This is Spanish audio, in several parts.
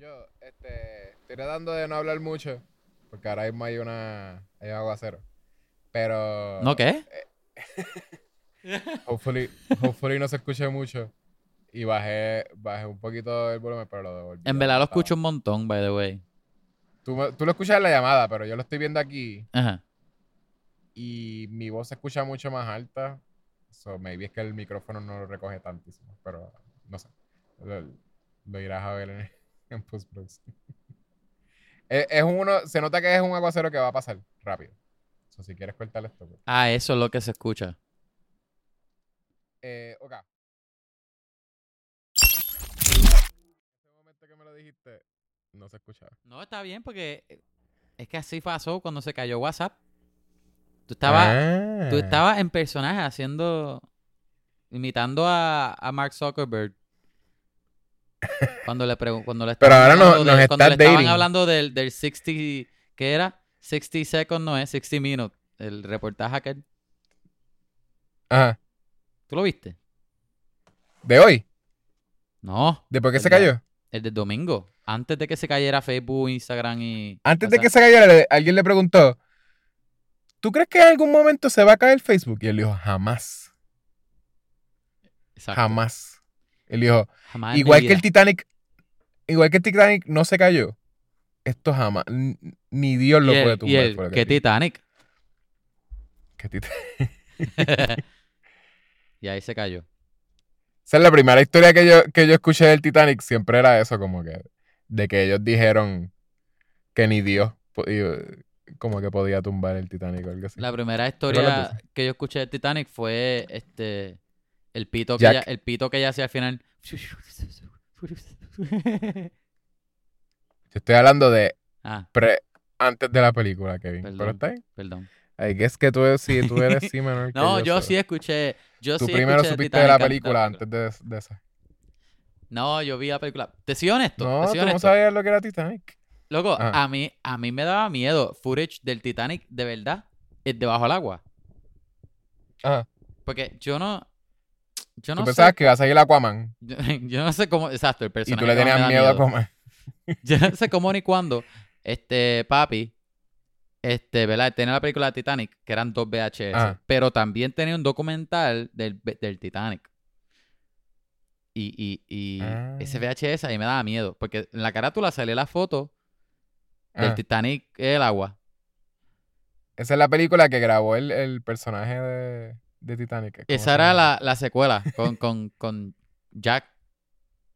Yo, este, estoy tratando de no hablar mucho, porque ahora mismo hay una, hay un aguacero. Pero... ¿No qué? Hopefully, hopefully no se escuche mucho. Y bajé, bajé un poquito el volumen, pero lo devolví. En verdad lo escucho un montón, by the way. Tú, tú lo escuchas en la llamada, pero yo lo estoy viendo aquí Ajá. y mi voz se escucha mucho más alta. So, maybe es que el micrófono no lo recoge tantísimo, pero no sé. Lo, lo irás a ver en, en postproducción. es, es uno, se nota que es un aguacero que va a pasar rápido. So, si quieres cortar esto, pues. Ah, eso es lo que se escucha. Eh, ok. Ese momento que me lo dijiste, no se escuchaba. No, está bien porque eh, es que así pasó cuando se cayó WhatsApp. Tú estabas, tú Ah. estabas en personaje haciendo, imitando a, a Mark Zuckerberg. Cuando le cuando le Pero estaban ahora no- hablando nos de- cuando le estaban dating. hablando del, del 60, ¿qué era? 60 seconds, no es 60 minutes, el reportaje aquel. Ajá. ¿Tú lo viste? ¿De hoy? No, ¿De por qué se cayó? el del domingo, antes de que se cayera Facebook, Instagram y Antes de que se cayera, alguien le preguntó, ¿tú crees que en algún momento se va a caer Facebook? Y él dijo, jamás, Exacto. jamás. Él dijo, Jamás igual que el. Titanic, igual que el Titanic no se cayó, esto jamás, ni Dios lo puede tumbar. y el- que ¿qué. Titanic? Que Tit- y ahí se cayó. Esa es la primera historia que yo, que yo escuché del Titanic, siempre era eso, como que, de que ellos dijeron que ni Dios como que podía tumbar el Titanic o algo así. La primera historia que yo escuché de Titanic fue este el pito que ella, el pito que ella hacía al final. Yo estoy hablando de ah, pre, antes de la película, Kevin. Pero Perdón. está bien. perdón. I guess que tú, si tú eres sí menor No, yo sí escuché. Yo Tú sí primero escuché supiste de la película antes de, de esa. No, yo vi la película. Te soy honesto. No, te tú soy no sabías lo que era Titanic. Loco, Ajá. a mí, a mí me daba miedo footage del Titanic de verdad es debajo del agua. Ajá. Porque yo no. Yo tú pensabas sé. que iba a salir Aquaman Yo, yo no sé cómo. Exacto, el y personaje. tú le tenías miedo a Aquaman. Yo no sé cómo ni cuándo. Este, papi, este, ¿verdad? Tenía la película de Titanic, que eran dos VHS, Ajá. pero también tenía un documental del, del Titanic. Y, y, y Ah. ese VHS ahí me daba miedo, porque en la carátula salía la foto del Ajá. Titanic el agua. Esa es la película que grabó el, el personaje de, de Titanic. ¿cómo Esa era la, la secuela con, con, con Jack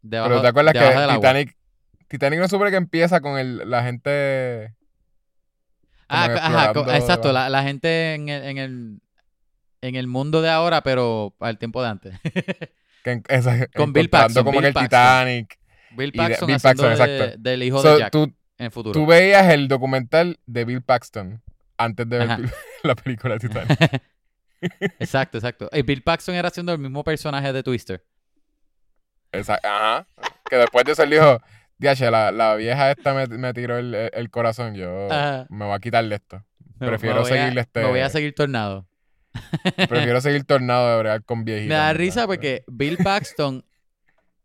debajo, Pero ¿te acuerdas debajo que agua. Titanic, Titanic no supone que empieza con el, la gente... Ah, ajá, explorando exacto, la, la gente en el, en el en el mundo de ahora, pero al tiempo de antes. que en- esa- Con Bill Paxton, como Bill el Paxton. Titanic. Bill de- Paxton Bill de- exacto. del hijo So, de Jack tú, en el futuro. tú veías el documental de Bill Paxton antes de ver Ajá. La película de Titanic. exacto, exacto. Y Bill Paxton era haciendo el mismo personaje de Twister. Esa- ajá. Que después de eso él dijo, Diache, la, la vieja esta me, me tiró el, el corazón, yo Ajá. me voy a quitarle esto. Prefiero a- seguirle este- Me voy a seguir tornado. Prefiero seguir tornado de bregar con viejitos. Me da ¿verdad? risa porque Bill Paxton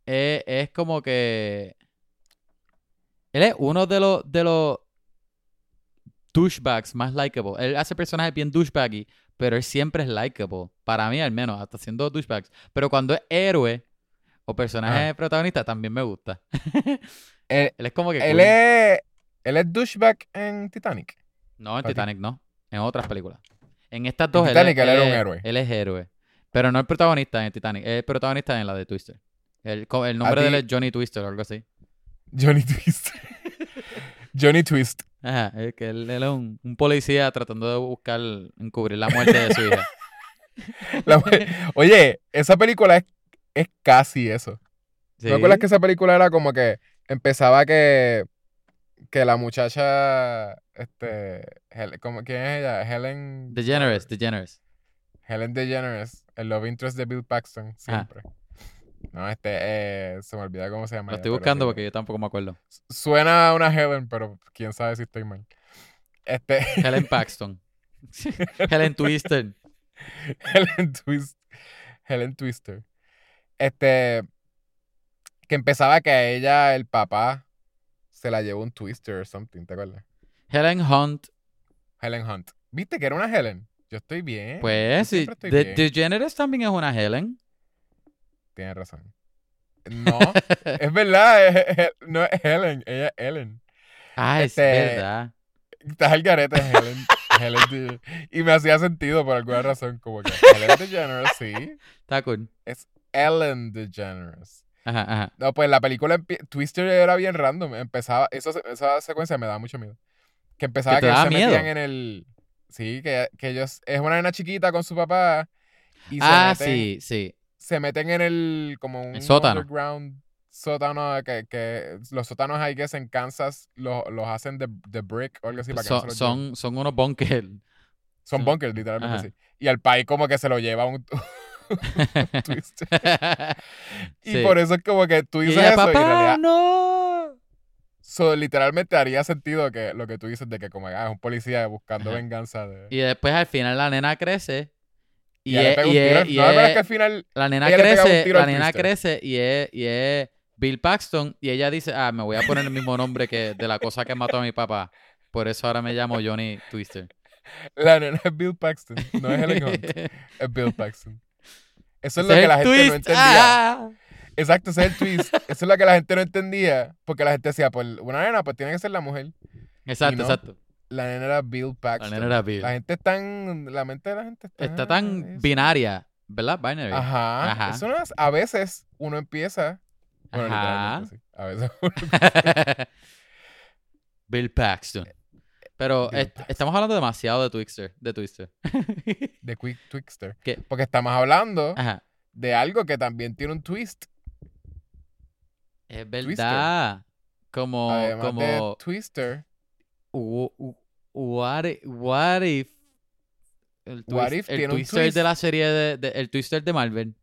es, es como que. Él es uno de los, de los douchebags más likable. Él hace personajes bien douchebaggy, pero él siempre es likable. Para mí, al menos, hasta siendo douchebags. Pero cuando es héroe o personaje protagonista, también me gusta. Él, él es como que. él cool. es, él es douchebag en Titanic. No, en ti. Titanic no. En otras películas. En estas dos, Titanic él, él era un héroe. Él es héroe. Pero no el protagonista en Titanic. Es el protagonista en la de Twister. El, nombre de él es Johnny Twister o algo así. Johnny Twist. Johnny Twist. Ajá, es que él, él es un, un policía tratando de buscar encubrir la muerte de su hija. La- oye, esa película es, es casi eso. Sí. ¿No acuerdas que esa película era como que empezaba que, que la muchacha, este, Hel- ¿cómo- ¿quién es ella? Helen... DeGeneres, DeGeneres. Helen DeGeneres, el love interest de Bill Paxton, siempre. No, este, eh, se me olvida cómo se llama. Lo estoy buscando porque yo tampoco me acuerdo. Suena a una Helen, pero quién sabe si estoy mal. Este, Helen Paxton. Helen Twister. Helen Twist, Helen Twister. Este, que empezaba que a ella, el papá, se la llevó un twister or something, ¿te acuerdas? Helen Hunt, Helen Hunt. ¿Viste que era una Helen? Yo estoy bien. pues sí. De-. DeGeneres también es una Helen. Tienes razón. No, es verdad, es- es- no es Helen, ella es Ellen. Ah, Este- es verdad. Estás al garete, es Helen. Helen De- y me hacía sentido por alguna razón, como que Helen DeGeneres, sí. Está cool. Ellen DeGeneres. Ajá, ajá. No, pues la película Twister era bien random. Empezaba, eso, esa secuencia me da mucho miedo. Que empezaba ¿Que ellos daba se miedo? metían en el. Sí, que, que ellos. Es una nena chiquita con su papá. Y se Ah, meten, sí, sí. Se meten en el. Como un sótano. underground sótano. Que, que los sótanos hay que en Kansas los, los hacen de, de brick o algo así para que no se Son, los lleven. son, son unos bunkers. Son bunkers, literalmente Ajá. sí. Y al país como que se lo lleva un, un Twister. Y Sí. por eso es como que tú Y dices ella, eso y en papá, realidad no. So, literalmente haría sentido que lo que tú dices de que como ah, es un policía buscando Ajá. venganza de... Y después al final la nena crece. Y, es, y es- tiro. y ¿No te acuerdas es- que al final la nena crece, la nena crece y es, y es Bill Paxton. Y ella dice, ah, me voy a poner el mismo nombre que de la cosa que mató a mi papá. Por eso ahora me llamo Johnny Twister. la nena es Bill Paxton, no es Helen Hunt, es Bill Paxton. Eso es lo que la gente no entendía. Ah. Exacto, ese es el twist. Eso es lo que la gente no entendía. Porque la gente decía, pues una nena, pues tiene que ser la mujer. Exacto, no, exacto. La nena era Bill La Paxton. nena era Bill. La gente es tan... La mente de la gente está... Está tan es- binaria, ¿verdad? Binary. Ajá. Ajá. Eso no es... A veces uno empieza... Bueno, Ajá. sí. A veces uno Bill Paxton. Pero Bill est- Paxton. estamos hablando demasiado de Twister. De Twister. de Quick Twixter. ¿Qué? Porque estamos hablando Ajá. de algo que también tiene un twist. Es verdad. Como, Además como de Twister, wh- what, if, what if el, What twist- if el tiene un twister twist. de la serie de, de- el twister de Marvel.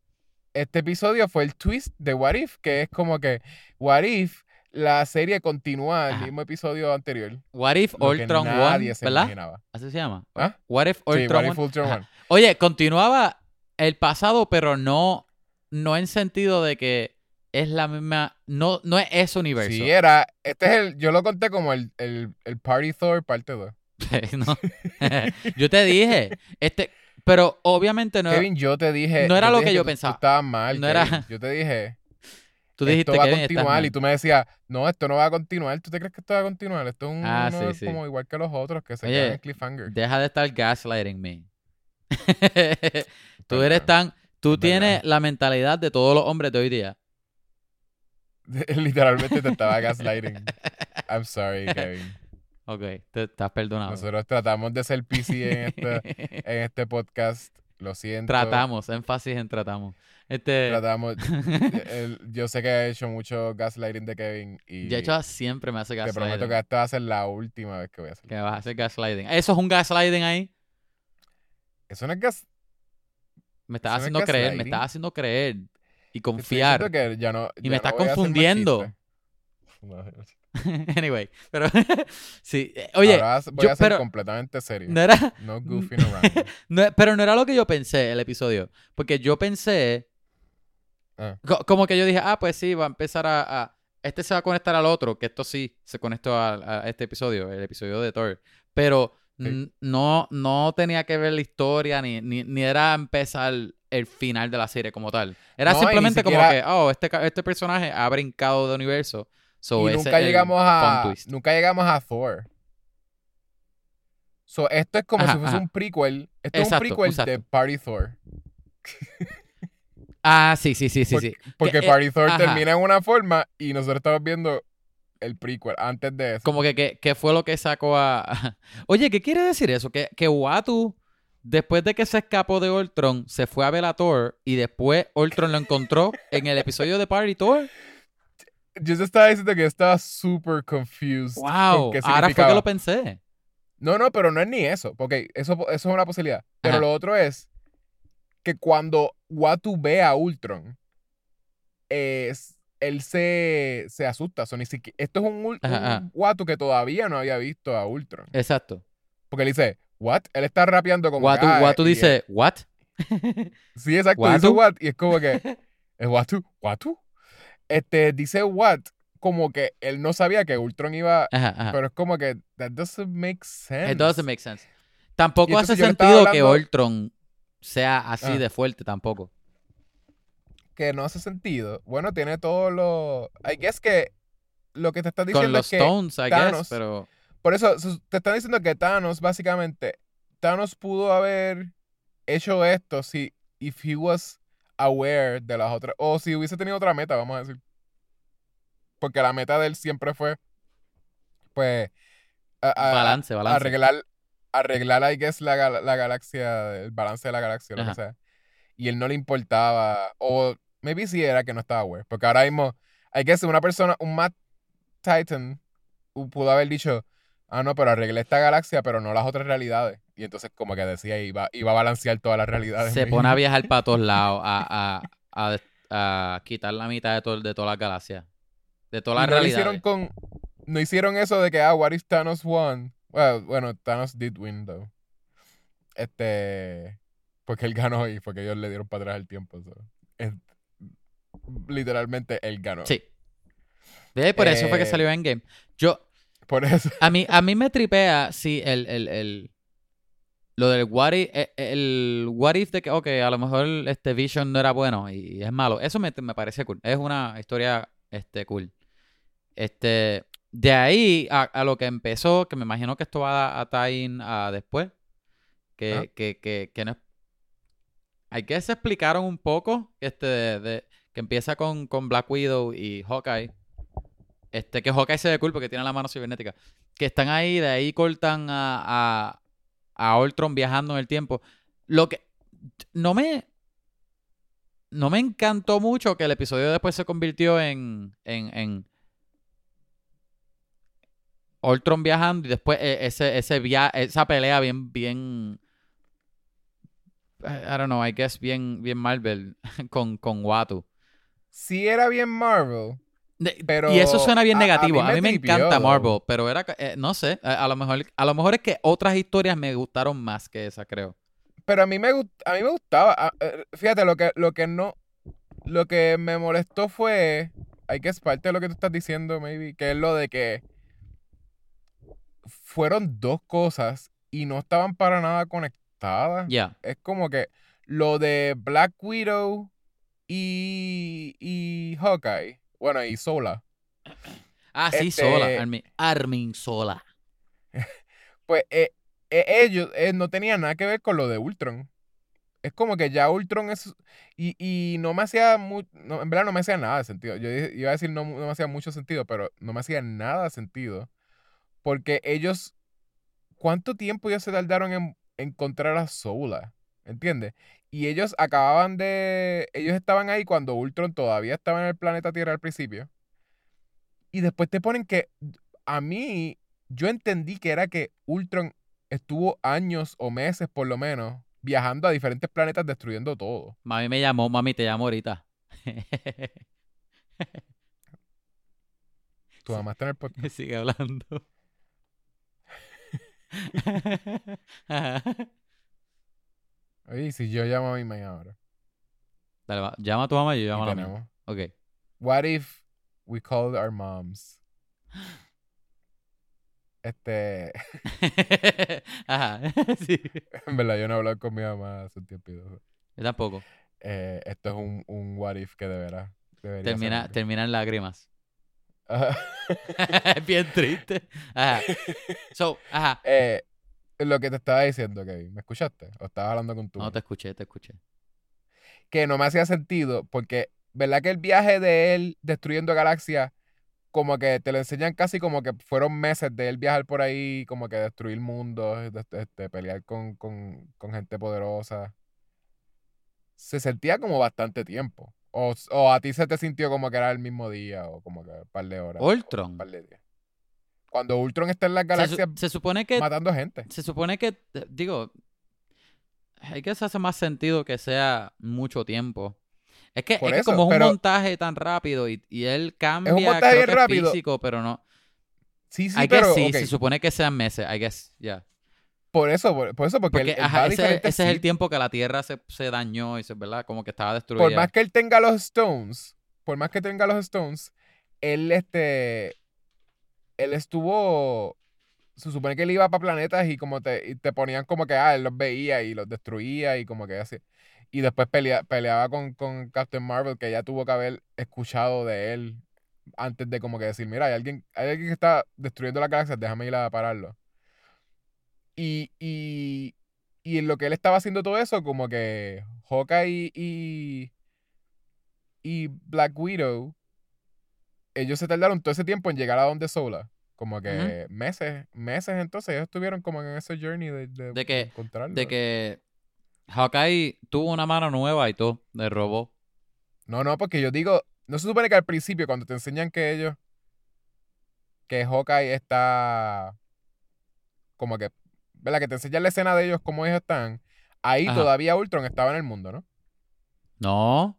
este episodio fue el twist de What If, que es como que What If la serie continúa el mismo episodio anterior. What if Ultron nadie One, se ¿verdad? imaginaba. Así se llama. ¿Ah? What if Sí, Ultron What If One? Ultron. One. Oye, continuaba el pasado, pero no, no en sentido de que es la misma, no, no es ese universo. Sí, era, este es el, yo lo conté como el, el, el Party Thor parte 2. No. yo te dije, este, pero obviamente no, Kevin, yo te dije. no era lo que yo tú- pensaba. Tú estabas mal. No era-. Yo te dije. tú dijiste esto va a continuar y tú me decías, no, esto no va a continuar. ¿Tú te crees que esto va a continuar? Esto es un, Ah, uno sí, sí. como igual que los otros que se Oye, quedan en cliffhanger. Deja de estar gaslighting me. tú eres tan, tú Es tienes la mentalidad de todos los hombres de hoy día. Literalmente te estaba gaslighting. I'm sorry, Kevin. Ok, te estás perdonado. Nosotros tratamos de ser PC en este, en este podcast. Lo siento. Tratamos, énfasis en tratamos. Este, Tratamos. el- yo sé que he hecho mucho gaslighting de Kevin y de hecho siempre me hace te gaslighting. prometo que esta va a ser la última vez que voy a hacer. Que vas a hacer gaslighting. ¿Eso es un gaslighting ahí? Eso no es gas. Me estás Eso no es haciendo creer, me estás haciendo creer y confiar. diciendo que ya no, Y me no estás confundiendo. anyway, pero sí, eh, oye, Ahora voy yo- a ser pero- completamente serio. no era, No goofing around. no- pero no era lo que yo pensé el episodio, porque yo pensé, Ah. co- como que yo dije, ah, pues sí, va a empezar a, a- este se va a conectar al otro, que esto sí se conectó a, a este episodio, el episodio de Thor, pero No, no tenía que ver la historia ni, ni, ni era empezar el final de la serie como tal. Era No, simplemente como que, oh, este, este personaje ha brincado de universo. So y nunca llegamos a nunca llegamos a Thor. So, esto es como Ajá, si fuese ajá. un prequel. Esto es un prequel exacto. de Party Thor. Ah, sí, sí, sí, sí, sí. Porque Que, eh, Party Thor ajá. termina en una forma y nosotros estamos viendo el prequel antes de eso. Como que, que, que fue lo que sacó a... Oye, ¿qué quiere decir eso? Que, que Watu, después de que se escapó de Ultron, se fue a Thor y después Ultron lo encontró en el episodio de Party Thor. Yo te estaba diciendo que yo estaba super confused. con ¡Wow! Ahora fue que lo pensé. No, no, pero no es ni eso. Porque eso, eso es una posibilidad. Pero Ajá. lo otro es que cuando Watu ve a Ultron, es, él se, se asusta. So, ni siquiera- esto es un, Ajá, un ajá. Que todavía no había visto a Ultron. Exacto. Porque él dice, ¿what? Él está rapeando como. Watu, que, Watu dice, ¿what? Sí, exacto. ¿Watu? Dice what y es como que. ¿Es Watu? ¿Watu? Este, dice what como que él no sabía que Ultron iba. Ajá. Pero es como que that doesn't make sense. It doesn't make sense. Tampoco hace sentido que Ultron sea así Ah. de fuerte tampoco. Que no hace sentido. Bueno, tiene todo lo. I guess que lo que te estás Con diciendo los es que. Stones, I Thanos- guess, pero... Por eso te están diciendo que Thanos, básicamente, Thanos pudo haber hecho esto si if he was aware de las otras. O si hubiese tenido otra meta, vamos a decir. Porque la meta de él siempre fue. Pues. a- a- balance, balance. arreglar, arreglar, I guess, la, la galaxia, el balance de la galaxia, lo Ajá. que sea. Y él no le importaba, o maybe sí era que no estaba aware, porque ahora mismo, I guess, una persona, un Matt Titan, pudo haber dicho, ah, no, pero arreglé esta galaxia, pero no las otras realidades. Y entonces, como que decía, iba, iba a balancear todas las realidades. Se pone a viajar para todos lados, a, a, a, a quitar la mitad de, todo, de todas las galaxias. De todas las no realidades. hicieron con, no hicieron eso de que, ah, what if Thanos won? Well, bueno, Thanos did win, though. Este, porque él ganó y porque ellos le dieron para atrás el tiempo. so. Literalmente él ganó. Sí. Por eso fue que Eh, salió Endgame. Yo, Por eso. a mí, a mí me tripea, sí, el, el, el, lo del what if, eh, el what if de que, ok, a lo mejor este Vision no era bueno y es malo. Eso me, me parece cool. Es una historia, este, cool. Este, de ahí a, a lo que empezó, que me imagino que esto va a, a tie in a después, que, Ah. que, que, que no es... Hay que se explicaron un poco, este, de, de- que empieza con, con Black Widow y Hawkeye. Este, que Hawkeye se ve cool porque tiene la mano cibernética. Que están ahí, de ahí cortan a, a, a Ultron viajando en el tiempo. Lo que no me no me encantó mucho que el episodio después se convirtió en en, en Ultron viajando y después eh, ese ese via- esa pelea bien bien I don't know, I guess bien bien Marvel con con Watu. Sí era bien Marvel. Pero y eso suena bien a- a negativo. A mí me, encanta. Marvel, pero era, eh, no sé, a, a lo mejor, a lo mejor es que otras historias me gustaron más que esa, creo. Pero a mí me, a mí me gustaba. eh, Fíjate, lo que, lo que no. Lo que me molestó fue. Hay que es parte de lo que tú estás diciendo, maybe. Que es lo de que. Fueron dos cosas y no estaban para nada conectadas. Ya, Es como que lo de Black Widow y. y Hawkeye. Bueno, y Sola. Ah, sí, Este- Sola, Armin, Armin Sola. Pues eh, eh, ellos eh, no tenían nada que ver con lo de Ultron. Es como que ya Ultron es... Y, y no me hacía... mu- no, en verdad no me hacía nada de sentido. Yo iba a decir no, no me hacía mucho sentido, pero no me hacía nada de sentido. Porque ellos... ¿Cuánto tiempo ellos se tardaron en encontrar a Sola? ¿Entiendes? Y ellos acababan de... Ellos estaban ahí cuando Ultron todavía estaba en el planeta Tierra al principio. Y después te ponen que... A mí, yo entendí que era que Ultron estuvo años o meses por lo menos viajando a diferentes planetas destruyendo todo. Mami me llamó, mami te llamo ahorita. Tu mamá está en el podcast. Sigue hablando. Oye, si yo llamo a mi mamá ahora. Dale, va, llama a tu mamá y yo llamo a la mía. Ok. What if we called our moms? Este, Ajá, sí. en verdad yo no he hablado con mi mamá hace un tiempo. Yo tampoco. Eh, esto es un, un what if que de veras Termina, ser. termina en lágrimas. Ajá. es bien triste. Ajá. So, ajá. Eh, lo que te estaba diciendo, Kevin, ¿me escuchaste? ¿O estabas hablando con tu No te escuché, te escuché. que no me hacía sentido porque, ¿verdad que el viaje de él destruyendo galaxias, como que te lo enseñan casi como que fueron meses de él viajar por ahí, como que destruir mundos, de- de- este, pelear con, con, con gente poderosa? Se sentía como bastante tiempo. O, o a ti se te sintió como que era el mismo día o como que un par de horas. Ultron. Un par de días. Cuando Ultron está en las Se, galaxias se supone que matando gente. se supone que eh, digo hay que hace más sentido que sea mucho tiempo. Es que, es que como es un pero- montaje tan rápido y, y él cambia, montaje creo bien que es rápido. físico, pero no. Sí, sí, I guess pero sí, ok, se supone que sean meses, I guess, ya. por eso, por, por eso, porque, ajá, ese, es el tiempo que la Tierra se, se dañó y se, ¿verdad? Como que estaba destruida. por más que él tenga los Stones, por más que tenga los Stones, él, este, él estuvo, se supone que él iba para planetas y como te, te ponían como que, ah, él los veía y los destruía y como que así. Y después pelea- peleaba con, con Captain Marvel, que ella tuvo que haber escuchado de él antes de como que decir, mira, hay alguien, hay alguien que está destruyendo la galaxia, déjame ir a pararlo. Y, y, y en lo que él estaba haciendo todo eso, como que Hawkeye y, y Black Widow, ellos se tardaron todo ese tiempo en llegar a donde Sola. Como que meses, meses entonces, ellos estuvieron como en ese journey de, de, De que- encontrarlo. De que Hawkeye tuvo una mano nueva y todo, de robot. No, no, porque yo digo, no se supone que al principio, cuando te enseñan que ellos, que Hawkeye está, como que, ¿verdad? Que te enseñan la escena de ellos, cómo ellos están, ahí Ajá. todavía Ultron estaba en el mundo, ¿no? No.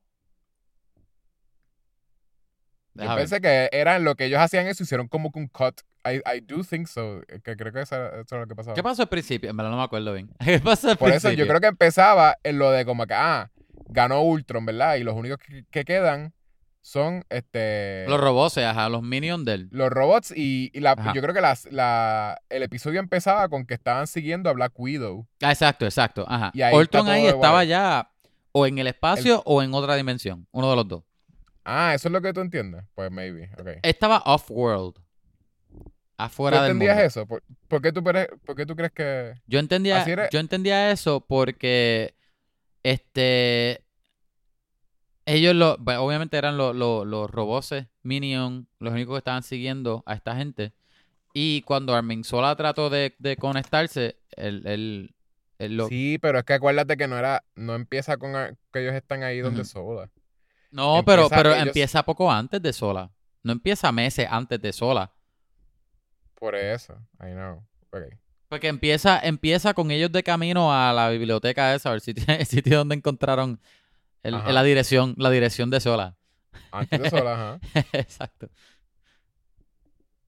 Yo pensé que eran lo que ellos hacían eso, hicieron como que un cut. I, I do think so, que creo que eso era, eso era lo que pasaba. ¿Qué pasó al principio? En verdad no me acuerdo bien. ¿Qué pasó al Por eso yo creo que empezaba en lo de como que, ah, ganó Ultron, ¿verdad? Y los únicos que, que quedan son, este... Los robots, ajá, los minions de él. los robots y, y la, Ajá. yo creo que las, la, el episodio empezaba con que estaban siguiendo a Black Widow. Ah, exacto, exacto. Ajá. Y ahí Ultron ahí estaba ya o en el espacio o en otra dimensión. Uno de los dos. Ah, eso es lo que tú entiendes. Pues maybe, ok. Estaba off-world. ¿Tú Afuera del entendías mundo. eso? ¿Por, por qué tú, por qué tú crees que...? Yo entendía, Así era- yo entendía eso porque este ellos lo, bueno, obviamente eran los, los, los robots Minion, los únicos que estaban siguiendo a esta gente. Y cuando Armin Sola trató de, de conectarse, él, él- él lo- Sí, pero es que acuérdate que no era... No empieza con a- que ellos están ahí donde Ujú. Soda. No, pero, empieza pero ellos- empieza poco antes de Sola. No empieza meses antes de Sola. Por eso. I know. Ok. Porque empieza, empieza con ellos de camino a la biblioteca esa, el sitio, el sitio donde encontraron el- la dirección, la dirección de Sola. Antes de Sola, ajá. Exacto.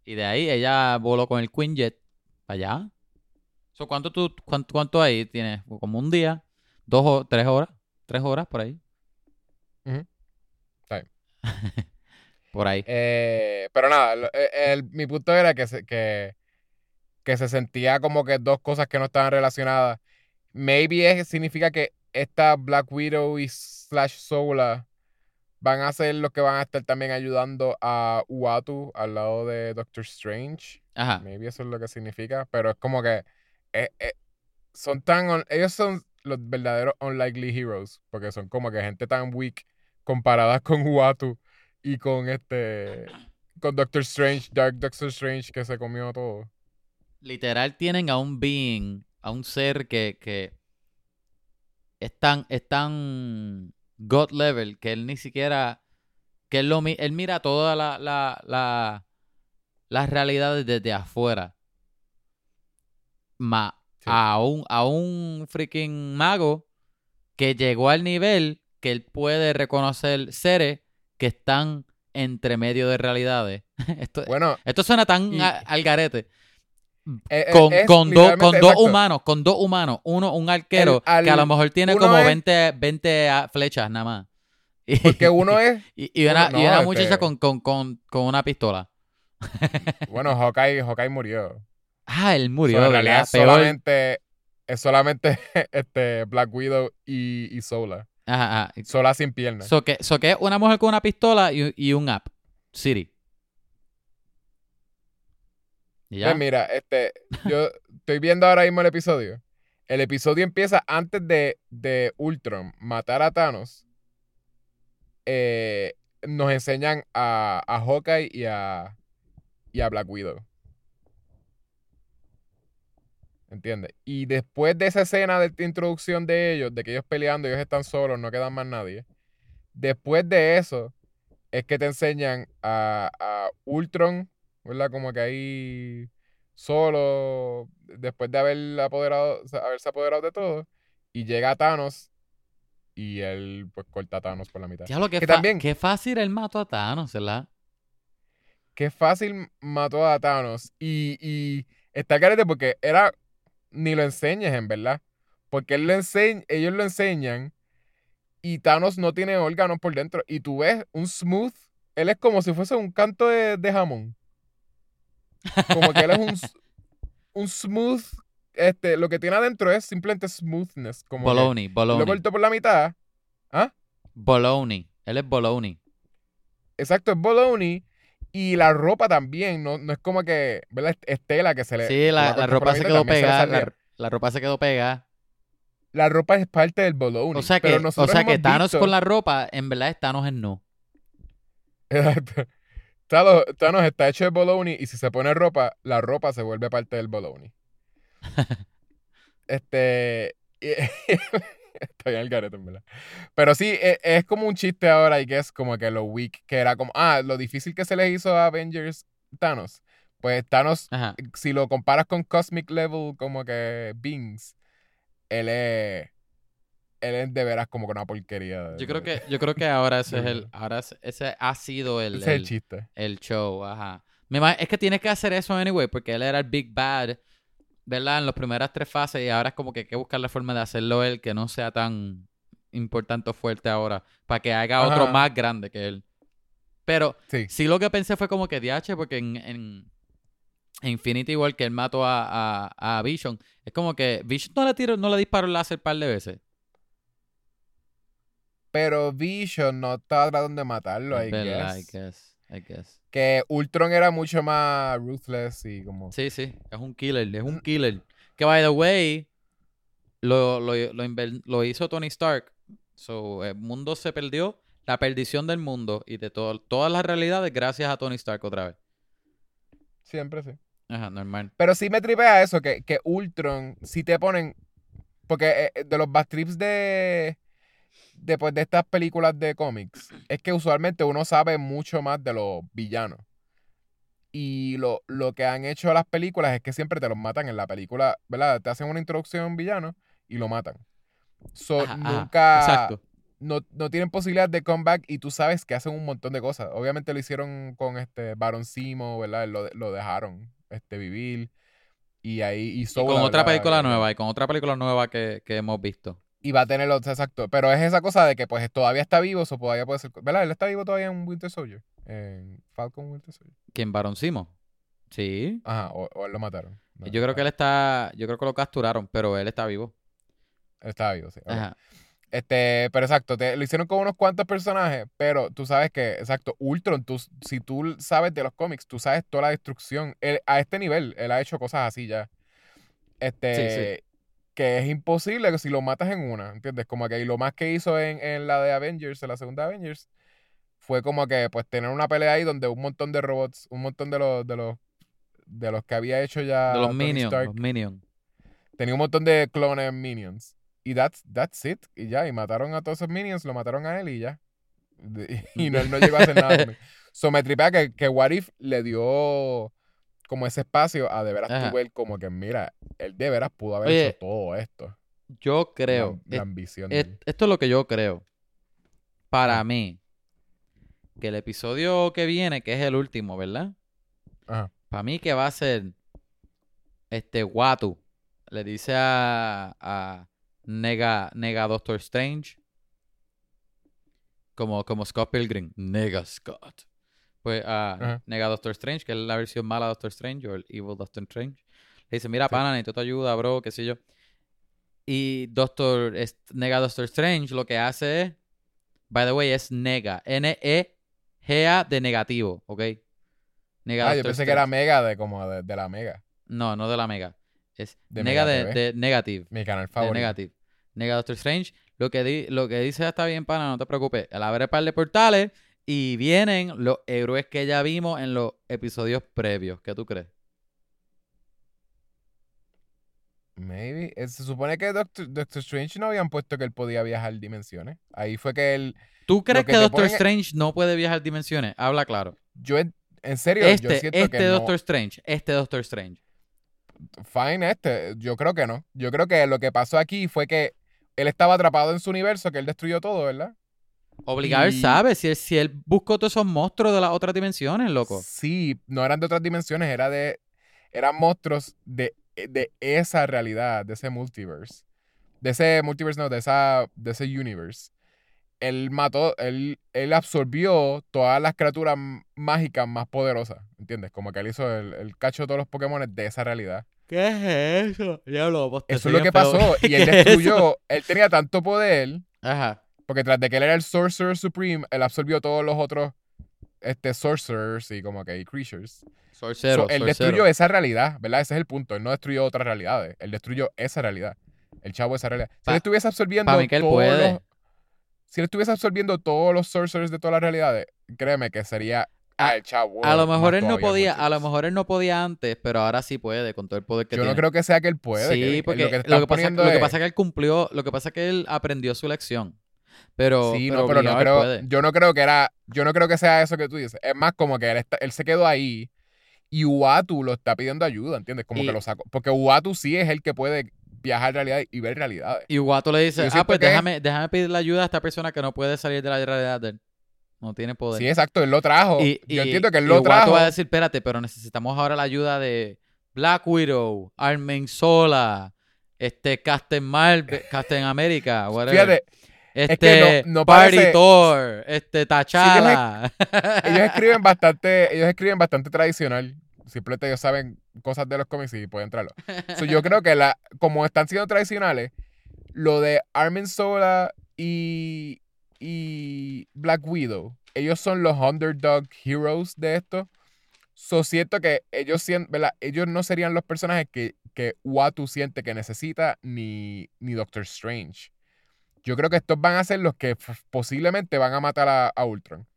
Y de ahí ella voló con el Quinjet para allá. So, ¿cuánto, tú, cuánto, ¿Cuánto ahí tienes? Como un día, dos o tres horas, tres horas por ahí. Por ahí. Eh, pero nada, eh, el- mi punto era que se, que, que se sentía como que dos cosas que no estaban relacionadas. Maybe es- significa que esta Black Widow y Slash Sola van a ser los que van a estar también ayudando a Uatu al lado de Doctor Strange. Ajá. Maybe eso es lo que significa, pero es como que eh, eh, son tan... ellos son los verdaderos unlikely heroes, porque son como que gente tan weak comparadas con Uatu y con este... Con Doctor Strange, Dark Doctor Strange que se comió todo. Literal tienen a un being, a un ser que, que es tan, es tan God level que él ni siquiera, que él, lo, él mira todas la, la, la- las realidades desde afuera. Ma, Sí. a, un, a un freaking mago que llegó al nivel que él puede reconocer seres que están entre medio de realidades. Esto, Bueno, esto suena tan Y- a- al garete eh, eh, con, es con, dos- con humanos, con dos humanos, uno un arquero El- al- que a lo mejor tiene como es- 20, 20 a- flechas nada más. Porque uno es... y, y una, uno- y no, una este- muchacha con, con, con, con una pistola. Bueno, Hawkeye, Hawkeye murió. Ah, él murió, So, en realidad es solamente, es solamente este Black Widow y, y Sola. Ajá, ajá. Sola sin piernas. So que, so que es una mujer con una pistola y, y un app. Siri. ¿Y ya? Pues mira, este, yo estoy viendo ahora mismo el episodio. El episodio empieza antes de, de Ultron matar a Thanos. Eh, nos enseñan a, a Hawkeye y a, y a Black Widow. ¿Entiendes? Y después de esa escena de introducción de ellos, de que ellos peleando, ellos están solos, no quedan más nadie. Después de eso, es que te enseñan a, a Ultron, ¿verdad? Como que ahí solo, después de haber apoderado, haberse apoderado de todo, y llega Thanos y él pues corta a Thanos por la mitad. Diablo, qué, que fa- también- qué fácil él mató a Thanos, ¿verdad? Qué fácil mató a Thanos y, y está carete porque era, ni lo enseñes en verdad, porque él lo ellos lo enseñan y Thanos no tiene órganos por dentro y tú ves un smooth él es como si fuese un canto de, de jamón. Como que él es un, un smooth. Este, lo que tiene adentro es simplemente smoothness. Como que Bologna, lo bologna. corto por la mitad. ¿Ah? Bologna. Él es bologna. Exacto, es bologna. Y la ropa también, no, no es como que, ¿verdad? Es tela que se le. Sí, la, la ropa se quedó pegada. La, la ropa se quedó pegada. La ropa es parte del bologna. O sea que, pero o sea que Thanos visto- con la ropa, en verdad es Thanos en no. Exacto. Thanos, Thanos está hecho de bologna y si se pone ropa, la ropa se vuelve parte del bologna. este. y- Estoy al garete, en verdad. Pero sí, e- es, como un chiste ahora y que es como que lo weak que era como. Ah, lo difícil que se le hizo a Avengers Thanos. Pues Thanos, Ajá. si lo comparas con Cosmic Level, como que Beings, él es. Él es de veras como que una porquería. Yo creo que, yo creo que ahora ese es el, ahora es- ese ha sido el, Ese es el el, chiste. el show, ajá. Es que tienes que hacer eso anyway, porque él era el Big Bad, ¿verdad? En las primeras tres fases, y ahora es como que hay que buscar la forma de hacerlo él que no sea tan importante o fuerte ahora, para que haga otro más grande que él. Pero Sí. sí lo que pensé fue como que DH, porque en, en Infinity War que él mató a, a, a Vision, es como que Vision no le tiró, no le disparó el láser un par de veces. Pero Vision no estaba tratando de matarlo, I guess. I guess, I guess. Que Ultron era mucho más ruthless y como... Sí, sí, es un killer, es un killer. Que, by the way, lo, lo, lo, lo hizo Tony Stark. So, el mundo se perdió, la perdición del mundo y de todo, todas las realidades gracias a Tony Stark otra vez. Siempre sí. Ajá, normal. Pero sí me tripea eso, que, que Ultron, si te ponen... Porque eh, de los bad trips de... Después de estas películas de cómics, es que usualmente uno sabe mucho más de los villanos. Y lo, lo que han hecho las películas es que siempre te los matan en la película, ¿verdad? Te hacen una introducción a un villano y lo matan. So, Ajá, ajá, nunca... Exacto. no, no tienen posibilidad de comeback y tú sabes que hacen un montón de cosas. Obviamente lo hicieron con este Baron Simo, ¿verdad? Lo, lo dejaron este, vivir. Y ahí y Y Soul, con otra ¿verdad? película nueva, y con otra película nueva que, que hemos visto. Y va a tener los exacto. Pero es esa cosa de que pues todavía está vivo, o todavía puede ser. ¿Verdad? Él está vivo todavía en Winter Soldier. En Falcon Winter Soldier. ¿Quién, Baron Simo? Sí. Ajá, o, o él lo mataron. No, yo creo que él está, yo creo que lo capturaron, pero él está vivo. Él estaba vivo, sí. Ajá. Este, pero exacto, te- lo hicieron con unos cuantos personajes, pero tú sabes que, exacto, Ultron, tú, si tú sabes de los cómics, tú sabes toda la destrucción. Él- a este nivel, él ha hecho cosas así ya. Este, que es imposible que si lo matas en una, ¿entiendes? Como que y lo más que hizo en, en la de Avengers, en la segunda Avengers, fue como que, pues, tener una pelea ahí donde un montón de robots, un montón de los, de los, de los que había hecho ya de los Minions, los Minions. tenía un montón de clones minions. Y that's, that's it. Y ya, y mataron a todos esos minions, lo mataron a él y ya. De- Y no, él no llegó a hacer nada. So me tripea que, que What If le dio como ese espacio a de veras Ajá. tú ver como que, mira, él de veras pudo haber Oye, hecho todo esto. Yo creo, La, ambición es- esto es lo que yo creo. Para mí, que el episodio que viene, que es el último, ¿verdad? Ajá. Para mí que va a ser este Watu. Le dice a, a Nega, Nega Doctor Strange. Como, como Scott Pilgrim. Nega Scott. Pues a Ajá. Nega Doctor Strange, que es la versión mala de Doctor Strange, o el Evil Doctor Strange. Le dice, mira, Sí. pana, necesito tu ayuda, bro, qué sé yo. Y Doctor, es- Nega Doctor Strange lo que hace es, by the way, es Nega. N-E-G-A de negativo, ¿ok? Nega Ah, yo pensé que era. Mega de como de, de la Mega. No, no de la Mega. Es De Nega Mega de, de Negative. Mi canal De favorito. Negative. Nega Doctor Strange. Lo que, di- lo que dice está bien, pana, no te preocupes. Él abre par de portales y vienen los héroes que ya vimos en los episodios previos. ¿Qué tú crees? Maybe. Eh, Se supone que Doctor, Doctor Strange no habían puesto que él podía viajar dimensiones. Ahí fue que él. ¿Tú crees que Doctor ponen- Strange no puede viajar dimensiones? Habla claro. Yo, en, en serio, yo Este, siento este que no. Doctor Strange, este Doctor Strange. Fine, este. Yo creo que no. Yo creo que lo que pasó aquí fue que él estaba atrapado en su universo, que él destruyó todo, ¿verdad? Obligado, él Y- sabe. Si él, si él buscó todos esos monstruos de las otras dimensiones, loco. Sí, no eran de otras dimensiones, era de. Eran monstruos de, de esa realidad, de ese multiverse. De ese multiverse, no, de esa. de ese universe. él mató, él, él absorbió todas las criaturas mágicas más poderosas, ¿entiendes? Como que él hizo el, el cacho de todos los Pokémon de esa realidad. ¿Qué es eso? Diablo, pues, te Eso es lo que feo. pasó. Y él destruyó, él tenía tanto poder, Ajá. Porque tras de que él era el Sorcerer Supreme, él absorbió todos los otros este, Sorcerers y como que y Creatures. Sorcero, So, él sorcero. destruyó esa realidad, ¿verdad? Ese es el punto. Él no destruyó otras realidades. Él destruyó esa realidad. El chavo esa realidad. Si Pa- él estuviese absorbiendo mí que él todos puede. los- Si él estuviese absorbiendo todos los sorcerers de todas las realidades, créeme que sería ah, el chavo. A lo mejor él no podía, a lo mejor él no podía antes, pero ahora sí puede, con todo el poder que Yo tiene. no creo que sea que él puede. sí, que- porque lo que, lo que, pasa, poniendo lo que es- pasa es que él cumplió, lo que pasa es que él aprendió su lección. Pero, Sí, pero no, pero no creo. puede. Yo no creo que era. Yo no creo que sea eso que tú dices. Es más como que él, está- él se quedó ahí y Uatu lo está pidiendo ayuda, ¿entiendes? Como Y- que lo sacó. Porque Uatu sí es el que puede viajar realidad y ver realidades. Y Guato le dice, ah, pues que- déjame, déjame pedirle ayuda a esta persona que no puede salir de la realidad de él. No tiene poder. Sí, exacto, él lo trajo. Y, Yo y- entiendo que él lo trajo. va a decir, espérate, pero necesitamos ahora la ayuda de Black Widow, Armen Sola, este Captain Marvel, Captain America, whatever. Fíjate, este que no- no Party parece- Thor, este T'Challa. ellos escriben bastante, ellos escriben bastante tradicional. Simplemente ellos saben cosas de los cómics y pueden entrarlo. So, yo creo que la, como están siendo tradicionales, lo de Armin Sola y, y Black Widow, ellos son los underdog heroes de esto. So siento que ellos, ¿verdad? ellos no serían los personajes que, que Watu siente que necesita ni, ni Doctor Strange. Yo creo que estos van a ser los que posiblemente van a matar a, a Ultron.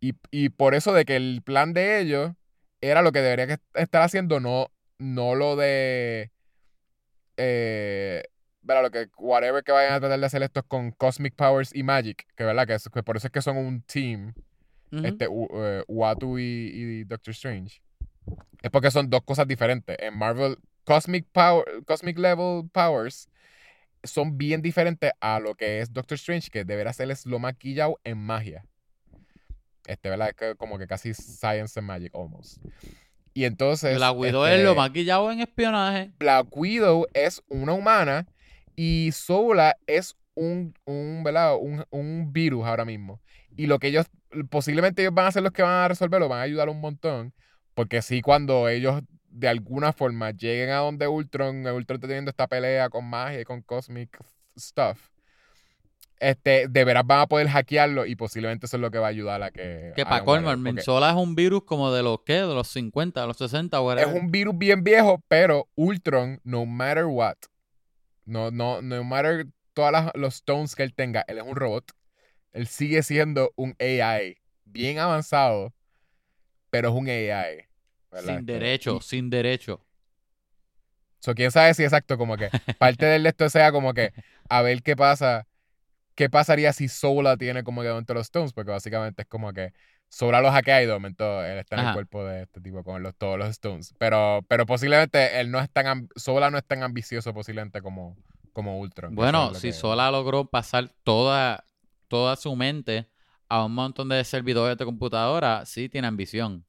Y, y por eso de que el plan de ellos era lo que debería que estar haciendo, no, no lo de. Eh, ¿verdad? Lo que, whatever que vayan a tratar de hacer estos con Cosmic Powers y Magic, que verdad, que, es- que por eso es que son un team, este, U- eh, Uatu y, y Doctor Strange. Es porque son dos cosas diferentes. En Marvel, Cosmic Power, Cosmic Level Powers son bien diferentes a lo que es Doctor Strange, que deberá ser es lo maquillado en magia. Este, ¿verdad? Como que casi science and magic almost. Y entonces. Black Widow este, es lo maquillado en espionaje. Black Widow es una humana y Sola es un, un, ¿verdad? Un, un virus ahora mismo. Y lo que ellos, posiblemente ellos van a ser los que van a resolverlo, van a ayudar un montón. Porque sí, cuando ellos de alguna forma lleguen a donde Ultron, Ultron está teniendo esta pelea con magia y con cosmic stuff, este, de veras van a poder hackearlo y posiblemente eso es lo que va a ayudar a que... Que para colmo, porque Mensola es un virus como de los, ¿qué? De los 50, de los 60, Es whatever. un virus bien viejo, pero Ultron, no matter what, no, no, no matter todos los stones que él tenga, él es un robot. Él sigue siendo un AI bien avanzado, pero es un AI. ¿Verdad? Sin Que- derecho, sin derecho. So, quién sabe si exacto, como que parte del esto sea como que a ver qué pasa, qué pasaría si Sola tiene como que dentro de los Stones, porque básicamente es como que Sola los hackea y de momento él está en el cuerpo de este tipo con los, todos los Stones. Pero, pero posiblemente él no es tan, Sola no es tan ambicioso posiblemente como, como Ultron. Bueno, es si que- Sola logró pasar toda, toda su mente a un montón de servidores de computadora, sí tiene ambición.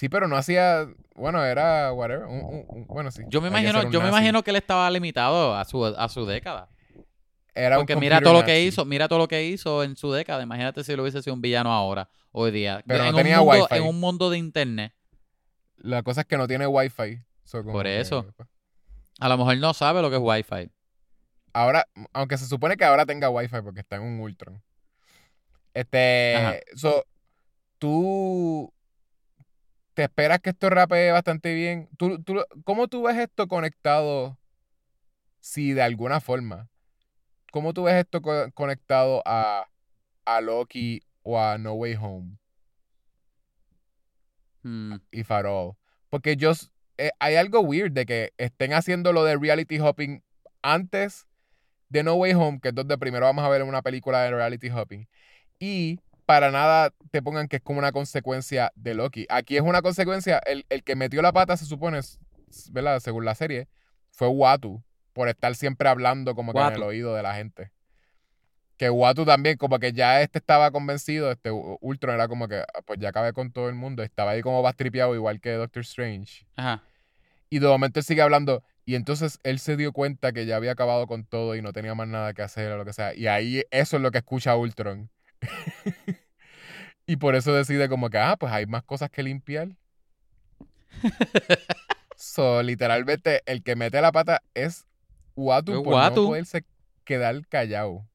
Sí, pero no hacía, bueno, era whatever, un- un- un- bueno, sí. Yo me imagino, yo me imagino que él estaba limitado a su, a su década. Era Porque mira todo lo que hizo, mira todo lo que hizo en su década. Imagínate si lo hubiese sido un villano ahora, hoy día. Pero en, no tenía un mundo, wifi. en un mundo de internet. La cosa es que no tiene wifi. so Por eso. pues, A lo mejor no sabe lo que es Wi-Fi. Ahora, aunque se supone que ahora tenga wifi porque está en un Ultron. Este, Ajá. so, tú te esperas que esto rapee bastante bien. ¿Tú, tú, ¿Cómo tú ves esto conectado? Si de alguna forma, ¿cómo tú ves esto co- conectado a, a Loki o a No Way Home? Hmm. y Farol. Porque yo, eh, hay algo weird de que estén haciendo lo de reality hopping antes de No Way Home, que es donde primero vamos a ver una película de reality hopping. Y para nada te pongan que es como una consecuencia de Loki. Aquí es una consecuencia, el, el que metió la pata, se supone, ¿verdad? Según la serie, fue Watu, por estar siempre hablando como que en el oído de la gente. Que Watu también, como que ya este estaba convencido, este Ultron era como que, "Ah, pues ya acabé con todo el mundo, estaba ahí como bastripeado igual que Doctor Strange. Ajá. Y de momento él sigue hablando, Y entonces él se dio cuenta que ya había acabado con todo y no tenía más nada que hacer o lo que sea. Y ahí eso es lo que escucha Ultron. y por eso decide como que, ah, pues hay más cosas que limpiar. so, literalmente, el que mete la pata es Watu Es por no poderse quedar callado.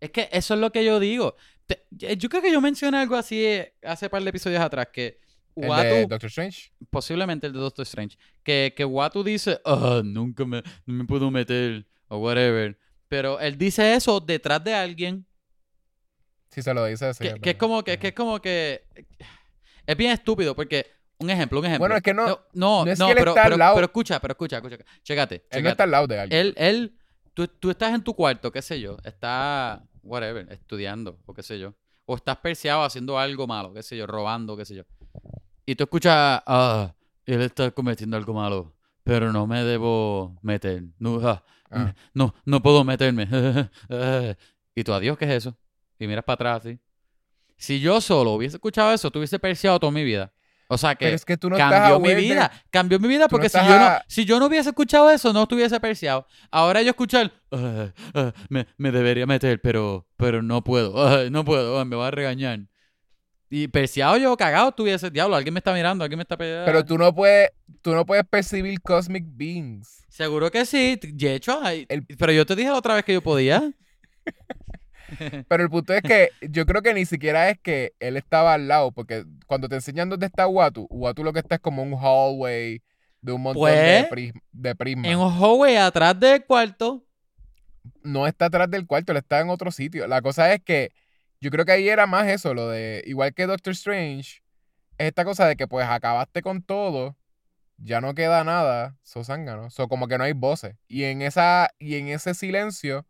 Es que eso es lo que yo digo. Te- yo creo que yo mencioné algo así eh, hace par de episodios atrás, que El de Watu, Doctor Strange. posiblemente el de Doctor Strange, que, que Watu dice, ah, nunca me, no me puedo meter, o whatever. Pero él dice eso detrás de alguien, Sí, se lo dice. sí, que, es que es como que, que es como que... Es bien estúpido, porque... Un ejemplo, un ejemplo. Bueno, es que no- No, no, no es no, que él pero, está al lado. pero escucha, pero escucha, escucha. Chécate, Él chécate. no está al lado de alguien. Él, él, tú, tú estás en tu cuarto, qué sé yo, está, whatever, estudiando, o qué sé yo. O estás perseado haciendo algo malo, qué sé yo, robando, qué sé yo. Y tú escuchas, ah, él está cometiendo algo malo, pero no me debo meter. No, ah, Ah. no, no puedo meterme. y tú, adiós, ¿qué es eso? Y miras para atrás así. Si yo solo hubiese escuchado eso, tuviese perseado toda mi vida. O sea que es que tú no estás cambió mi de- vida, cambió mi vida no porque si yo no, a- si yo no hubiese escuchado eso, no estuviese apreciado. Ahora yo escuchar, "Ah, ah, me, me debería meter, pero, pero no puedo, ah, no puedo, me va a regañar. Y perseado yo, cagado, estuviese, diablo, alguien me está mirando, alguien me está. Pero tú no puedes, tú no puedes percibir cosmic beings. Seguro que sí, de hecho, El- pero yo te dije la otra vez que yo podía. Pero el punto es que yo creo que ni siquiera es que él estaba al lado, porque cuando te enseñan dónde está Watu, Watu lo que está es como un hallway de un montón de, Pues, pris- de prismas. en un hallway atrás del cuarto. No está atrás del cuarto, él está en otro sitio. La cosa es que yo creo que ahí era más eso, lo de, igual que Doctor Strange, es esta cosa de que pues acabaste con todo, ya no queda nada, so zángano, so como que no hay voces. Y en esa, y en ese silencio,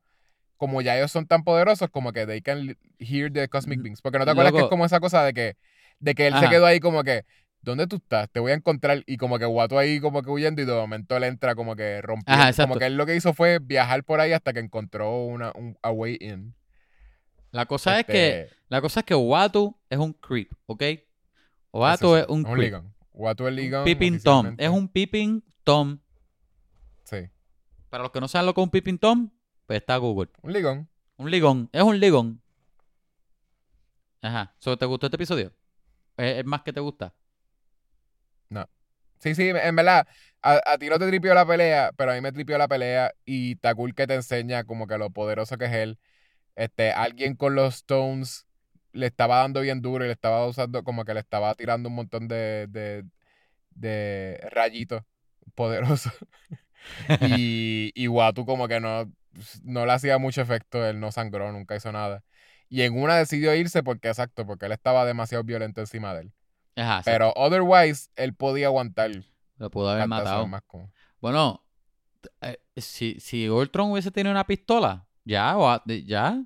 como ya ellos son tan poderosos, como que they can hear the cosmic beings. Porque no te acuerdas que es como esa cosa de que, de que él se quedó ahí como que, ¿dónde tú estás? Te voy a encontrar. Y como que Watu ahí como que huyendo y de momento él entra como que rompiendo. Ajá, como que él lo que hizo fue viajar por ahí hasta que encontró una, un a way in. La cosa es que, Este, la cosa es que Watu es un creep, ¿ok? Watu eso es sí, un creep. ligón. Watu es Un ligón. peeping Tom. Es un peeping Tom. Sí, Para los que no saben lo que es un peeping Tom, pues está Google. un ligón. Un ligón. Es un ligón. Ajá. So, ¿Te gustó este episodio? ¿Es, es más que te gusta? Sí, sí, en verdad, a, a ti no te tripió la pelea, pero a mí me tripió la pelea y cool que te enseña como que lo poderoso que es él. Este, alguien con los Stones le estaba dando bien duro y le estaba usando, como que le estaba tirando un montón de, de, de rayitos poderosos. y, y Watu como que no, no le hacía mucho efecto, él no sangró, nunca hizo nada. Y en una decidió irse porque, exacto, porque él estaba demasiado violento encima de él. Ajá. sí. Pero otherwise, él podía aguantar Lo pudo haber matado. más como- Bueno, eh, si, si Ultron hubiese tenido una pistola, ya, Wa- ya,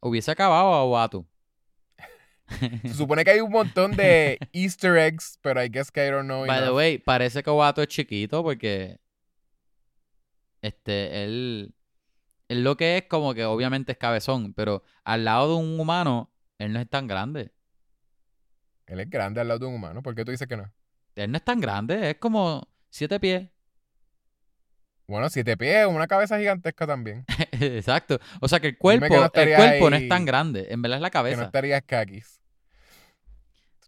hubiese acabado a Watu. Se supone que hay un montón de easter eggs, pero I guess que I don't know By the way, parece que Watu es chiquito porque este, él, él lo que es como que obviamente es cabezón, pero al lado de un humano, él no es tan grande. Él es grande al lado de un humano. ¿Por qué tú dices que no? Él no es tan grande, es como siete pies. Bueno, siete pies, una cabeza gigantesca también. Exacto. O sea que el cuerpo, no el cuerpo no es tan grande, en verdad es la Que no cabeza. estarías caquis.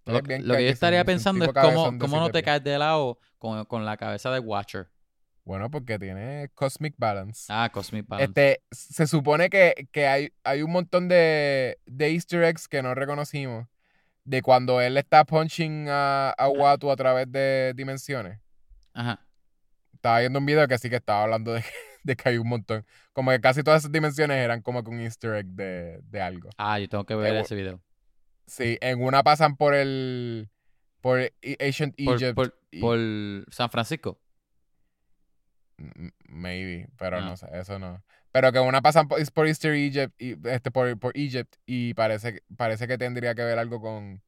Lo, que yo estaría pensando es cómo, cómo no te pies. caes de lado con, con la cabeza de Watcher. Bueno, porque tiene cosmic balance. Ah, Cosmic Balance. Este, se supone que, que hay, hay un montón de, de easter eggs que no reconocimos. De cuando él está punching a, a Watu a través de dimensiones. Ajá. Estaba viendo un video que sí que estaba hablando de, de que hay un montón. Como que casi todas esas dimensiones eran como que un easter egg de, de algo. Ah, yo tengo que ver ese video. Sí, en una pasan por el. por Ancient Egypt. por- por San Francisco. Maybe, pero no sé, eso no. Pero que una pasan por, por Easter Egypt y este por, por Egypt y parece, que- parece que tendría que ver algo con,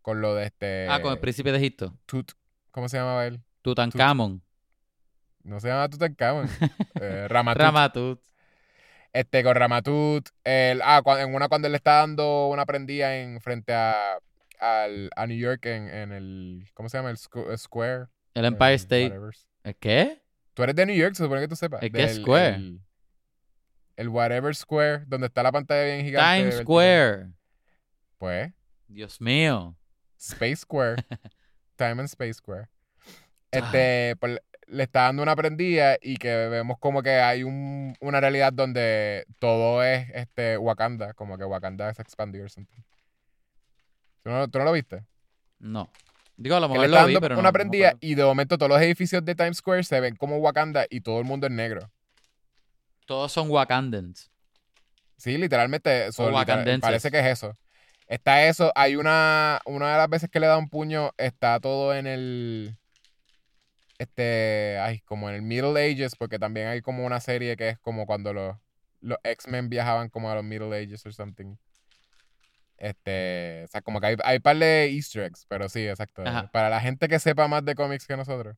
con lo de este ah, con el príncipe de Egipto. Tut, ¿cómo se llamaba él? Tutankamón. No se llama Tutankamón. eh, Ramatut. Ramatut. este con Ramatut, el ah, cua- en una cuando él le está dando una prendida en frente a al, a New York en, en el ¿cómo se llama? el squ- Square. El Empire eh, State. whatever. ¿El qué? Tú eres de New York, se supone que tú sepas. ¿El qué Del- Square? El, el Whatever Square, donde está la pantalla bien gigante. Times. Square. Pues, Dios mío. Space Square. Time and Space Square. Este, pues, le está dando una prendida y que vemos como que hay un- una realidad donde todo es este Wakanda, como que Wakanda es expandido or something. ¿Tú no, tú no lo viste? No. Digo, a lo mejor lo vi, pero no- una no me prendida y de momento todos los edificios de Times Square se ven como Wakanda y todo el mundo es negro. Todos son Wakandans. Sí, literalmente, eso, O literal- parece que es eso. Está eso, hay una, una de las veces que le da un puño, está todo en el, este, ay, como en el Middle Ages, porque también hay como una serie que es como cuando los, los X-Men viajaban como a los Middle Ages or something. Este, o sea, como que hay, hay par de easter eggs, pero sí, exacto. Ajá. Para la gente que sepa más de cómics que nosotros,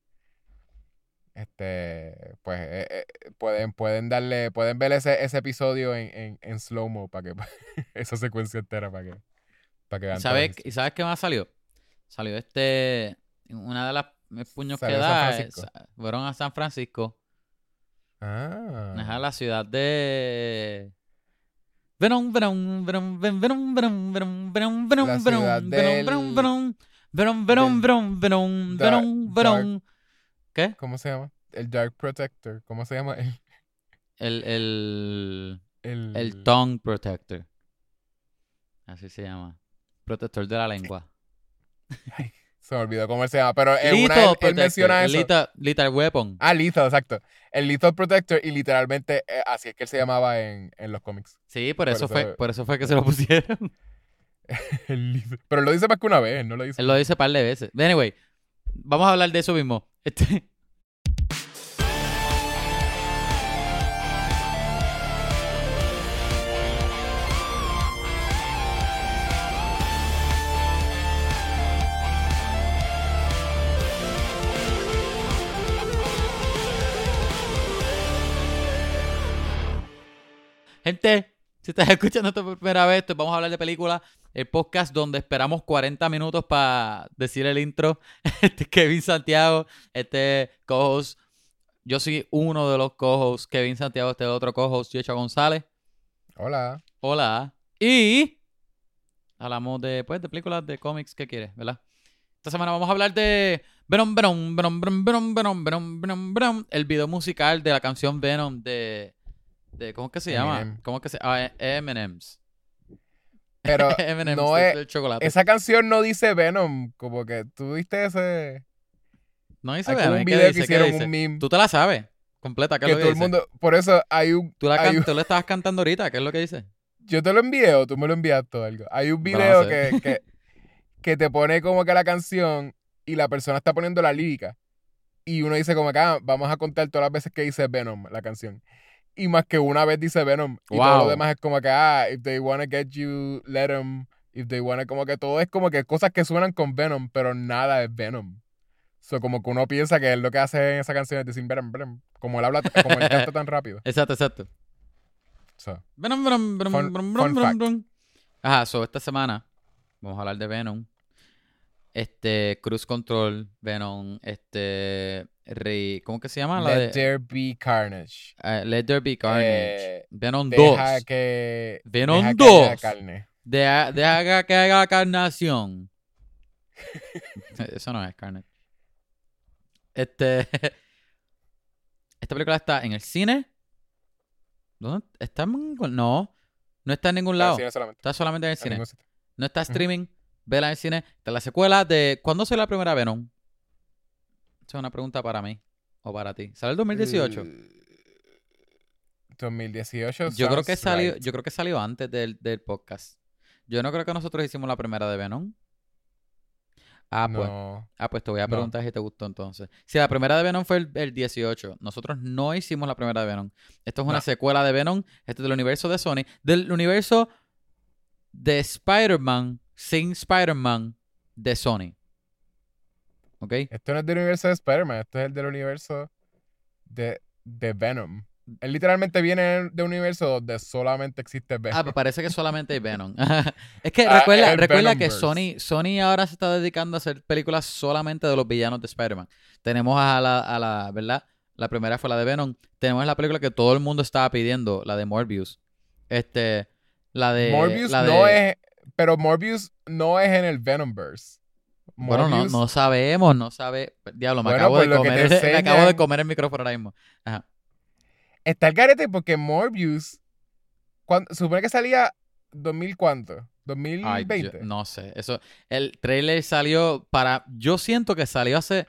este, pues eh, eh, pueden, pueden darle, pueden ver ese, ese episodio en, en, en slow-mo para que, esa secuencia entera para que, para que ¿Y vean sabes, ¿Y sabes qué más salió? Salió este. Una de las puños Salió que da. Fueron a San Francisco. Ah. Ajá, la ciudad de. Venom. ¿Qué? ¿Cómo se llama? El Dark Protector. ¿Cómo se llama? El, El, el, el, el Tongue Protector. Así se llama. Protector de la lengua. Se me olvidó cómo él se llama, pero en una él, él menciona eso. Lethal, Lethal Weapon. Ah, Lethal, exacto. El Lethal Protector y literalmente eh, así es que él se llamaba en, en los cómics. Sí, por, por eso, eso- fue, por eso fue que se lo pusieron. Pero lo dice más que una vez, no lo dice. Él lo dice un par de veces. Anyway, vamos a hablar de eso mismo. Este, Gente, si estás escuchando esto por primera vez, pues vamos a hablar de películas. El podcast donde esperamos 40 minutos para decir el intro. Este es Kevin Santiago, este co-host. Yo soy uno de los co-hosts. Kevin Santiago, este otro co-host, González. Hola. Hola. Y hablamos de, pues, de películas, de cómics, ¿qué quieres, verdad? Esta semana vamos a hablar de Venom, Venom, Venom, Venom, Venom, Venom, Venom, Venom, Venom, el video musical de la canción Venom de, de ¿cómo es que se llama? Eminem. ¿Cómo es que se llama? M&M's. Pero no es, del chocolate. esa canción no dice Venom, como que tú viste ese... No dice Venom, un ¿qué video dice? que ¿Qué hicieron dice? un meme Tú te la sabes, completa, ¿qué es que lo que todo el dice? mundo... Por eso hay un... Tú, la hay can- un- tú le estabas cantando ahorita, ¿qué es lo que dice? Yo te lo envié o tú me lo enviaste o algo. Hay un No, no video sé. que, que, que te pone como que la canción y la persona está poniendo la lírica. Y uno dice como que ah, vamos a contar todas las veces que dice Venom la canción. Y más que una vez dice Venom. Y todo lo Wow. demás es como que, ah, if they wanna get you, let them. If they wanna, como que todo es como que cosas que suenan con Venom, pero nada es Venom. So, como que uno piensa que él lo que hace en esa canción es decir Venom, Venom. Como él habla, como él canta tan rápido. Exacto, exacto. So, Venom, Venom, Venom, Fun- Venom, fun Venom, fact. Venom. Ajá, so esta semana vamos a hablar de Venom. Este, Cruise Control, Venom, este, Rey, ¿cómo que se llama? La let de there be carnage. eh, Let There Be Carnage. Eh, Venom 2. Deja que. Venom deja que haya 2. carne. Deja, deja que haga carnación. Eso no es Carnage. Este. Esta película está en el cine. ¿Dónde? ¿Está en No, no está en ningún lado. Solamente. Está solamente en el cine. No está streaming. Vela en el cine. La secuela de. ¿Cuándo salió la primera Venom? Esa es una pregunta para mí. O para ti. ¿Sale el 2018? Eh, 2018. yo creo que salió. right. Yo creo que salió antes del, del podcast. Yo no creo que nosotros hicimos la primera de Venom. Ah, pues. No. Ah, pues te voy a No. preguntar si te gustó entonces. Si la primera de Venom fue el, el 18, nosotros no hicimos la primera de Venom. Esto es una No. secuela de Venom, esto es del universo de Sony, del universo de Spider-Man sin Spider-Man de Sony. ¿Ok? Esto no es del universo de Spider-Man. Esto es el del universo de, de Venom. Él literalmente viene de un universo donde solamente existe Venom. Ah, pues parece que solamente hay Venom. es que Ah, recuerda, recuerda que. Sony, Sony ahora se está dedicando a hacer películas solamente de los villanos de Spider-Man. Tenemos a la, a la, ¿verdad? La primera fue la de Venom. Tenemos la película que todo el mundo estaba pidiendo, la de Morbius. Este, la de... Morbius la no de- es. Pero Morbius no es en el Venomverse. Bueno, no, Morbius- no sabemos, no sabe. Diablo, me Bueno, acabo de comer. me acabo de enseñan- comer el micrófono ahora mismo. Ajá. Está el garete porque Morbius. cuando- supone que salía 2000 cuánto? Ay, 2020. yo- no sé. Eso, el trailer salió para. Yo siento que salió hace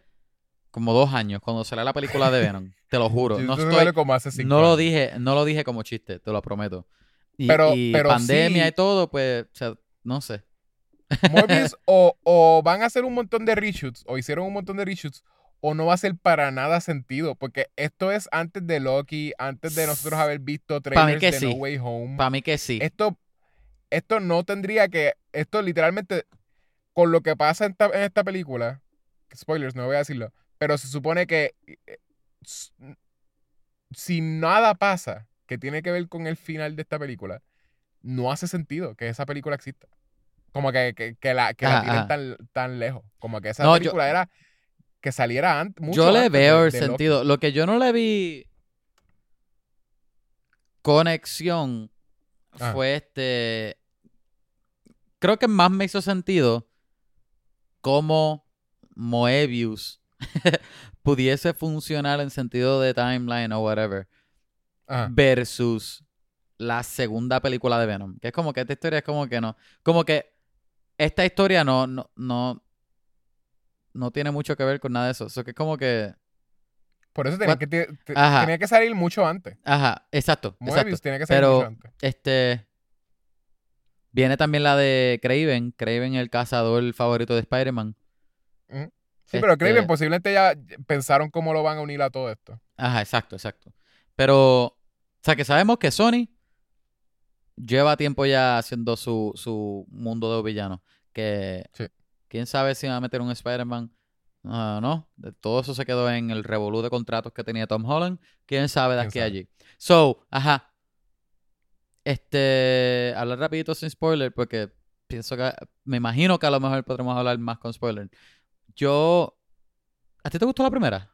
como dos años, cuando salió la película de Venom. Te lo juro. No estoy. sale como hace cinco No lo dije, no lo dije como chiste, te lo prometo. Y, Pero- y pero pandemia sí- y todo, pues, o sea, no sé. Morbius o, o van a hacer un montón de reshoots o hicieron un montón de reshoots o no va a ser para nada sentido porque esto es antes de Loki, antes de nosotros haber visto trailers de sí. No Way Home. Para mí que sí. Esto, esto no tendría que, esto literalmente, con lo que pasa en esta, en esta película, spoilers, no voy a decirlo, pero se supone que eh, si nada pasa que tiene que ver con el final de esta película, no hace sentido que esa película exista. Como que, que, que la, que la tiren tan, tan lejos. Como que esa No, yo- película era que saliera antes. Yo le veo el sentido. Lo que yo no le vi conexión Ah. fue este. Creo que más me hizo sentido cómo Moebius pudiese funcionar en sentido de timeline o whatever Ajá. versus la segunda película de Venom. Que es como que esta historia es como que no. Como que esta historia no, no, no, no tiene mucho que ver con nada de eso. Eso que es como que. Por eso tenía que, te- tenía que salir mucho antes. Ajá, exacto. Moebius exacto. tenía que salir Pero- mucho antes. Este. Viene también la de Craven. Craven, el cazador favorito de Spider-Man. Sí, pero Este- Craven posiblemente ya pensaron cómo lo van a unir a todo esto. Ajá, exacto, exacto. Pero, o sea, que sabemos que Sony lleva tiempo ya haciendo su, su mundo de villanos. Que Sí. quién sabe si va a meter un Spider-Man. Ah, no, todo eso se quedó en el revolú de contratos que tenía Tom Holland. Quién sabe de ¿Quién aquí a allí. So, ajá. Este, hablar rapidito sin spoiler porque pienso que, me imagino que a lo mejor podremos hablar más con spoiler. Yo, ¿a ti te gustó la primera?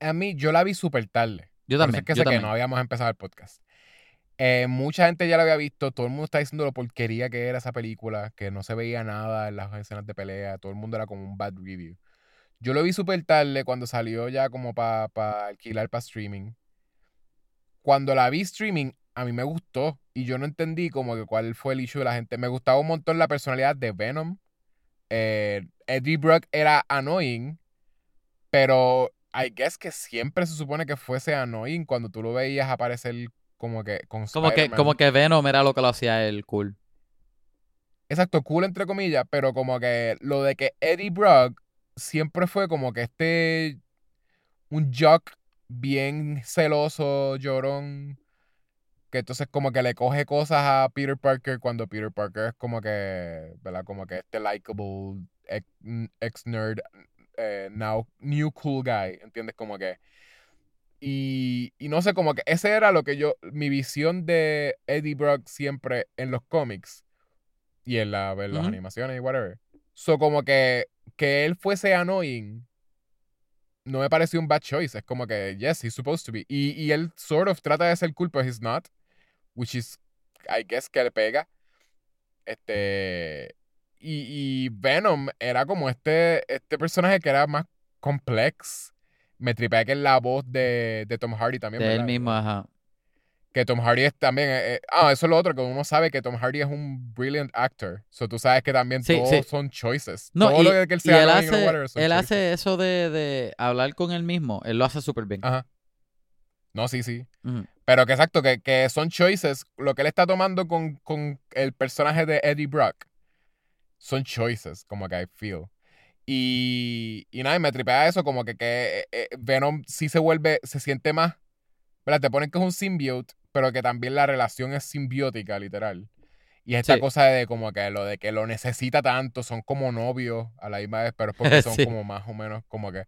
A mí, yo la vi súper tarde. Yo Por eso también, es que yo sé que también. no habíamos empezado el podcast. Eh, mucha gente ya la había visto, todo el mundo está diciendo lo porquería que era esa película, que no se veía nada en las escenas de pelea, todo el mundo era como un bad review. Yo lo vi súper tarde cuando salió ya como para alquilar para streaming. Cuando la vi streaming, a mí me gustó y yo no entendí como que cuál fue el issue de la gente. Me gustaba un montón la personalidad de Venom. Eh, Eddie Brock era annoying, pero I guess que siempre se supone que fuese annoying cuando tú lo veías aparecer como que con Como que, como que Venom era lo que lo hacía él cool. Exacto, cool entre comillas, pero como que lo de que Eddie Brock siempre fue como que este un jock bien celoso, llorón, que entonces como que le coge cosas a Peter Parker cuando Peter Parker es como que, ¿verdad? Como que este likable ex nerd, eh, now new cool guy, ¿entiendes? Como que y, y no sé, como que ese era lo que yo, mi visión de Eddie Brock siempre en los cómics y en, la, en las animaciones y whatever. So, como que, que él fuese annoying no me pareció un bad choice. Es como que, yes, he's supposed to be. Y, y él sort of trata de ser cool, pero he's not. Which is, I guess, que le pega. Este. Y, y Venom era como este, este personaje que era más complex. Me tripea que es la voz de, de Tom Hardy también. De él mismo, ajá. Que Tom Hardy es también. eh, eh, ah, eso es lo otro, que uno sabe que Tom Hardy es un brilliant actor. So tú sabes que también Sí, todos sí. son choices. No, Todo y, lo que él sea él hace, él choices. hace eso de, de hablar con él mismo. Él lo hace súper bien. Ajá. No, sí, sí. Pero que exacto, que, que son choices. Lo que él está tomando con, con el personaje de Eddie Brock son choices, como que I feel. Y, y nada, y me tripea eso, como que, que eh, eh, Venom sí se vuelve, se siente más. ¿verdad? Te ponen que es un symbiote, pero que también la relación es simbiótica, literal. Y esta Sí. cosa de como que lo de que lo necesita tanto, son como novios a la misma vez, pero es porque son Sí. como más o menos como que,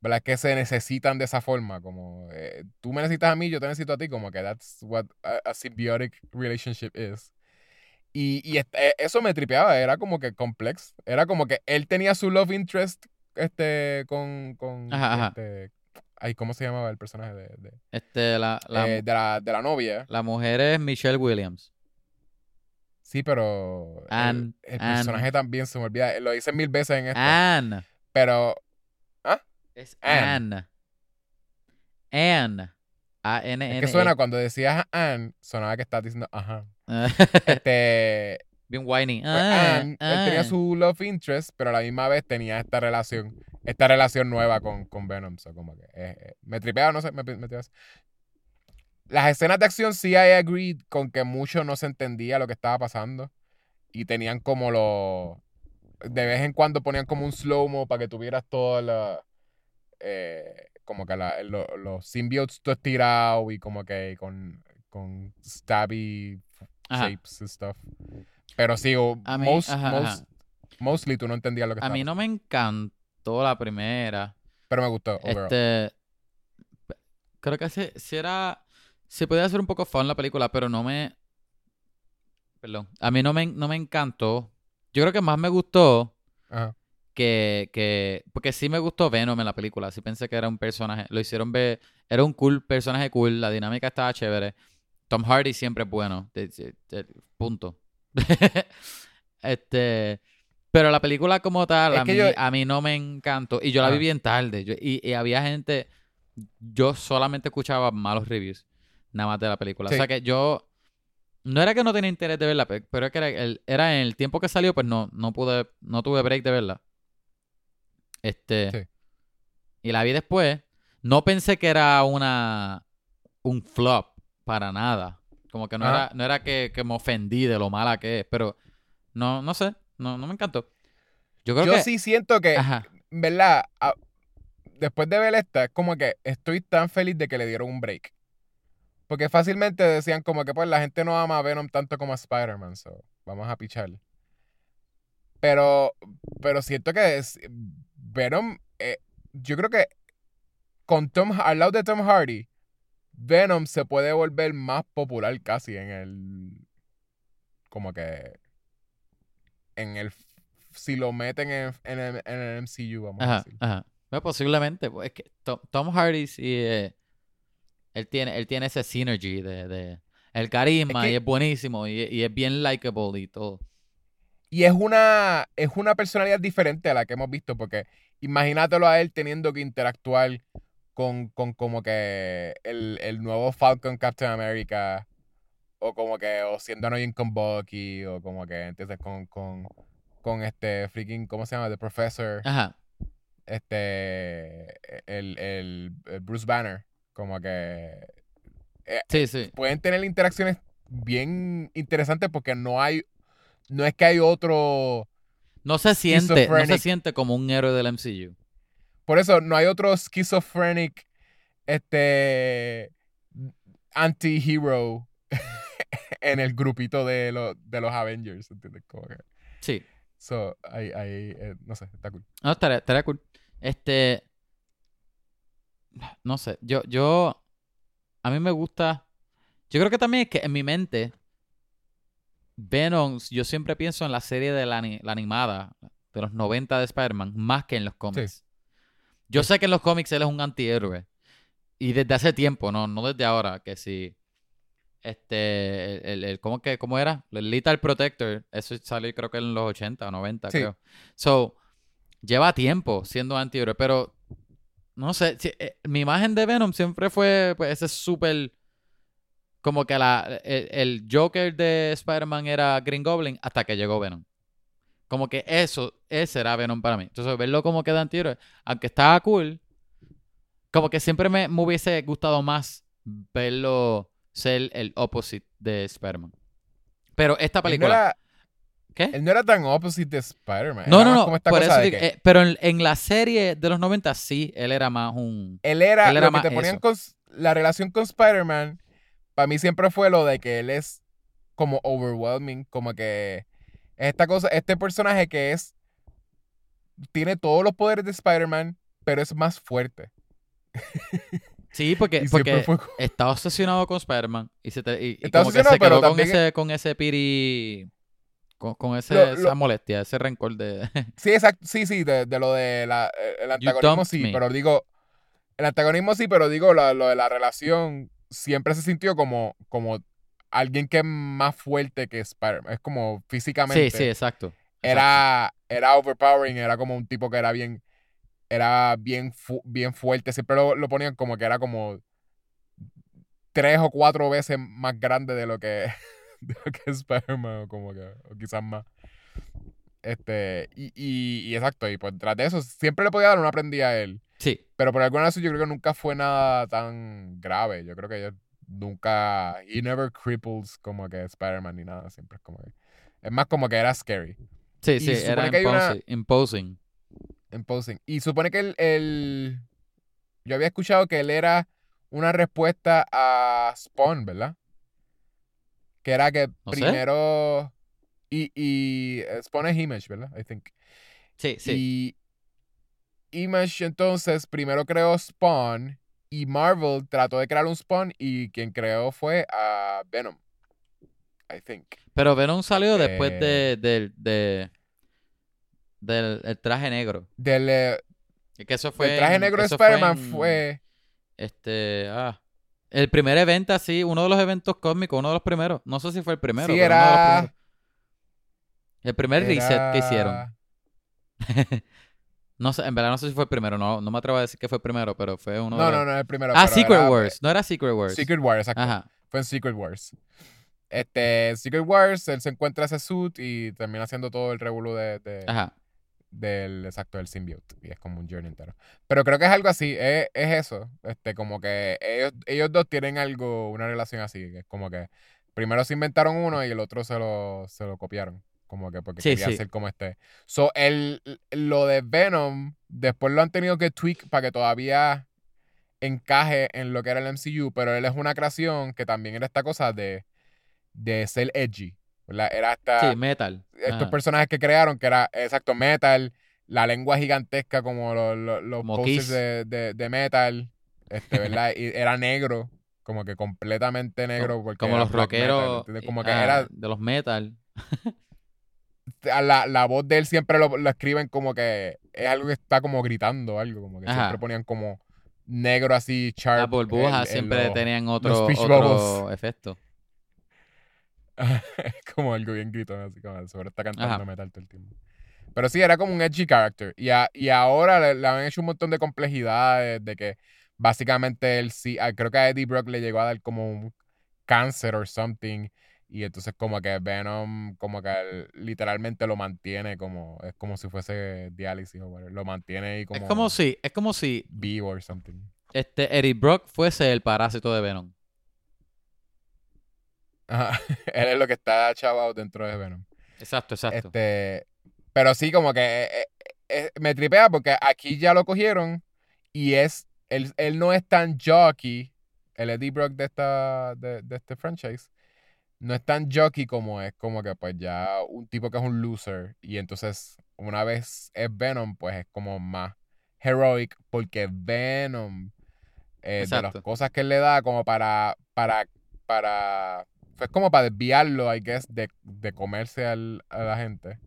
¿verdad? Que se necesitan de esa forma, como eh, tú me necesitas a mí, yo te necesito a ti, como que that's what a, a symbiotic relationship is. Y, y eh, eso me tripeaba, era como que complex, era como que él tenía su love interest este, con, con, Ajá, ajá. este, ay, ¿cómo se llamaba el personaje de, de, Este, la, la, eh, de la, de la novia? la mujer es Michelle Williams. Sí, pero el- Anne, el, Anne. personaje también se me olvida, lo dicen mil veces en esto, Anne. pero Es Anne. Anne. Anne. A-N-N. es que suena cuando decías Anne, sonaba que estás diciendo ajá. Este, Bien whiny. pues, Ah, Anne, él tenía ah. su love interest, pero a la misma vez tenía esta relación, esta relación nueva con, con Venom. so, como que, eh, eh, me tripeaba, no sé, me, me tripeaba. Las escenas de acción sí I agreed con que mucho no se entendía lo que estaba pasando. Y tenían como los... De vez en cuando ponían como un slow-mo para que tuvieras toda la... eh, como que la- lo- los symbiotes todo estirados y como que con, con stabby Ajá. shapes y stuff. Pero sí, o mí- most- ajá, most- ajá. mostly tú no entendías lo que A estaba mí no me encantó la primera. Pero me gustó, overall. Este. Creo que si, si era. Se podía hacer un poco fun la película, pero no me. Perdón. A mí no me, no me encantó. Yo creo que más me gustó Ajá. Que, que. Porque sí me gustó Venom en la película. Sí pensé que era un personaje. Lo hicieron ver. Era un cool personaje cool. La dinámica estaba chévere. Tom Hardy siempre es bueno. de- de- de- punto. este. Pero la película como tal, Es a mí, yo- a mí no me encantó. Y yo la vi Ajá. bien tarde. Yo- y, y había gente. Yo solamente escuchaba malos reviews. Nada más de la película. O sea que yo. No era que no tenía interés de verla, pe- pero es que era, el- era en el tiempo que salió, pues no, no pude, no tuve break de verla. Este. Sí. Y la vi después. No pensé que era una un flop para nada. Como que no era, no era que, que me ofendí de lo mala que es, pero no, no sé, no, no me encantó. Yo creo Yo que. sí siento que, Ajá. verdad, a- después de ver esta, es como que estoy tan feliz de que le dieron un break. Porque fácilmente decían como que pues la gente no ama a Venom tanto como a Spider-Man, so vamos a pichar. Pero, pero siento que es, Venom, eh, yo creo que con Tom, al lado de Tom Hardy, Venom se puede volver más popular casi en el, como que, en el, si lo meten en, en el, en el MCU, vamos a decir. ajá. Bueno, posiblemente. pues, es que Tom, Tom Hardy sí, eh, él tiene, él tiene ese synergy de, de el carisma Es que- y es buenísimo y, y es bien likable y todo. Y es una, es una personalidad diferente a la que hemos visto, porque imagínatelo a él teniendo que interactuar con, con como que el, el nuevo Falcon Captain America, o como que, o siendo annoying con Bucky, o como que, entonces con, con, con este freaking, ¿cómo se llama? The Professor, Ajá. este, el, el, el Bruce Banner, como que Sí, sí. pueden tener interacciones bien interesantes porque no hay, no es que hay otro... No se siente, no se siente como un héroe del MCU. Por eso no hay otro schizophrenic este anti-hero en el grupito de, los de los Avengers, ¿entiendes? Como que- Sí. so, ahí, ahí, eh, no sé, está cool. No, estaría, estaría cool. Este. No sé. Yo, yo. A mí me gusta. Yo creo que también es que en mi mente. Venom, yo siempre pienso en la serie de la, ani- la animada de los 90 de Spider-Man, más que en los cómics. Yo sé que en los cómics él es un antihéroe. Y desde hace tiempo, no, no desde ahora, que si. Este. El, el- el- ¿cómo, que, ¿Cómo era? El Lethal Protector. Eso salió creo que en los 80 o 90, Sí. creo. So, lleva tiempo siendo antihéroe, pero no sé, si- eh, mi imagen de Venom siempre fue pues, ese súper como que la, el, el Joker de Spider-Man era Green Goblin hasta que llegó Venom. Como que eso, ese era Venom para mí. Entonces, verlo como que de antihéroe, aunque estaba cool, como que siempre me, me hubiese gustado más verlo ser el opposite de Spider-Man. Pero esta Él no, película... era, ¿Qué? él no era tan opposite de Spider-Man. No, no, no. como esta por cosa eso de digo, que eh, pero en, en la serie de los 90 sí, él era más un... él era, él era lo que te ponían con la relación con Spider-Man, para mí siempre fue lo de que él es como overwhelming, como que esta cosa, este personaje que es tiene todos los poderes de Spider-Man, pero es más fuerte. Sí, porque, porque fue está obsesionado con Spider-Man y, se te- y- y como que se quedó con ese, con ese piri... con, con ese, Lo- lo- esa molestia, ese rencor de... Sí, exacto. Sí, sí, de, de lo de la, el antagonismo sí, me. pero digo, el antagonismo sí, pero digo, lo, lo de la relación siempre se sintió como, como alguien que es más fuerte que Spider-Man. Es como físicamente. sí, sí, exacto. exacto. era, era overpowering, era como un tipo que era bien, era bien, fu- bien fuerte. Siempre lo, lo ponían como que era como tres o cuatro veces más grande de lo que, de lo que Spider-Man, o como que, o quizás más. Este, y, y, y exacto, y pues tras de eso, siempre le podía dar una prendida a él. Sí, Pero por alguna razón yo creo que nunca fue nada tan grave. Yo creo que yo nunca. He never cripples como que Spider-Man ni nada. Siempre es como que. Es más como que era scary. sí, Y sí, era que hay una- imposi- imposing. Imposing. Y supone que el, el- Yo había escuchado que él era una respuesta a Spawn, ¿verdad? Que era que No sé. Y, y eh, Spawn es Image, ¿verdad? I think. Sí, sí. Y Image entonces primero creó Spawn y Marvel trató de crear un Spawn y quien creó fue a Venom. I think. Pero Venom salió después Eh. de, del- de- del el traje negro. Del, eh, Que eso fue del traje en- negro de fue Spider-Man fue. Este, ah, el primer evento así, uno de los eventos cósmicos, uno de los primeros. No sé si fue el primero, Sí, pero uno de los era- primeros. El primer reset que hicieron. No sé, en verdad no sé si fue el primero, no, no me atrevo a decir que fue el primero, pero fue uno de No, los... no, no, el primero. Ah, Secret era- Wars, no era Secret Wars. Secret Wars, exacto. Ajá, Fue en Secret Wars. Este, Secret Wars, él se encuentra ese suit y termina haciendo todo el revuelo de, de- ajá. del exacto del symbiote y es como un journey entero. Pero creo que es algo así, es, es eso, este como que ellos, ellos dos tienen algo, una relación así, que es como que primero se inventaron uno y el otro se lo, se lo copiaron, como que porque Sí, quería sí. ser como este. So, el, lo de Venom, después lo han tenido que tweak para que todavía encaje en lo que era el MCU, pero él es una creación que también era esta cosa de, de ser edgy, ¿verdad? Era esta Sí, Metal. estos Ajá. personajes que crearon, que era exacto metal, la lengua gigantesca como los, los, los posters de, de, de metal, este, ¿verdad? y era negro, como que completamente negro. Porque Como los metal, rockeros ¿entiendes? como que ah, era, de los Metal. la, la voz de él siempre lo, lo escriben como que es algo que está como gritando, algo, como que Ajá. siempre ponían como negro así, sharp. Las burbujas siempre los- tenían otro, otro efecto. es como algo bien gritón, así como sobre está cantando Ajá. metal todo el tiempo. Pero sí, era como un edgy character. Y, a- y ahora le, le han hecho un montón de complejidades, de que básicamente él sí, creo que a Eddie Brock le llegó a dar como un cáncer or something. Y entonces como que Venom, como que literalmente lo mantiene como, es como si fuese diálisis o whatever. Lo mantiene ahí como, Es como si, es como si vivo or something. este Eddie Brock fuese el parásito de Venom. Ajá. Él es lo que está chavado dentro de Venom. Exacto, exacto. Este, pero sí, como que eh, eh, eh, me tripea porque aquí ya lo cogieron y es, él, él no es tan jockey, el Eddie Brock de, esta, de, de este franchise, no es tan jockey como es como que pues ya un tipo que es un loser y entonces una vez es Venom, pues es como más heroic porque Venom, eh, de las cosas que él le da como para, para, para, fue como para desviarlo, I guess, de, de comerse al- a la gente.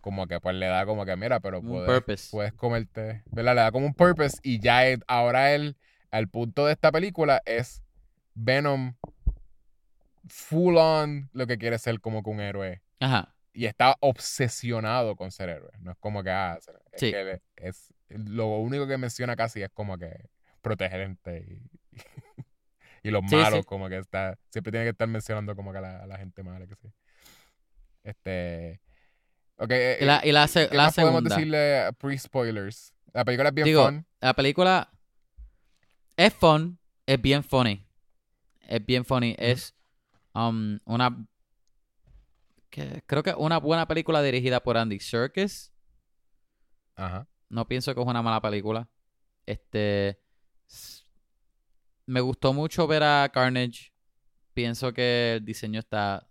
Como que pues le da como que, mira, pero puedes, puedes comerte, ¿verdad? Le da como un purpose y ya es- ahora él, al punto de esta película es Venom full on lo que quiere ser como que un héroe. Ajá. Y está obsesionado con ser héroe. No es como que, ah, ser- es Sí. que es, lo único que menciona casi es como que proteger gente y, y los Sí, malos, sí. como que está, siempre tiene que estar mencionando como que a la, la gente mala, que sí. Este, ok, eh, Y la, y la, ¿qué la más podemos decirle a pre-spoilers? La película es bien Digo, fun. la película es fun, es bien funny. Es bien funny. Es um, una. que- creo que una buena película dirigida por Andy Serkis. Ajá. No pienso que es una mala película. Este. Me gustó mucho ver a Carnage. Pienso que el diseño está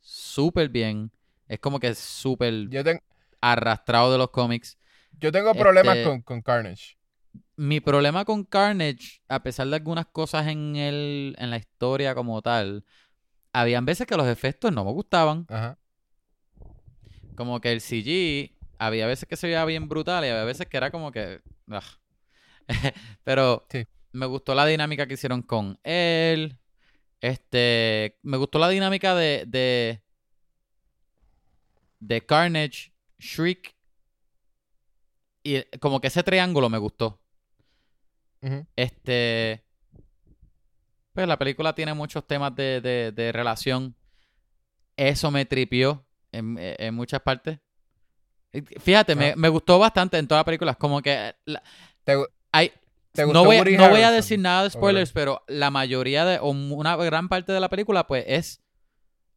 súper bien. Es como que súper ten- arrastrado de los cómics. yo tengo problemas Este- con, con Carnage. Mi problema con Carnage, a pesar de algunas cosas en el, en la historia como tal, habían veces que los efectos no me gustaban. Ajá. como que el CG había veces que se veía bien brutal y había veces que era como que. ah. Pero Sí. me gustó la dinámica que hicieron con él. Este. Me gustó la dinámica de. de. de Carnage, Shriek. Y como que ese triángulo me gustó. Este. Pues la película tiene muchos temas de, de- de relación. Eso me tripió en, en muchas partes. Fíjate, me, Ah. me gustó bastante en toda la película. Como que. la- ¿Te, gu- hay, te no voy, a- Woody no voy a Harrelson? decir nada de spoilers, pero la mayoría de. o una gran parte de la película, pues es.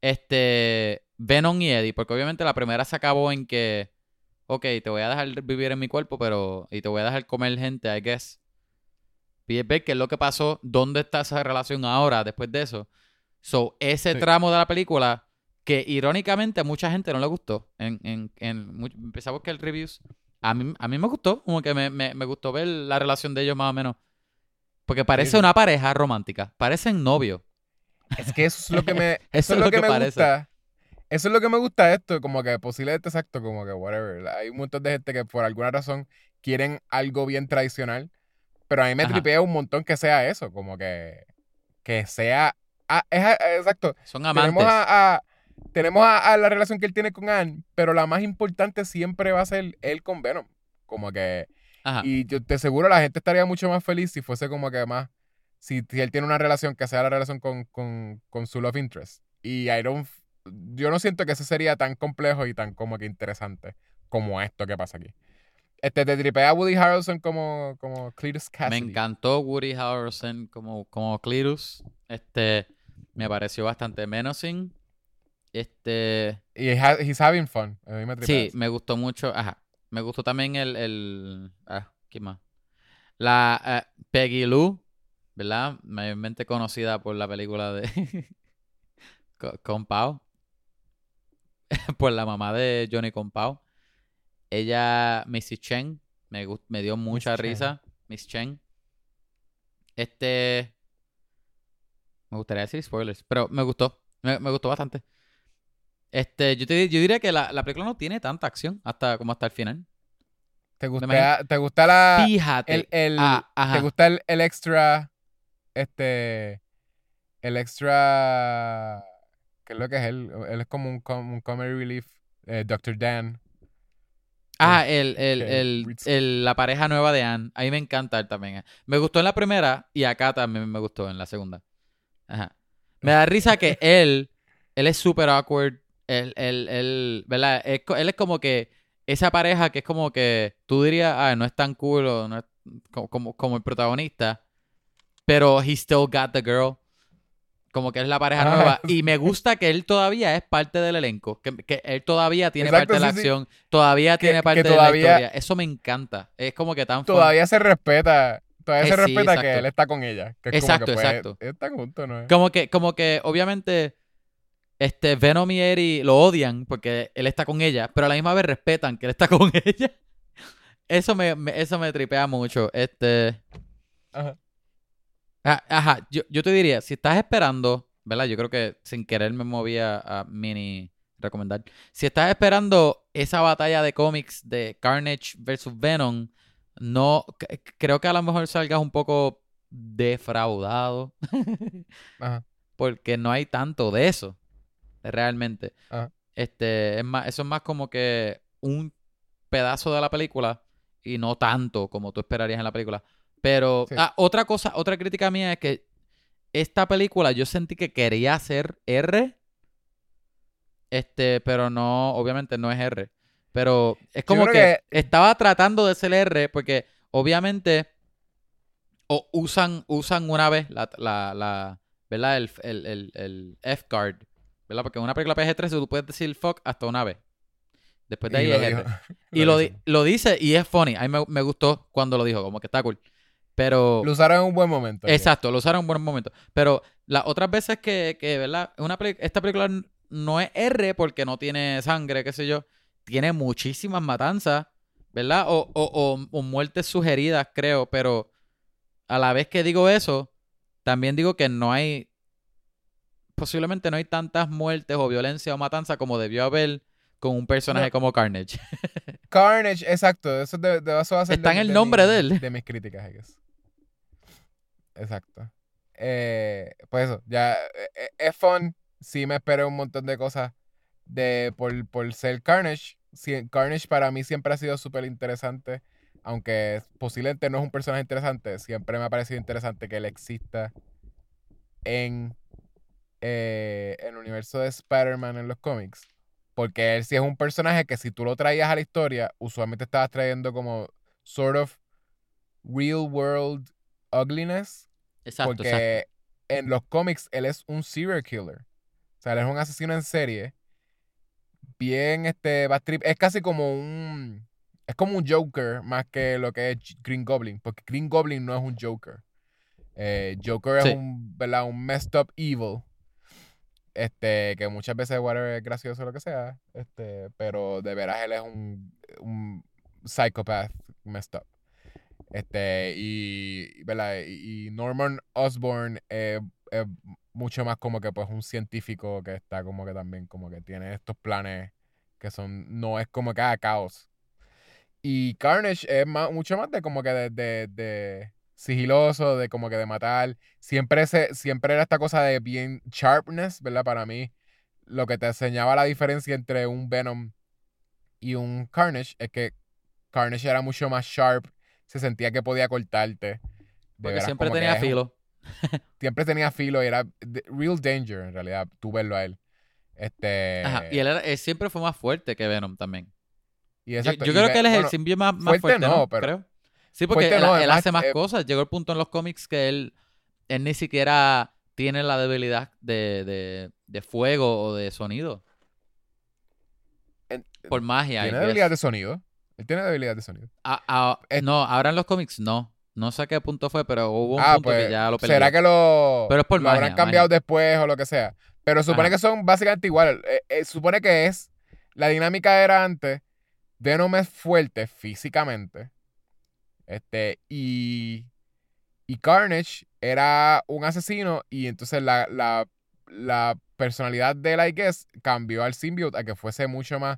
Este. Venom y Eddie. Porque obviamente la primera se acabó en que. Ok, te voy a dejar vivir en mi cuerpo, pero. Y te voy a dejar comer gente, I guess. Ver qué es lo que pasó, dónde está esa relación ahora, después de eso. So, ese Sí. tramo de la película, que irónicamente a mucha gente no le gustó. En, en, en, much- empecé a buscar reviews. A mí, a mí me gustó, como que me, me, me gustó ver la relación de ellos más o menos. Porque parece Sí. una pareja romántica. Parecen novios. Es que eso es lo que me, Eso eso es lo que, me parece. gusta. Eso es lo que me gusta de esto, como que posiblemente exacto, como que whatever. Hay un montón de gente que por alguna razón quieren algo bien tradicional, pero a mí me Ajá. tripea un montón que sea eso, como que que sea ah, es, ah, exacto. Son amantes. Tenemos a, a- tenemos a, a la relación que él tiene con Anne, pero la más importante siempre va a ser él con Venom, como que Ajá. y yo te aseguro la gente estaría mucho más feliz si fuese como que más. Si, si él tiene una relación que sea la relación con, con, con su love interest. Y I don't. Yo no siento que eso sería tan complejo y tan como que interesante como esto que pasa aquí. Este, te tripea a Woody Harrelson como, como Cletus Me Cassidy. encantó Woody Harrelson como, como Cletus. Este, me pareció bastante menacing. Este, Y ha- he's having fun. A mí me tripea sí, eso. me gustó mucho. Ajá. Me gustó también el, el ah, ¿quién más? La eh, Peggy Lou, ¿verdad? Mayormente conocida por la película de Co- Compao. por la mamá de Johnny Compao. Ella, Missy Chen, me, me dio mucha Miss Chen. risa. Miss Chen. Este. Me gustaría decir spoilers, pero me gustó. Me, me gustó bastante. Este, yo, te, yo diría que la, la película no tiene tanta acción hasta como hasta el final. ¿Te gusta, ¿te gusta la. Fíjate. El, el- Ah. ¿Te gusta el, el extra. Este. El extra. ¿Qué es lo que es él? Él es como un, com- un comedy relief. eh, Dr. Dan. Ah, el, el, el, el- la pareja nueva de Anne. A mí me encanta él también. Me gustó en la primera y acá también me gustó en la segunda. Ajá. Me da risa que él, él es súper awkward. Él, él, él, ¿verdad? Él es como que esa pareja que es como que tú dirías, ah, no es tan cool o no es como, como, como el protagonista, pero he still got the girl. Como que es la pareja Ah, nueva. Y me gusta que él todavía es parte del elenco. Que, que él todavía tiene Exacto, parte de la sí. acción. Todavía Que- tiene parte de la historia. Eso me encanta. Es como que tan fun. Todavía se respeta. Todavía Eh, se sí, respeta que él está con ella. Que es Exacto, como que, pues, exacto. Están juntos, ¿no? Como que, como que, obviamente, este, Venom y Eddie lo odian porque él está con ella, pero a la misma vez respetan que él está con ella. Eso me, me- eso me tripea mucho. Este. Ajá. Ah, Ajá, yo, yo te diría, si estás esperando, ¿verdad? Yo creo que sin querer me moví a, mini recomendar. Si estás esperando esa batalla de cómics de Carnage versus Venom, no, creo que a lo mejor salgas un poco defraudado. Ajá. porque no hay tanto de eso realmente. Ajá. Este, es más, eso es más como que un pedazo de la película y no tanto como tú esperarías en la película. Pero Sí. ah, otra cosa, otra crítica mía es que esta película yo sentí que quería ser R, este, pero no, obviamente no es R. Pero es como que, estaba tratando de ser R porque obviamente o usan, usan una vez la, la, la ¿verdad? El, el, el, el F-card, ¿verdad? Porque en una película PG-13 tú puedes decir fuck hasta una vez. Después de ahí Y es lo R. dijo. Y lo, lo dice y es funny. A mí me, me gustó cuando lo dijo, como que está cool. Pero... Lo usaron en un buen momento. Exacto, lo usaron en buen momento. Pero las otras veces que, que ¿verdad? Una peli- esta película no es R porque no tiene sangre, qué sé yo. Tiene muchísimas matanzas, ¿verdad? O, o, o- o muertes sugeridas, creo. Pero a la vez que digo eso, también digo que no hay... Posiblemente no hay tantas muertes o violencia o matanza como debió haber con un personaje No. como Carnage. Carnage, exacto. Eso, de, de- eso va a ser Está de- en el nombre mi- de él. De mis críticas, I guess. Exacto. Eh, pues eso, ya eh, eh, es fun. Sí me esperé un montón de cosas de por, por ser Carnage. Sí, Carnage para mí siempre ha sido súper interesante. Aunque posiblemente no es un personaje interesante, siempre me ha parecido interesante que él exista en eh, el universo de Spider-Man en los cómics. Porque él sí es un personaje que si tú lo traías a la historia, usualmente estabas trayendo como sort of real world ugliness. Exacto, exacto. Porque en los cómics él es un serial killer. O sea, él es un asesino en serie. Bien, este, bad trip. Es casi como un. Es como un Joker más que lo que es Green Goblin. Porque Green Goblin no es un Joker. Eh, Joker Sí. es un, ¿verdad? Un messed up evil. Este, que muchas veces whatever es gracioso o lo que sea. Este, pero de veras él es un, un psychopath messed up. Este, y, ¿verdad? y, Norman Osborn es es mucho más como que pues un científico que está como que también como que tiene estos planes que son, no es como que ah, caos. Y Carnage es más, mucho más de como que de, de, de sigiloso, de como que de matar. Siempre, se, siempre era esta cosa de bien sharpness, ¿verdad? Para mí, lo que te enseñaba la diferencia entre un Venom y un Carnage es que Carnage era mucho más sharp, se sentía que podía cortarte. Porque veras, siempre tenía un- filo. siempre tenía filo y era real danger en realidad, tú verlo a él. Este, Ajá. Y él, era- él siempre fue más fuerte que Venom también. y Yo, exacto, yo y creo que él es bueno, el simbionte más, más fuerte fuerte, no, ¿no? pero- Creo. Sí, porque él, no, él además, hace más eh, cosas. Llegó el punto en los cómics que él, él ni siquiera tiene la debilidad de, de, de fuego o de sonido. en- Por magia. Tiene debilidad de sonido. Él tiene debilidad de sonido. Ah, no, ahora en los cómics no. No sé a qué punto fue, pero hubo un Ah, punto pues, que ya lo perdió. ¿será que lo, Pero es por lo habrán cambiado magia. después o lo que sea? Pero supone Ajá. que son básicamente igual. Eh, eh, supone que es, la dinámica era antes, Venom es fuerte físicamente, este, y, y Carnage era un asesino y entonces la, la, la personalidad de él, I guess, cambió al symbiote a que fuese mucho más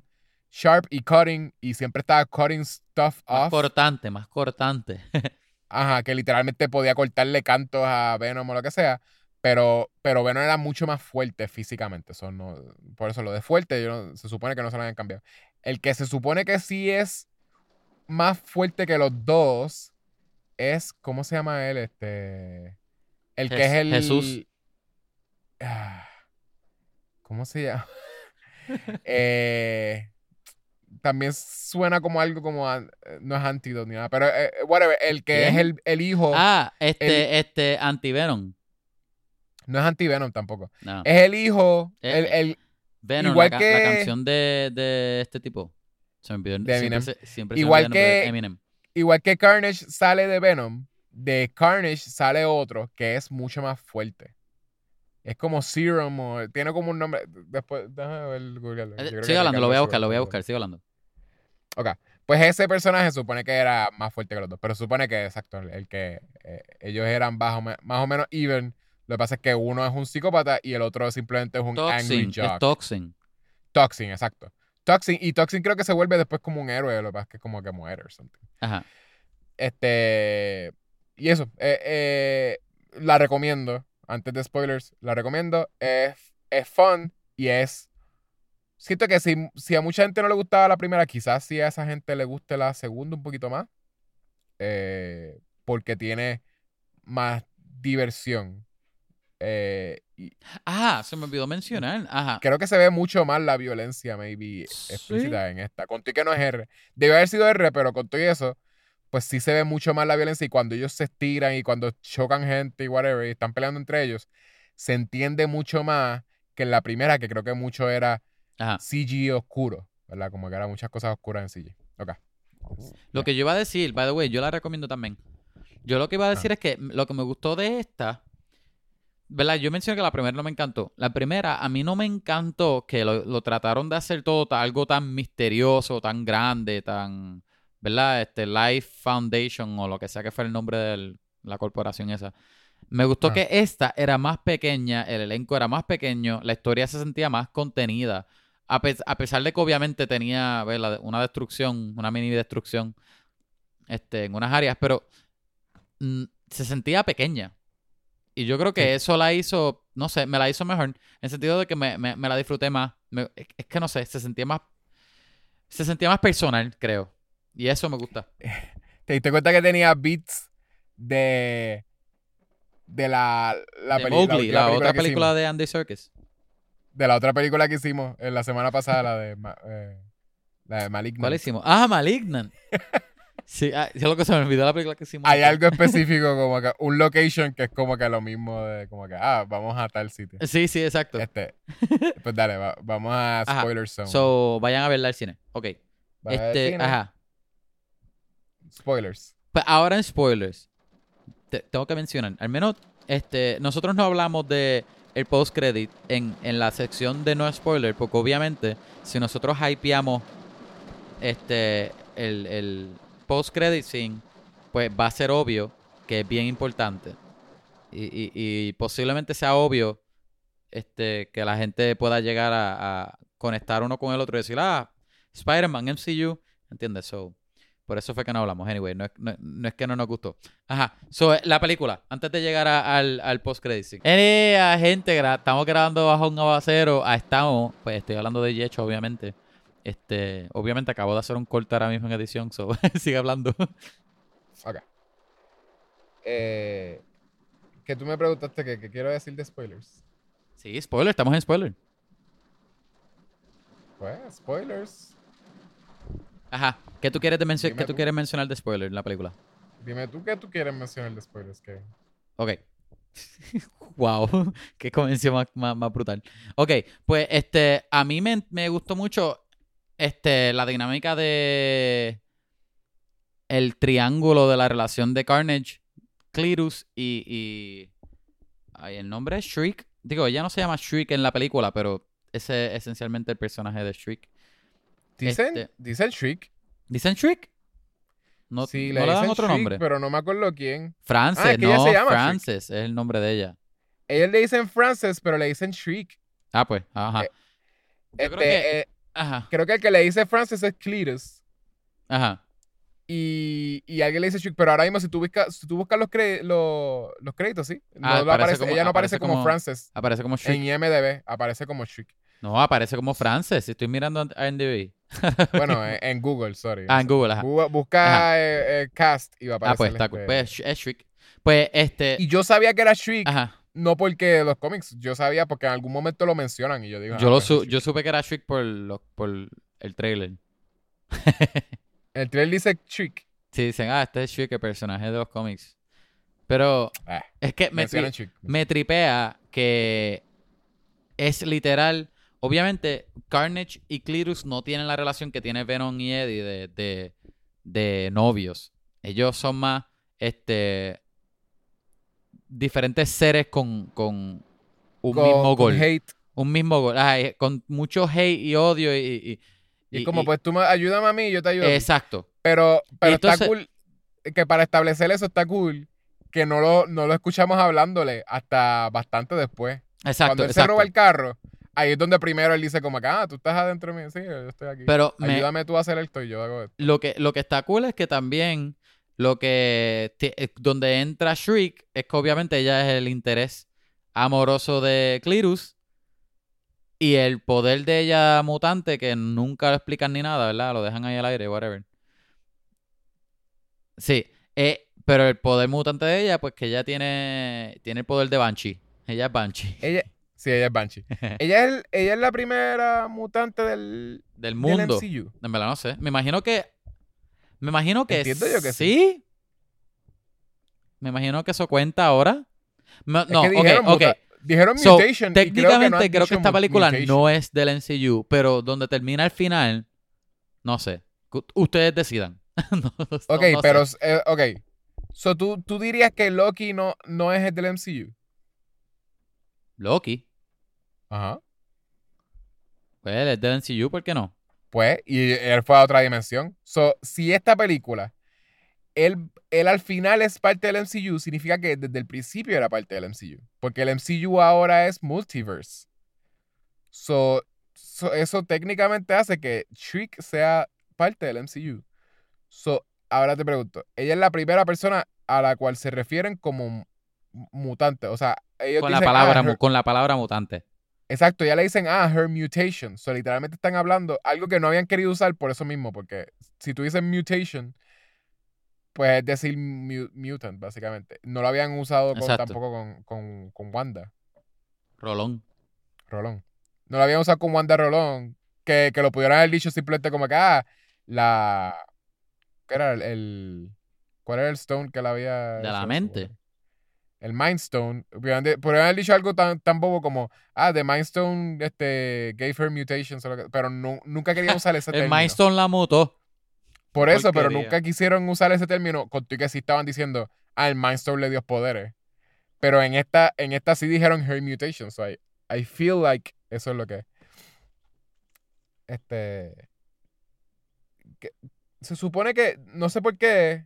sharp y cutting y siempre estaba cutting stuff Más off. cortante, más cortante. Ajá, que literalmente podía cortarle cantos a Venom o lo que sea. Pero, pero Venom era mucho más fuerte físicamente. Eso no, por eso lo de fuerte yo no- se supone que no se lo habían cambiado. El que se supone que sí es más fuerte que los dos es, ¿cómo se llama él? Este, el que es el... Jesús. Ah, ¿Cómo se llama? Eh, también suena como algo como... an- No es antídoto ni nada, pero eh, whatever. El que es el, el hijo... Ah, este, este, anti-Venom. No es anti-Venom tampoco. No. Es el hijo... Eh, el, el- Venom, igual la, que- la canción de, de este tipo. Se me olvidó. De siempre Eminem. siempre se me Igual el de que- Eminem. igual que Carnage sale de Venom, de Carnage sale otro que es mucho más fuerte. Es como Serum o tiene como un nombre. Después, déjame ver, Eh, que Sigue hablando, lo voy a buscar, lo voy a buscar, sigue hablando. Ok. Pues ese personaje supone que era más fuerte que los dos. Pero supone que, exacto, el que eh, ellos eran bajo, más o menos even. Lo que pasa es que uno es un psicópata y el otro simplemente es un angry Toxin, jock. es Toxin. Toxin, exacto. Toxin. Y Toxin creo que se vuelve después como un héroe. Lo que pasa es que como que muere o something. Ajá. Este. Y eso. eh, eh, la recomiendo. Antes de spoilers, la recomiendo. Es, es fun y es. Siento que si, si a mucha gente no le gustaba la primera, quizás si a esa gente le guste la segunda un poquito más. eh, porque tiene más diversión. Eh, y Ah, se me olvidó mencionar. Ajá. creo que se ve mucho más la violencia, maybe, Sí. explícita en esta. Con todo y que no es R. Debe haber sido R, pero con todo y eso, pues sí se ve mucho más la violencia. Y cuando ellos se estiran y cuando chocan gente y whatever, y están peleando entre ellos, se entiende mucho más que en la primera, que creo que mucho era Ajá. CG oscuro, ¿verdad? Como que eran muchas cosas oscuras en CG. Ok. Lo que yo iba a decir, by the way, yo la recomiendo también. Yo lo que iba a decir es que lo que me gustó de esta, ¿verdad? Yo mencioné que la primera no me encantó. La primera, a mí no me encantó que lo, lo trataron de hacer todo algo tan misterioso, tan grande, tan, ¿verdad? Este Life Foundation o lo que sea que fue el nombre de la corporación esa. Me gustó Ah. que esta era más pequeña, el elenco era más pequeño, la historia se sentía más contenida. A, pes- a pesar de que obviamente tenía ¿verdad? una destrucción, una mini destrucción este, en unas áreas, pero mm, se sentía pequeña. Y yo creo que Sí. eso la hizo, no sé, me la hizo mejor. En el sentido de que me, me- me la disfruté más. Me- es, que no sé, se sentía más. Se sentía más personal, creo. Y eso me gusta. ¿Te diste cuenta que tenía beats de. de la. la, de peli- Mowgli, última la, otra película hicimos? de Andy Serkis. De la otra película que hicimos en la semana pasada, la de. Eh, la de Malignant. ¿Cuál hicimos? Ah, Malignant. Sí, ah, es lo que se me olvidó la película que hicimos. Hay algo específico, como que un location que es como que lo mismo de. como que, ah, vamos a tal sitio. Sí, sí, exacto. Este. Pues dale, va- vamos a Ajá. Spoiler Zone. So, vayan a verla al cine. Ok. Este, cine, ajá. Spoilers. Pues ahora en spoilers. te- tengo que mencionar. Al menos, este, nosotros no hablamos de el post credit en, en la sección de no spoiler, porque obviamente, si nosotros hypeamos este el, el post credit scene, pues va a ser obvio que es bien importante. Y, y- posiblemente sea obvio este, que la gente pueda llegar a, a conectar uno con el otro y decir, ah, Spider-Man, MCU, ¿entiendes? So, por eso fue que no hablamos. Anyway, no es, no, no es que no nos gustó. Ajá. So, eh, la película, antes de llegar a- al, al post-credit scene. Eh, gente, gra- estamos grabando bajo un aguacero. Ah, estamos, pues estoy hablando de Yecho, obviamente. Este, obviamente acabo de hacer un corte ahora mismo en edición, so sigue hablando. Ok. Eh, que tú me preguntaste que, que quiero decir de spoilers. sí, spoiler, estamos en spoiler. Pues, spoilers. Ajá. ¿Qué tú quieres, de mencio- Dime ¿qué tú tú. quieres mencionar de spoiler en la película? Dime tú qué tú quieres mencionar de spoilers. Que... Ok. wow, qué convención más, más, más brutal. Ok, pues este, a mí me, me gustó mucho este, la dinámica de el triángulo de la relación de Carnage, Cletus y, y ay, el nombre es Shriek. Digo, ella no se llama Shriek en la película, pero ese es esencialmente el personaje de Shriek. Dicen, Este- dicen Shriek. ¿Dicen Shriek? No, sí, no le dan dicen otro Shriek, nombre. Pero no me acuerdo quién. Frances, Ah, es que no, se llama Shriek. Frances es el nombre de ella. Ellos le dicen Frances, pero le dicen Shriek. Ah, pues, ajá. Eh, Este, creo que- eh, Ajá, creo que el que le dice Frances es Cletus. ajá. Y, y alguien le dice Shriek. Pero ahora mismo, si tú buscas, si tú buscas los, cre- los, los créditos, ¿sí? No Ah, aparece aparece- como- ella no aparece aparece como, como- Frances. Aparece como Shriek. En IMDB aparece como Shriek. No, aparece como Frances. Estoy mirando a NDB. Bueno, en, en Google, sorry. Ah, en Google, ajá. Bu- Busca eh, eh, cast y va a Ah, pues aparecer. está este- Pues es Shriek. Pues este. Y yo sabía que era Shriek, Ajá. no porque los cómics, yo sabía porque en algún momento lo mencionan y yo digo. Yo, ah, lo pues es su- yo supe que era Shriek por, lo- por el trailer. El trailer dice Shriek. Sí, dicen, ah, este es Shriek, el personaje de los cómics. Pero Ah, es que me, mencionan tri- Shriek. me tripea que es literal. Obviamente, Carnage y Cletus no tienen la relación que tiene Venom y Eddie de, de, de novios. Ellos son más este diferentes seres con, con un Con- mismo con gol. hate. Un mismo gol. Ay, con mucho hate y odio y... y- Y, y- como, y- pues tú me, ayúdame a mí, yo te ayudo. Exacto. Pero, pero entonces- está cool que para establecer eso está cool que no lo, no lo escuchamos hablándole hasta bastante después. Exacto. Cuando él se roba el carro, ahí es donde primero él dice como que, ah, tú estás adentro de mí. Sí, yo estoy aquí. Pero me, Ayúdame tú a hacer esto y yo hago esto. lo que, lo que está cool es que también lo que eh, donde entra Shriek es que obviamente ella es el interés amoroso de Cletus y el poder de ella mutante que nunca lo explican ni nada, ¿verdad? Lo dejan ahí al aire, whatever. Sí, eh, pero el poder mutante de ella, pues que ella tiene, tiene el poder de Banshee. Ella es Banshee. Ella, sí, ella es Banshee. ella, es, el- ella es la primera mutante del, Del del mundo. MCU. En verdad no sé. Me imagino que. Me imagino que. Entiendo yo que sí. Me imagino que eso cuenta ahora. No, Es no, que dijeron, ok. dijeron So, mutation. y creo que, no técnicamente creo que esta película mutation. no es del MCU, pero donde termina el final, no sé. Ustedes decidan. No- Ok, no pero, eh, ok. So, ¿tú, tú dirías que Loki no, no es el del MCU. Loki. Ajá. Pues él es del MCU, ¿por qué no? Pues, y él fue a otra dimensión. So, si esta película, él, él al final es parte del MCU, significa que desde el principio era parte del MCU. Porque el MCU ahora es multiverse. So, so- eso técnicamente hace que Shriek sea parte del MCU. So, ahora te pregunto, ella es la primera persona a la cual se refieren como mu- mutante. O sea, ellos Con la, dicen, palabra, ah, con la palabra mutante. Exacto, ya le dicen, ah, her mutation. So, literalmente están hablando algo que no habían querido usar por eso mismo, porque si tú dices mutation, pues es decir mu- mutant, básicamente. No lo habían usado con- tampoco con, con, con Wanda, Rolón. Rolón. No lo habían usado con Wanda Rolón, que, que lo pudieran haber dicho simplemente como que, ah, la... ¿Qué era el, el- ¿Cuál era el stone que la había... De la mente. El Mind Stone. Pudieran de- pudieran haber dicho algo tan, tan bobo como, ah, the Mind Stone este, gave her mutations, pero nu- nunca querían usar ese El término. Milestone la mutó. Por eso, pero nunca quisieron usar ese término, con que sí estaban diciendo, ah, el Mind Stone le dio poderes. Pero en esta, en esta sí dijeron her mutation. So I, I feel like eso es lo que. Este. que- se supone que. No sé por qué.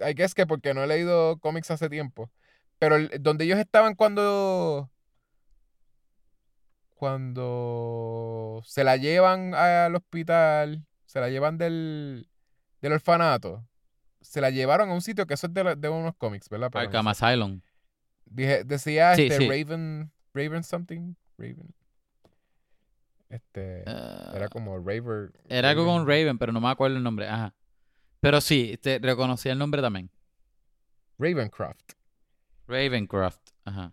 I guess que porque no he leído cómics hace tiempo. Pero el- donde ellos estaban cuando. Cuando se la llevan al hospital. Se la llevan del, del orfanato. Se la llevaron a un sitio que eso es de, de unos cómics, ¿verdad? Pero no Arkham sé. Asylum. Dije, decía Sí, este sí. Raven. Raven something. Raven. Este. Era como Raver. era algo con Raven, pero no me acuerdo el nombre. Ajá. Pero sí, te reconocí el nombre también. Ravencroft. Ravencroft. Ajá.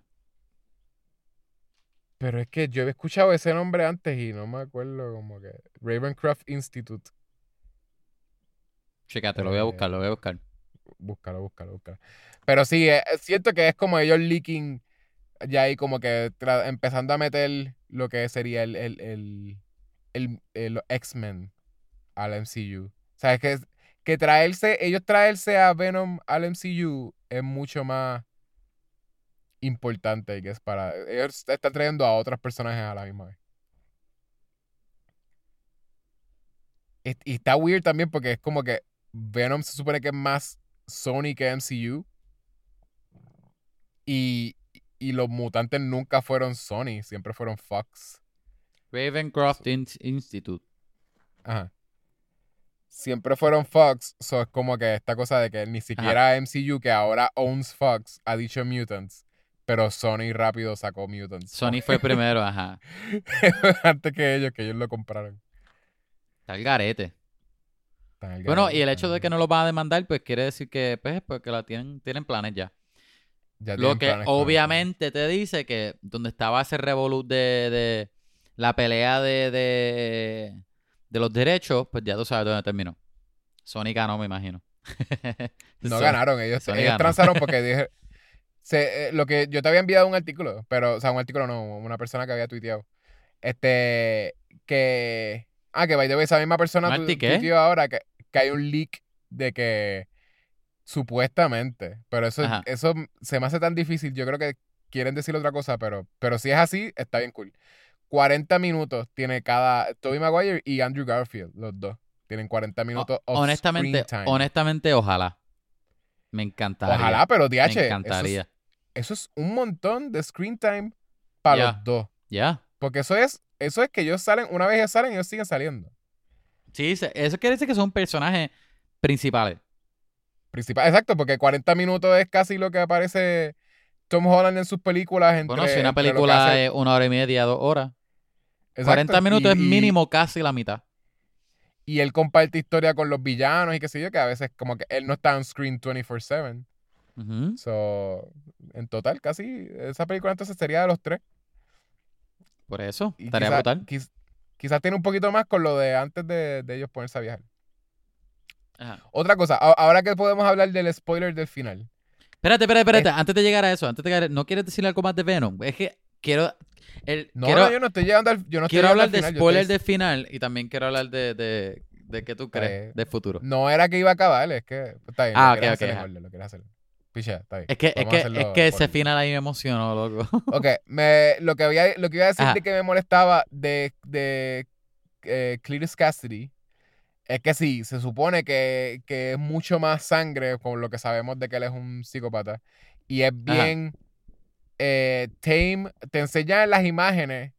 Pero es que yo había escuchado ese nombre antes y no me acuerdo como que. Ravencroft Institute. Chécate, lo voy a buscar, lo voy a buscar. Búscalo, búscalo, búscalo. Pero sí, eh, siento que es como ellos leaking ya ahí como que empezando a meter lo que sería el, el, el, el- el- X-Men al MCU. O sea, es que, que traerse, ellos traerse a Venom al MCU es mucho más importante que es para... Ellos están trayendo a otros personajes a la misma vez. Y, está weird también porque es como que Venom se supone que es más Sony que MCU. Y, y los mutantes nunca fueron Sony, siempre fueron Fox. Ravencroft In- Institute. Ajá. Siempre fueron Fox, so es como que esta cosa de que ni siquiera MCU, que ahora owns Fox, ha dicho Mutants, pero Sony rápido sacó Mutants. Sony fue primero, ajá. Antes que ellos, que ellos lo compraron. Está el garete. Bueno, garete, y el hecho de que no lo van a demandar, pues quiere decir que, pues, porque la tienen, tienen planes ya. Ya Lo que obviamente te dice que donde estaba ese revolut de, de la pelea de, de, de los derechos, pues ya tú sabes dónde terminó. Sony ganó, me imagino. No Sony- ganaron, ellos, Sony ellos ganó. transaron porque dije. se- eh, lo que yo te había enviado un artículo, pero, o sea, un artículo no, una persona que había tuiteado. Este, que. Ah, que by the way, esa misma persona tu- tuiteó ahora que, que hay un leak de que. Supuestamente. Pero eso, Ajá. eso se me hace tan difícil. Yo creo que quieren decir otra cosa, pero, pero si es así, está bien cool. 40 minutos tiene cada. Tobey Maguire y Andrew Garfield, los dos. Tienen 40 minutos honestamente, time. honestamente, ojalá. Me encantaría. Ojalá, pero Me DH, eso es, encantaría. eso es un montón de screen time para los dos. Ya. Porque eso es, eso es que ellos salen, una vez ellos salen, ellos siguen saliendo. Sí, eso quiere decir que son personajes principales. Principal, exacto, porque 40 minutos es casi lo que aparece Tom Holland en sus películas. Entre, Bueno, si una que película es una hora y media, dos horas. Exacto, 40 minutos y- es mínimo casi la mitad. Y él comparte historia con los villanos y qué sé yo, que a veces como que él no está en screen 24/7. Ujú. So, en total, casi, esa película entonces sería de los tres. Por eso, Y estaría quizá- brutal. quiz- quizás tiene un poquito más con lo de antes de, de ellos ponerse a viajar. Ajá. Otra cosa, a- ahora que podemos hablar del spoiler del final. Espérate, espérate, espérate. Antes de llegar a eso, antes de llegar, ¿no quieres decir algo más de Venom? Es que quiero. el- No, quiero no, yo no estoy llegando al yo no quiero hablar de final, spoiler estoy- del final y también quiero hablar de, de, de qué tú crees Eh, del futuro. No era que iba a acabar, es que está bien, Ah, lo ok, ok, hacer lo quieres hacer. Picha, está bien. Es que, es Vamos que, es que ese final ahí me emocionó, loco. Ok, me, lo, que había, lo que iba a decir Ajá. de que me molestaba de, de eh, Cassidy es que sí, se supone que, que es mucho más sangre con lo que sabemos de que él es un psicópata. Y es bien eh, tame. Te enseñan en las imágenes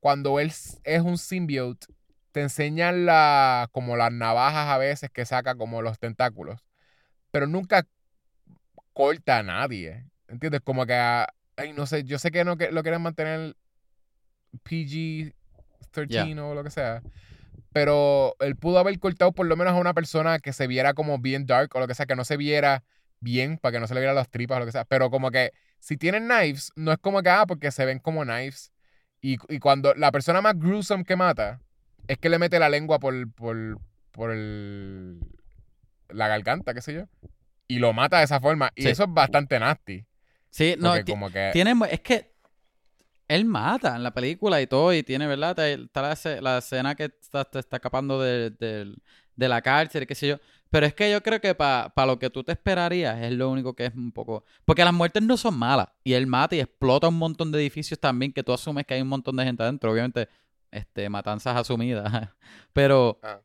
cuando él es un symbiote, te enseñan la, como las navajas a veces que saca como los tentáculos, pero nunca corta a nadie. ¿Entiendes? Como que, ay, no sé, yo sé que no que lo quieren mantener PG-13 o lo que sea, pero él pudo haber cortado por lo menos a una persona que se viera como bien dark o lo que sea, que no se viera bien para que no se le vieran las tripas o lo que sea, pero como que si tienen knives, no es como que, ah, porque se ven como knives. Y, y cuando la persona más gruesome que mata es que le mete la lengua por, por, por el, la garganta, qué sé yo, y lo mata de esa forma. Y Sí. eso es bastante nasty. Sí, no, como que... tiene, es que él mata en la película y todo, y tiene, ¿verdad? Está la, la escena que está, está escapando de, de- de la cárcel, qué sé yo. Pero es que yo creo que para lo que tú te esperarías es lo único que es un poco... Porque las muertes no son malas. Y él mata y explota un montón de edificios también que tú asumes que hay un montón de gente adentro. Obviamente, este, matanzas asumidas. Pero Ah.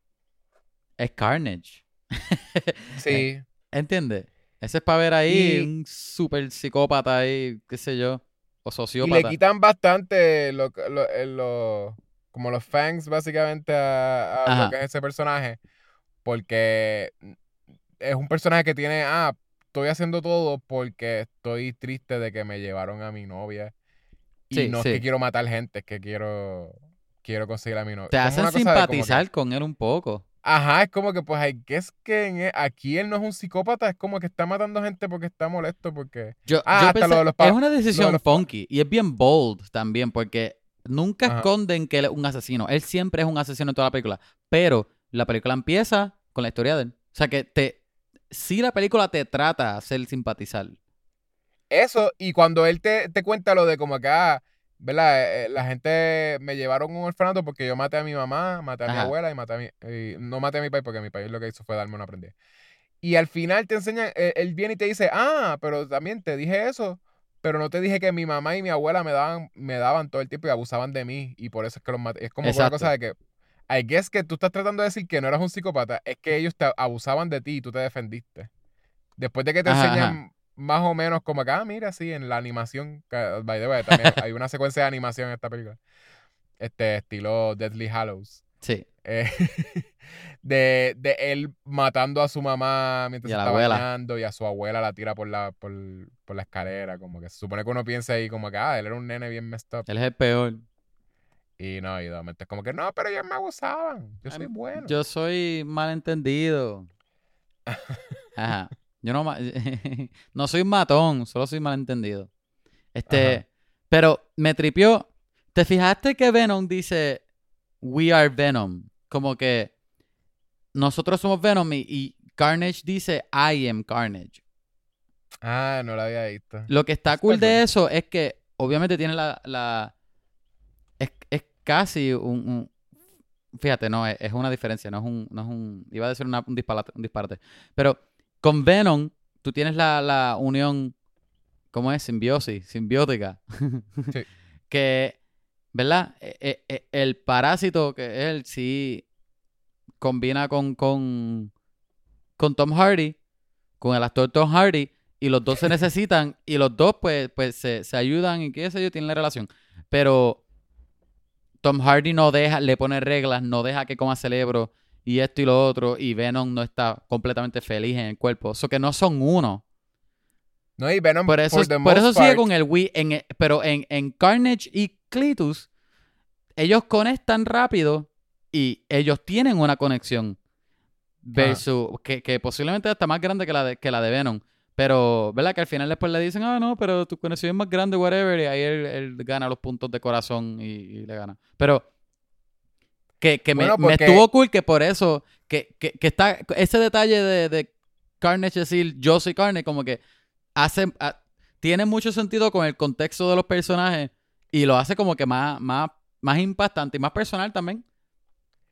es Carnage. Sí. ¿Entiendes? Ese es para ver ahí Y- un super psicópata ahí, qué sé yo. O Y le sociópata. quitan bastante lo, lo- eh, lo- como los fangs básicamente a, a lo que es ese personaje. Porque es un personaje que tiene, ah, estoy haciendo todo porque estoy triste de que me llevaron a mi novia. Y Sí, no es que quiero matar gente, es que quiero, quiero conseguir a mi novia. Te Como hacen que- simpatizar con él un poco. Ajá, es como que, pues, que en e- aquí él no es un psicópata, es como que está matando gente porque está molesto, porque... Yo, Ah, yo hasta pensé- lo de los es una decisión los funky y es bien bold también porque nunca Ajá. esconden que él es un asesino. Él siempre es un asesino en toda la película. Pero la película empieza con la historia de él. O sea que te... Sí la película te trata de hacer simpatizar. Eso, y cuando él te, te cuenta lo de como que, ah, ¿verdad? Eh, eh, la gente me llevaron un orfanato porque yo maté a mi mamá, maté a mi abuela y maté a mi... y no maté a mi país porque mi país lo que hizo fue darme una prendida. Y al final te enseñan, él, él viene y te dice, ah, pero también te dije eso, pero no te dije que mi mamá y mi abuela me daban, me daban todo el tiempo y abusaban de mí y por eso es que los maté. Es como una cosa de que, I guess que tú estás tratando de decir que no eras un psicópata, es que ellos te abusaban de ti y tú te defendiste. Después de que te Ajá, enseñan más o menos como que, ah, mira, sí, en la animación, que, by the way, también hay una secuencia de animación en esta película, este estilo Deadly Hallows, Sí. eh, de, de él matando a su mamá mientras Y a se la está abuela. bañando y a su abuela la tira por la, por, por la escalera, como que se supone que uno piensa ahí como que, ah, él era un nene bien messed up. Él es el peor. Y no, y de momento es como que, no, pero ellos me abusaban, yo soy bueno. Yo soy malentendido. Ajá. Yo no, no soy matón, solo soy malentendido. Este, Ajá. pero me tripió. ¿Te fijaste que Venom dice We are Venom? Como que nosotros somos Venom y, y Carnage dice I am Carnage. Ah, no la había visto. Lo que está Está cool de eso es que obviamente tiene la... la casi un, un- Fíjate, no, es, es una diferencia, no es un... No es un iba a decir una- un, disparate, un disparate. Pero con Venom, tú tienes la, la unión... ¿Cómo es? Simbiosis, simbiótica. Sí. que, ¿verdad? E- e- e- el parásito que es él sí combina con, con, con Tom Hardy, con el actor Tom Hardy, y los dos se necesitan, y los dos pues, pues se, se ayudan y qué sé yo, tienen la relación. Pero Tom Hardy no deja, le pone reglas, no deja que coma cerebro y esto y lo otro, y Venom no está completamente feliz en el cuerpo. Eso que no son uno. No, y Venom, Por eso, the por eso sigue con el Wii. En, el- pero en, en Carnage y Cletus, ellos conectan rápido y ellos tienen una conexión. Versus, que, que posiblemente está más grande que la, de, que la de Venom. Pero, ¿verdad? Que al final después le dicen, ah, no, pero tu conexión es más grande, whatever. Y ahí él, él gana los puntos de corazón y, y le gana. Pero, que, que me, Bueno, me porque- estuvo cool que por eso, que, que, que está ese detalle de, de Carnage decir, yo soy Carnage, como que hace, a- tiene mucho sentido con el contexto de los personajes y lo hace como que más, más, más impactante y más personal también.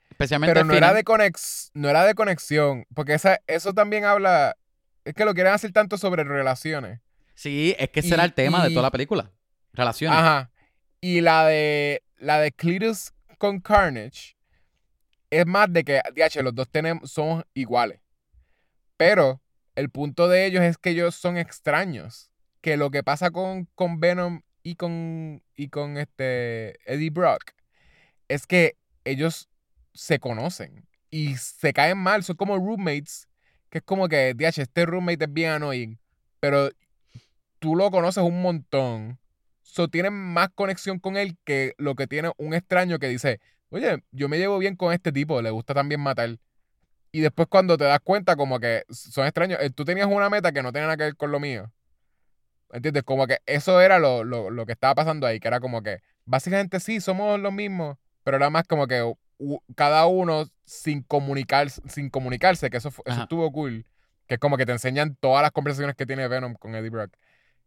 Especialmente Pero no era, de conex, no era de conexión, porque esa, eso también habla, es que lo quieren hacer tanto sobre relaciones. Sí, es que ese era Y- el tema de toda la película. Relaciones. Ajá. Y la de la de Cletus con Carnage es más de que, DH, los dos tenemos, son iguales. Pero el punto de ellos es que ellos son extraños. Que lo que pasa con, con Venom y con, y con este Eddie Brock es que ellos se conocen y se caen mal, son como roommates, que es como que, DH, este roommate es bien annoying, pero tú lo conoces un montón, so tienes más conexión con él que lo que tiene un extraño que dice, oye, yo me llevo bien con este tipo, le gusta también matar. Y después cuando te das cuenta como que son extraños, eh, tú tenías una meta que no tenía nada que ver con lo mío. ¿Entiendes? Como que eso era lo, lo, lo que estaba pasando ahí, que era como que, básicamente sí, somos los mismos, pero era más como que cada uno sin, comunicar, sin comunicarse, que eso, eso estuvo cool. Que es como que te enseñan todas las conversaciones que tiene Venom con Eddie Brock.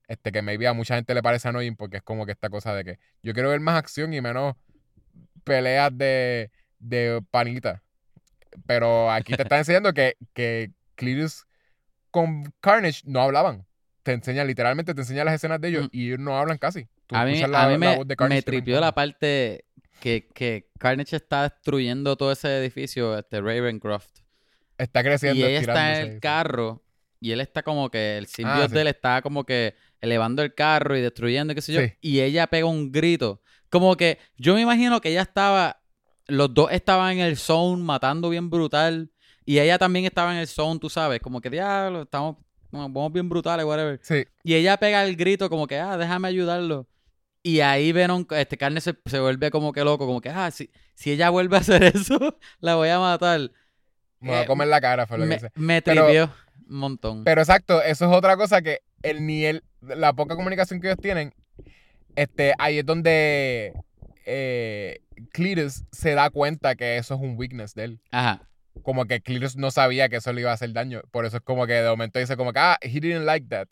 Este, que maybe a mucha gente le parece annoying porque es como que esta cosa de que yo quiero ver más acción y menos peleas de, de panita. Pero aquí te están enseñando que, que Cletus con Carnage no hablaban. Te enseña, literalmente te enseña las escenas de ellos Mm. y ellos no hablan casi. Tú A mí, escuchas a la- mí la me, voz de Carnage me tripió la parte que, que Carnage está destruyendo todo ese edificio, este Ravencroft. Está creciendo, Y ella está en el carro y él está como que, el simbionte Ah, sí. de él está como que elevando el carro y destruyendo, qué sé yo. Sí. Y ella pega un grito. Como que yo me imagino que ella estaba, los dos estaban en el zone matando bien brutal. Y ella también estaba en el zone, tú sabes, como que diablo, estamos, vamos bien brutales, whatever. Sí, Y ella pega el grito como que, ah, déjame ayudarlo. Y ahí Venom, este carne se, se vuelve como que loco, como que, ah, si, si ella vuelve a hacer eso, la voy a matar. me va a Eh, comer la cara, fue lo que Me, dice. me Pero- tripió un montón. Pero exacto, eso es otra cosa que el nivel, la poca comunicación que ellos tienen, este, ahí es donde eh, Cletus se da cuenta que eso es un weakness de él. Ajá. Como que Cletus no sabía que eso le iba a hacer daño. Por eso es como que de momento dice como que, ah, he didn't like that.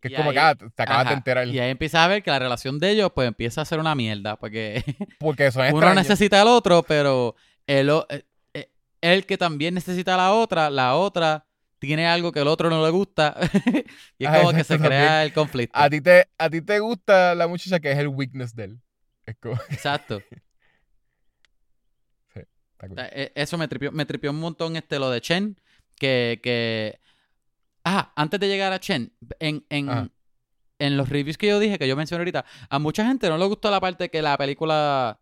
Que es como ahí- que, ah, te acabas de enterar. Y ahí empiezas a ver que la relación de ellos, pues empieza a ser una mierda. Porque Porque son uno necesita al otro, pero el, o- eh, eh, el que también necesita a la otra, la otra tiene algo que el otro no le gusta. y es Ah, como que se crea el conflicto. A ti, te, a ti te gusta la muchacha que es el weakness de él. Es como, Exacto. está cool. Eh, eh, Eso me tripió, me tripió un montón este lo de Chen. Que, que. Ah, antes de llegar a Chen, en, en, Ajá. en los reviews que yo dije, que yo mencioné ahorita, a mucha gente no le gustó la parte que la película.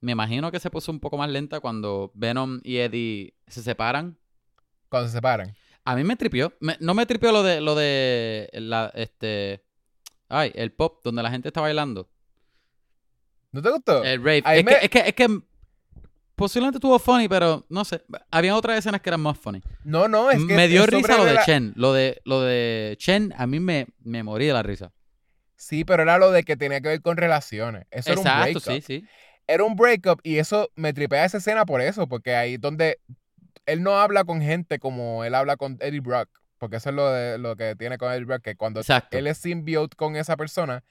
Me imagino que se puso un poco más lenta cuando Venom y Eddie se separan. Cuando se separan. A mí me tripió. Me- no me tripió lo de lo de la este ay, el pop donde la gente está bailando. ¿No te gustó? El rave. Es, me- que, es que es que posiblemente estuvo funny, pero no sé, había otras escenas que eran más funny. No, no, es que me dio risa lo de Chen, lo de lo de Chen a mí me, me morí de la risa. Sí, pero era lo de que tenía que ver con relaciones. Eso era un Exacto, breakup. sí, sí. Era un breakup y eso me tripea esa escena por eso, porque ahí donde él no habla con gente como él habla con Eddie Brock, porque eso es lo, de, lo que tiene con Eddie Brock, que cuando Exacto. él es symbiote con esa persona,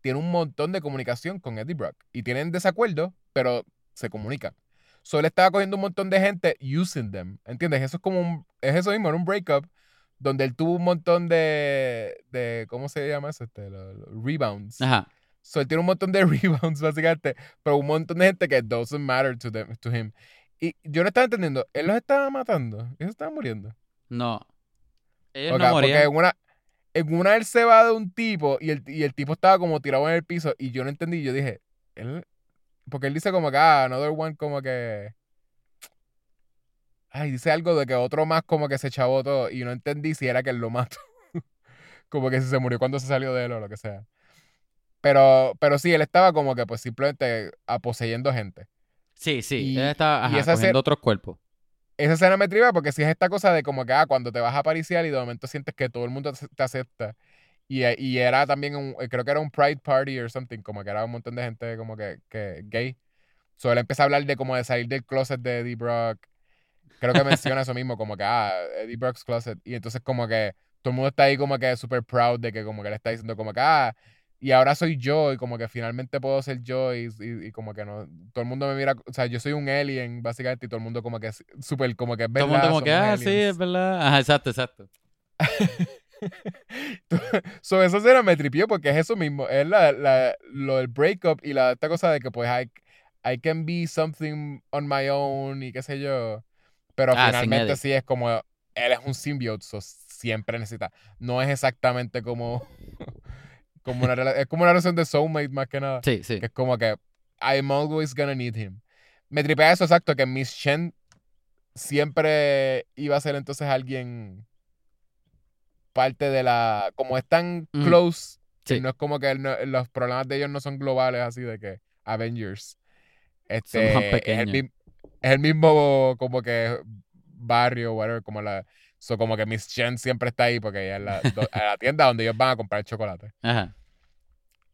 tiene un montón de comunicación con Eddie Brock y tienen desacuerdo, pero se comunican. So él estaba cogiendo un montón de gente using them, ¿entiendes? Eso es como un, es eso mismo, era un breakup donde él tuvo un montón de, de ¿cómo se llama eso? Este, los- los rebounds. Ajá. So, él tiene un montón de rebounds, básicamente, pero un montón de gente que doesn't matter to, them, to him. Y yo no estaba entendiendo, él los estaba matando, ellos estaban muriendo. No. Ellos no porque morían. en una, en una él se va de un tipo y el, y el tipo estaba como tirado en el piso y yo no entendí, yo dije, él, porque él dice como que, ah, another one como que... Ay, dice algo de que otro más como que se chavó todo y no entendí si era que él lo mató. como que si se murió cuando se salió de él o lo que sea. Pero, pero sí, él estaba como que pues simplemente aposeyendo gente. Sí, sí. y- Él estaba y ajá, esa cogiendo otros cuerpos. Esa escena me triba porque si es esta cosa de como que ah, cuando te vas a pariciar y de momento sientes que todo el mundo te acepta. Y, y era también un, eh, creo que era un pride party or something, como que era un montón de gente como que, que gay. So él empieza a hablar de como de salir del closet de Eddie Brock. Creo que menciona eso mismo, como que ah, Eddie Brock's closet. Y entonces como que todo el mundo está ahí como que super proud de que como que le está diciendo como que ah, y ahora soy yo y como que finalmente puedo ser yo y, y- y como que no, todo el mundo me mira, o sea, yo soy un alien básicamente y todo el mundo como que es súper como que es Todo verdad, el mundo como que, ah, sí, aliens". es verdad. Ajá, exacto, exacto. so, esa escena me tripió porque es eso mismo, es la, la- lo del breakup y la esta cosa de que pues I, I can be something on my own y qué sé yo, pero Ah, finalmente sí es como, él es un symbiote, so siempre necesita, no es exactamente como, como una, es como una relación de soulmate más que nada, Sí, sí. que es como que I'm always gonna need him. Me tripea eso, exacto, que Miss Chen siempre iba a ser entonces alguien parte de la... Como es tan close, que Sí. no es como que no- los problemas de ellos no son globales, así de que Avengers. Son Este, más es, el, pequeños. es el mismo como que barrio, whatever, como la... So, como que Miss Chen siempre está ahí porque ella es la, do- a la tienda donde ellos van a comprar chocolate. Ajá.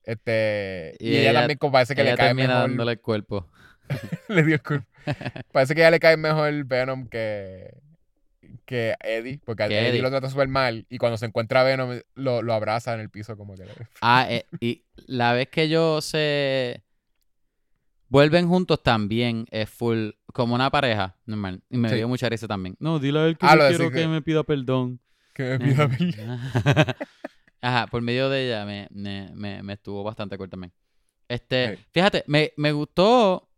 Este, y, Y ella, ella- también como parece que Ella le cae termina mejor. dándole el cuerpo. le dio el culo. Parece que a ella le cae mejor Venom que, que Eddie, porque a Que Eddie, Eddie. lo trata súper mal y cuando se encuentra Venom lo, lo abraza en el piso como que... Ah, eh, y la vez que ellos se vuelven juntos también es full, como una pareja, normal. Y me Sí. dio mucha risa también. No, dile a él que Ah, yo quiero que... que- me pida perdón. Que me pida perdón. Ajá, por medio de ella me, me, me, me estuvo bastante cool también. Este, Sí. fíjate, me, me gustó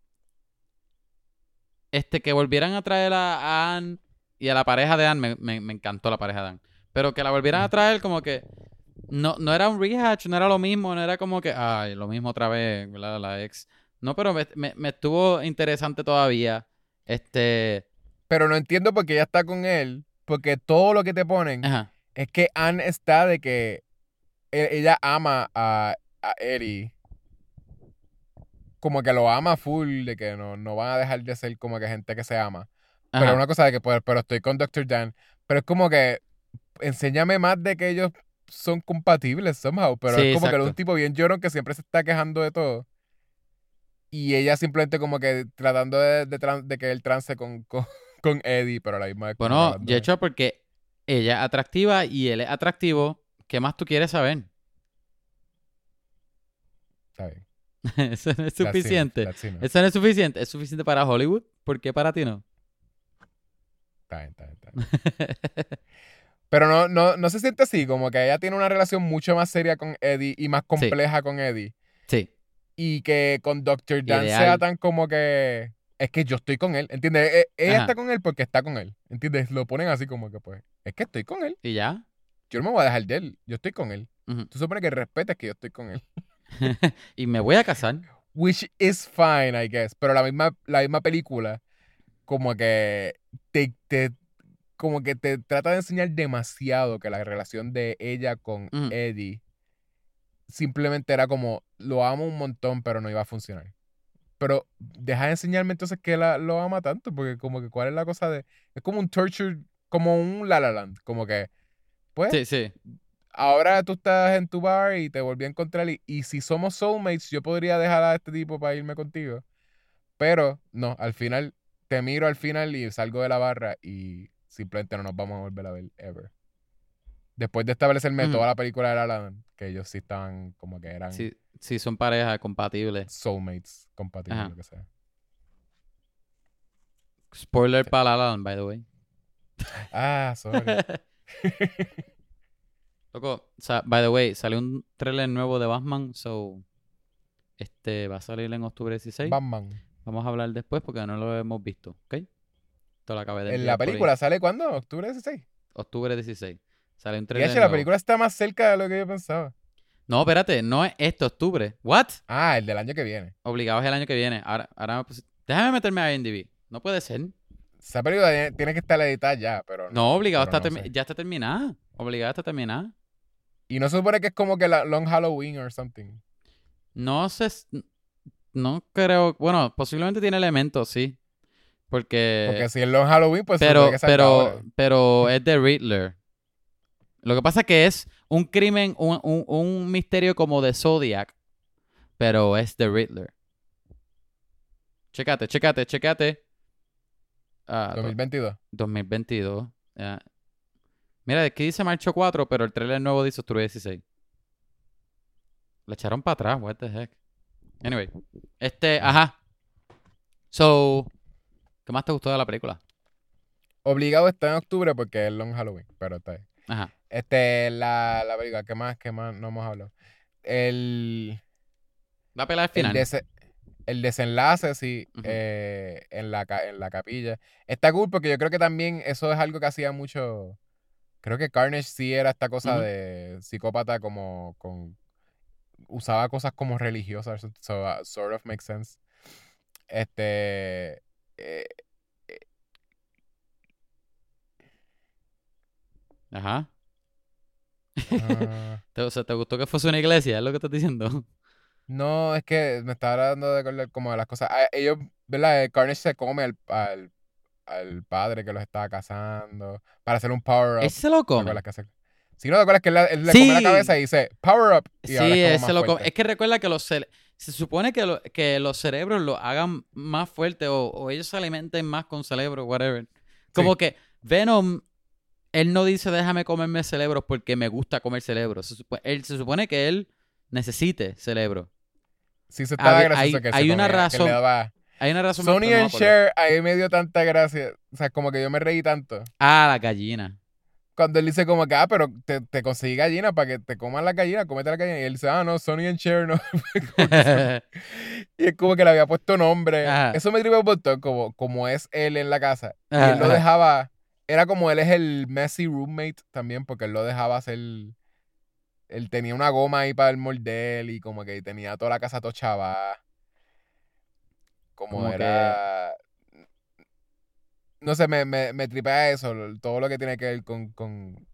este que volvieran a traer a, a Anne y a la pareja de Anne, me, me, me encantó la pareja de Anne. Pero que la volvieran a traer como que no, no era un rehash, no era lo mismo, no era como que, ay, lo mismo otra vez, la, la ex. No, pero me, me, me estuvo interesante todavía. Este, Pero no entiendo por qué ella está con él, porque todo lo que te ponen ajá, es que Anne está de que e- ella ama a, a Eddie. Como que lo ama full, de que no, no van a dejar de ser como que gente que se ama. Pero ajá. una cosa de que, pues, pero estoy con Dr. Dan. Pero es como que, enséñame más de que ellos son compatibles somehow. Pero Sí, es como que es exacto. un tipo bien llorón que siempre se está quejando de todo. Y ella simplemente como que tratando de, de, tran- de que él trance con, con, con Eddie, pero a la misma vez Bueno, de hecho, porque ella es atractiva y él es atractivo, ¿qué más tú quieres saber? Está bien. Eso no es That's enough, suficiente. that's enough. Eso no es suficiente. Es suficiente para Hollywood. ¿Por qué para ti no? Está bien, está bien, está bien. Pero no, no, no se siente así, como que ella tiene una relación mucho más seria con Eddie y más compleja con Eddie. sí. Y que con Dr. Dan Ideal. sea tan como que. Es que yo estoy con él, ¿entiendes? E- Ella Ajá. está con él porque está con él, ¿entiendes? Lo ponen así como que, pues, es que estoy con él. ¿Y ya? Yo no me voy a dejar de él, yo estoy con él. Tú supones que respetas que yo estoy con él. y me voy a casar. Which is fine, I guess. Pero la misma, la misma película, como que te, te- como que te trata de enseñar demasiado que la relación de ella con. Eddie simplemente era como, lo amo un montón, pero no iba a funcionar. Pero deja de enseñarme entonces que la, lo ama tanto, porque como que cuál es la cosa de... Es como un torture, como un La La Land, como que, pues, Sí, sí. ahora tú estás en tu bar y te volví a encontrar y, y si somos soulmates, yo podría dejar a este tipo para irme contigo. Pero no, al final te miro al final y salgo de la barra y simplemente no nos vamos a volver a ver ever. Después de establecerme toda la película de La La Land, que ellos sí estaban como que eran Sí, sí, son parejas compatibles. soulmates compatibles, Ajá. lo que sea. Spoiler para La La Land, by the way. Ah, sorry. Loco, by the way, salió un trailer nuevo de Batman, so este va a salir en octubre 16. Batman. Vamos a hablar después porque no lo hemos visto, ¿ok? Esto lo acabé de En la película sale cuándo? ¿Octubre 16? Octubre 16. Sale un Y trailer la película está más cerca de lo que yo pensaba. No, espérate, no es este octubre. ¿What? Ah, el del año que viene. Obligado es el año que viene. Ahora, ahora me puse- Déjame meterme a IMDb. No puede ser. Esa película tiene, tiene que estar editada ya, pero No, obligado pero está no sé. ya está terminada. Obligado está terminada. Y no se supone que es como que la Long Halloween or something. No sé. s- No creo. Bueno, posiblemente tiene elementos, sí. Porque. Porque si es Long Halloween, pues pero, que pero, pero es de Riddler. Lo que pasa es que es un crimen, un, un- un misterio como de Zodiac, pero es de Riddler. Chécate, chécate, chécate. Ah, do- 2022. 2022. ya. Mira, aquí dice marcho 4, pero el trailer nuevo dice octubre 16. Le echaron para atrás, what the heck. Anyway, este, ajá. So, ¿qué más te gustó de la película? Obligado está en octubre porque es Long Halloween, pero está ahí. Ajá. Este, la, la película, ¿qué más? ¿Qué más no hemos hablado? El, La pelea al el, final. dese- el desenlace, sí, eh, en, la, ca- en la capilla. Está cool porque yo creo que también eso es algo que hacía mucho. Creo que Carnage sí era esta cosa de psicópata como con. Usaba cosas como religiosas, so, uh, sort of makes sense. Este. eh, Ajá. ah, Te- o sea, ¿te gustó que fuese una iglesia? ¿Es lo que estás diciendo? no, es que me estaba dando de acordar como de las cosas. Ah, ellos, ¿verdad? Eh, Carnage se come al, al, al padre que los estaba cazando para hacer un power up. Ese se lo ¿Te come. Si no te acuerdas que él, él le Sí. come la cabeza y dice power up. Y Sí, es más lo que recuerda que los se supone que, lo- que los cerebros lo hagan más fuerte o, o ellos se alimenten más con cerebro, whatever. Como que Venom, él no dice déjame comerme cerebros porque me gusta comer cerebros. Se, supo- él, se supone que él necesite cerebro. Sí, se estaba Había- gracioso hay- que hay se una comía, que le razón- daba- Hay una razón Sony and. Cher, ahí me dio tanta gracia. O sea, como que yo me reí tanto. Ah, la gallina. Cuando él dice como que, ah, pero te, te conseguí gallina para que te coman la gallina, comete la gallina. Y él dice, ah, no, Sony and Cher no. y es como que le había puesto nombre. Ajá. Eso me tripe un montón, como, como es él en la casa. Y él lo ajá. dejaba, era como él es el messy roommate también, porque él lo dejaba hacer... Él tenía una goma ahí para el morder y como que tenía toda la casa tochaba. Como, Como que- era... No sé, me, me, me tripea eso, todo lo que tiene que ver con, con,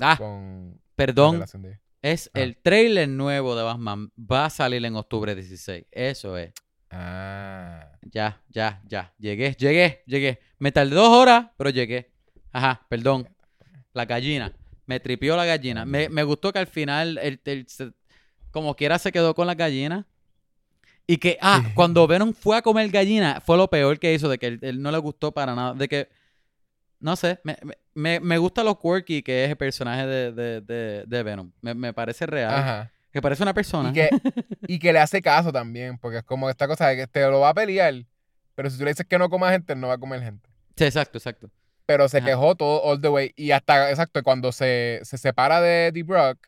ah, con perdón. de Es Ah. el trailer nuevo de Batman. Va a salir en octubre 16. Eso es. Ah. Ya, ya, ya. Llegué, llegué, llegué. Me tardé dos horas, pero llegué. Ajá, perdón. La gallina. Me tripió la gallina. Me, me gustó que al final, el, el- como quiera, se quedó con la gallina. Y que, ah, Sí. cuando Venom fue a comer gallina, fue lo peor que hizo, de que él, él no le gustó para nada. De que, no sé, me, me- me, gusta lo quirky que es el personaje de, de, de, de Venom. Me, me parece real. Ajá. Que parece una persona. Y que, y que le hace caso también, porque es como esta cosa de que te lo va a pelear, pero si tú le dices que no coma gente, no va a comer gente. Sí, exacto, exacto. Pero se Ajá. quejó todo all the way. Y hasta, exacto, cuando se, se separa de Eddie Brock,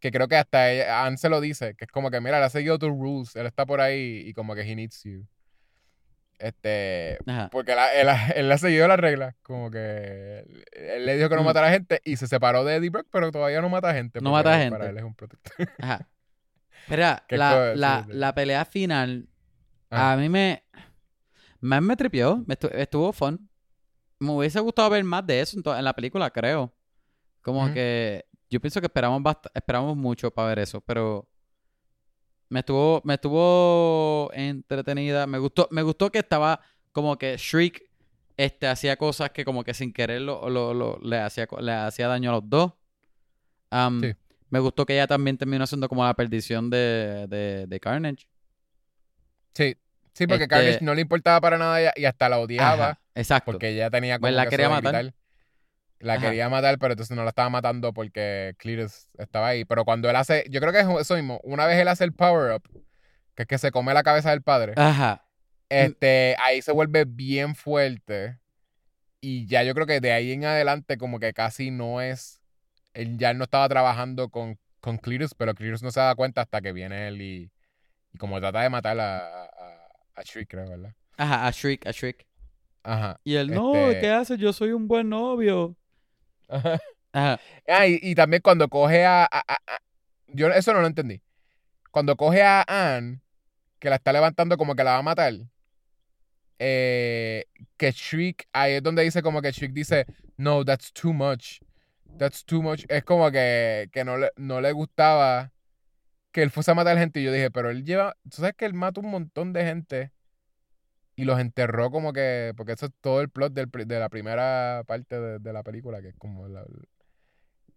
que creo que hasta ella- Anne se lo dice, que es como que, mira, él ha seguido tus rules, él está por ahí y como que he needs you. Este, Ajá. porque él, ha- él ha seguido las reglas, como que él le dijo que no Mm. matara gente y se separó de Eddie Brock, pero todavía no mata gente. No mata él- gente. Para él es un protector. Ajá. Mira, Qué la, la, la pelea final Ah. a mí me, me, me tripió, me estu- estuvo fun. Me hubiese gustado ver más de eso en, la película, creo. Como que yo pienso que esperamos bast- esperamos mucho para ver eso, pero me estuvo me estuvo entretenida. Me gustó me gustó que estaba como que Shriek este hacía cosas que como que sin querer lo, lo- lo- le hacía le hacía daño a los dos. Sí. Me gustó que ella también terminó siendo como la perdición de, de, de Carnage. Sí, sí, porque Este- Carnage no le importaba para nada y- hasta la odiaba. Ajá, exacto. Porque ella tenía como Pues la que quería matar. La Ajá. quería matar, pero entonces no la estaba matando porque Cletus estaba ahí. Pero cuando él hace, yo creo que es eso mismo. Una vez él hace el power up, que es que se come la cabeza del padre, Ajá. este, ahí se vuelve bien fuerte. Y ya yo creo que de ahí en adelante, como que casi no es. Él ya no estaba trabajando con, con Cletus, pero Cletus no se da cuenta hasta que viene él y, y como trata de matar a, a, a Shriek, creo, ¿verdad? Ajá, a Shriek, a Shriek. Ajá. Y él, no, Este- ¿qué haces? Yo soy un buen novio. Ajá. Ajá. Ah, y, y también cuando coge a, a- a- a- Yo eso no lo entendí. Cuando coge a Anne, que la está levantando como que la va a matar, eh, que Shriek, ahí es donde dice como que Shriek dice, no, that's too much. That's too much. Es como que, que no, le, no le gustaba que él fuese a matar gente. Y yo dije, pero él lleva... Tú sabes que él mata un montón de gente y los enterró como que... Porque eso es todo el plot del de la primera parte de, de la película, que es como... la-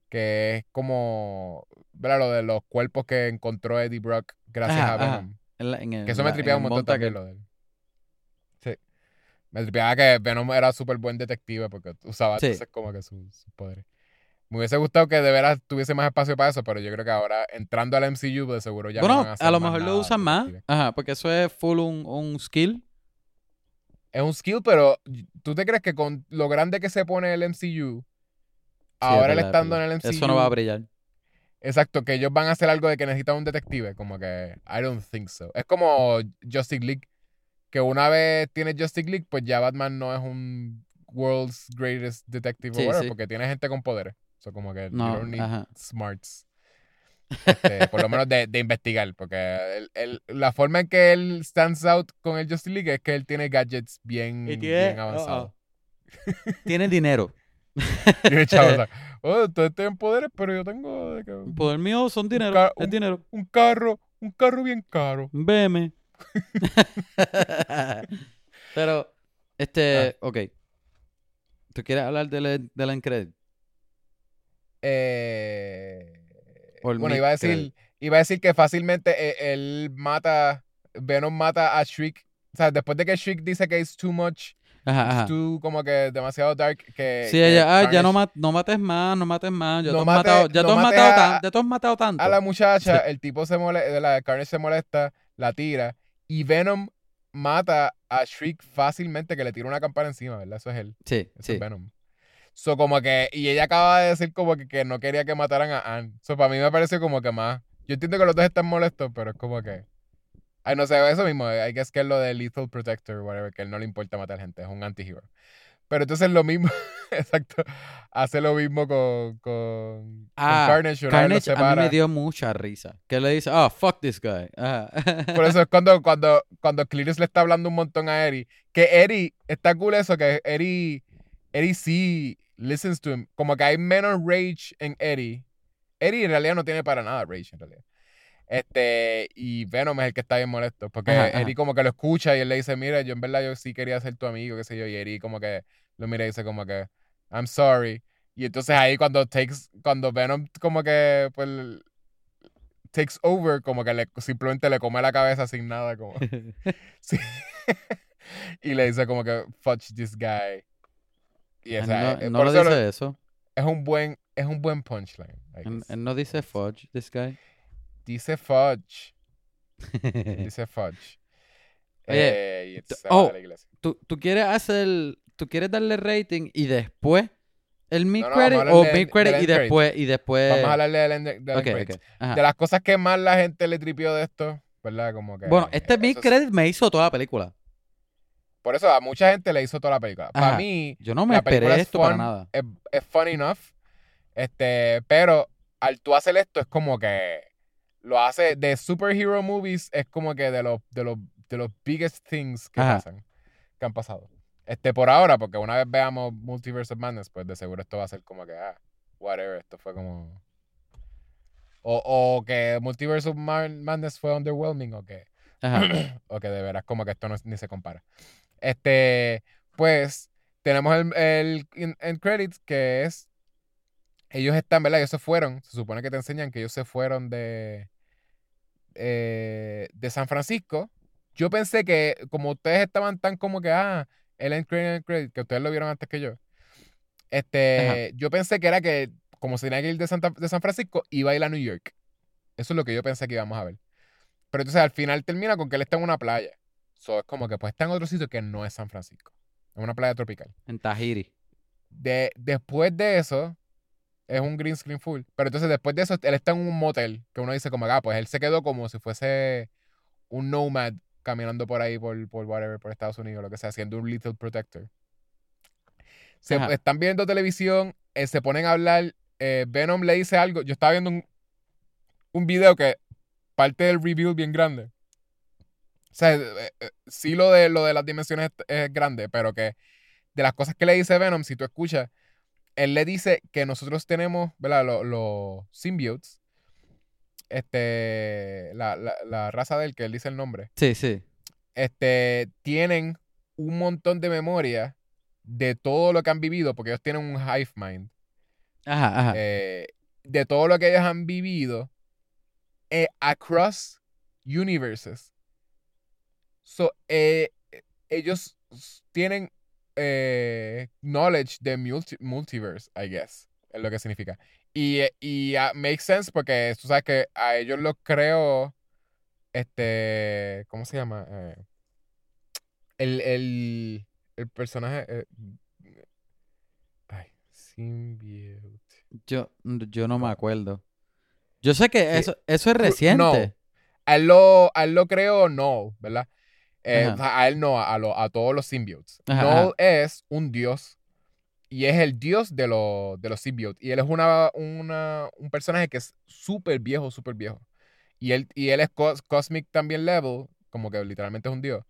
que es como... ¿verdad? Lo de los cuerpos que encontró Eddie Brock gracias Ajá, a. Venom. En la- en el- Que eso me tripeaba un montón también que- lo de él. Sí. Me tripeaba que Venom era súper buen detective porque usaba Sí. entonces como que sus sus poderes. Me hubiese gustado que de veras tuviese más espacio para eso, pero yo creo que ahora entrando al MCU de seguro ya no Bueno, van a, hacer a lo mejor lo usan más. Ajá, porque eso es full un, un skill. Es un skill, pero ¿tú te crees que con lo grande que se pone el MCU, Sí, ahora él estando es en el. MCU, Eso no va a brillar. exacto, que ellos van a hacer algo de que necesitan un detective? Como que, I don't think so. Es como Justice League, que una vez tienes Justice League, pues ya Batman no es un world's greatest detective Sí, o whatever, sí. porque tiene gente con poderes. So como que you No, don't need ajá. smarts. Este, por lo menos de, de investigar, porque él- él- la forma en que él stands out con el Justice League es que él tiene gadgets bien, tiene- bien avanzados. Tiene dinero. Tiene chavos, oh, ustedes tienen poderes, pero yo tengo El poder mío son dinero. Es un- dinero. un carro, un carro bien caro. BM. Pero, este, ok. ¿Tú quieres hablar de la, de la? Eh, Por bueno, iba a decir, iba a decir que fácilmente eh, él mata, Venom mata a Shriek. O sea, después de que Shriek dice que es too much, Ajá, es ajá. too como que demasiado dark, que, Sí, que ella, ah, ya no, ma- no mates más, no mates más. Ya No tú has mate- matado, ya no tú has matado, a- tan- ya tú has matado tanto. a la muchacha, el tipo se molesta, la Carnage se molesta, la tira, y Venom mata a Shriek fácilmente, que le tira una campana encima, ¿verdad? Eso es él, Sí, eso sí. es Venom. So, como que, y ella acaba de decir como que, que no quería que mataran a Anne. So, para mí me parece como que más, yo entiendo que los dos están molestos, pero es como que, ay, no sé, eso mismo, hay que es que es lo de Lethal Protector, whatever, que él no le importa matar gente, es un antihero. Pero entonces lo mismo, exacto, hace lo mismo con, con, con Ah, Carnage, vez los Carnage a mí me dio mucha risa. Que le dice, oh, fuck this guy. Ajá. Por eso es cuando, cuando, cuando Cletus le está hablando un montón a Eri. Que Eri, está cool eso, que Eri, Eri sí listens to him. Como que hay menos rage en Eri. Eri en realidad no tiene para nada rage en realidad. Este, y Venom es el que está bien molesto. Porque Ajá, ajá. Eri como que lo escucha y él le dice, mira, yo en verdad yo sí quería ser tu amigo, qué sé yo. Y Eri como que lo mira y dice como que, I'm sorry. Y entonces ahí cuando takes, cuando Venom como que, pues, takes over, como que le, simplemente le come la cabeza sin nada, como... Sí. y le dice como que, fudge this guy. Y o sea, no, eh, no lo dice eso. es un buen, es un buen punchline. Él, él no dice fudge, this guy. Dice fudge, dice fudge. Oye, Eh, oh. ¿Tú, tú quieres hacer, tú quieres darle rating y después el mid No, no, credit o de- mid credit y después y después. Vamos a hablarle del. Ajá. De las cosas que más la gente le tripió de esto, ¿verdad? Como que... Bueno, este eh, mid es- credit me hizo toda la película. Por eso a mucha gente le hizo toda la película. Para Ajá. mí, Yo no me la esperé es esto para fun, nada. Es, es fun enough. Este, pero al tú hacer esto es como que lo hace de superhero movies es como que de los de los de los biggest things que Ajá. pasan, que han pasado. Este por ahora, porque una vez veamos Multiverse of Madness, pues de seguro esto va a ser como que ah, whatever, esto fue como o, o que Multiverse of Ma- Madness fue underwhelming o que Ajá. o que de veras como que esto no, ni se compara. Este, pues, tenemos el, el end credits que es, ellos están, ¿verdad? Ellos se fueron, se supone que te enseñan que ellos se fueron de, eh, de San Francisco. Yo pensé que como ustedes estaban tan como que, ah, el end credit, end credit, que ustedes lo vieron antes que yo, este, yo pensé que era que como se tenía que ir de, Santa- de San Francisco, iba a ir a New York. Eso es lo que yo pensé que íbamos a ver. Pero entonces al final termina con que él está en una playa. So, es como que pues está en otro sitio que no es San Francisco. En una playa tropical. En Tahiri. De, después de eso, es un green screen full. Pero entonces después de eso, él está en un motel. Que uno dice como, ah, pues él se quedó como si fuese un nomad caminando por ahí, por, por whatever, por Estados Unidos, lo que sea, haciendo un little protector. Se, Ajá. están viendo televisión, eh, se ponen a hablar. eh, Venom le dice algo. Yo estaba viendo un, un video que parte del review bien grande. O sea, eh, eh, sí lo de, lo de las dimensiones es, es grande, pero que de las cosas que le dice Venom, si tú escuchas, él le dice que nosotros tenemos, ¿verdad? Los, los symbiotes, este, la, la, la raza del que él dice el nombre, Sí, sí. este, tienen un montón de memoria de todo lo que han vivido, porque ellos tienen un hive mind, Ajá, ajá. eh, de todo lo que ellos han vivido eh, across universes. So, eh, ellos s- tienen eh, knowledge de multi- multiverse, I guess, es lo que significa. Y, eh, y ah, makes sense porque tú sabes que a ellos los creo, este, ¿cómo se llama? Eh, el, el, el personaje, ay, symbiote. Yo, yo no me acuerdo. Yo sé que Sí. eso, eso es reciente. no. A él lo, a él lo creo no, ¿verdad? Eh, a él no, a, lo- a todos los symbiotes. Ajá. es un dios y es el dios de, los de los symbiotes. Y él es una, una, un personaje que es súper viejo, súper viejo. Y él, y él es Cosmic también level, como que literalmente es un dios.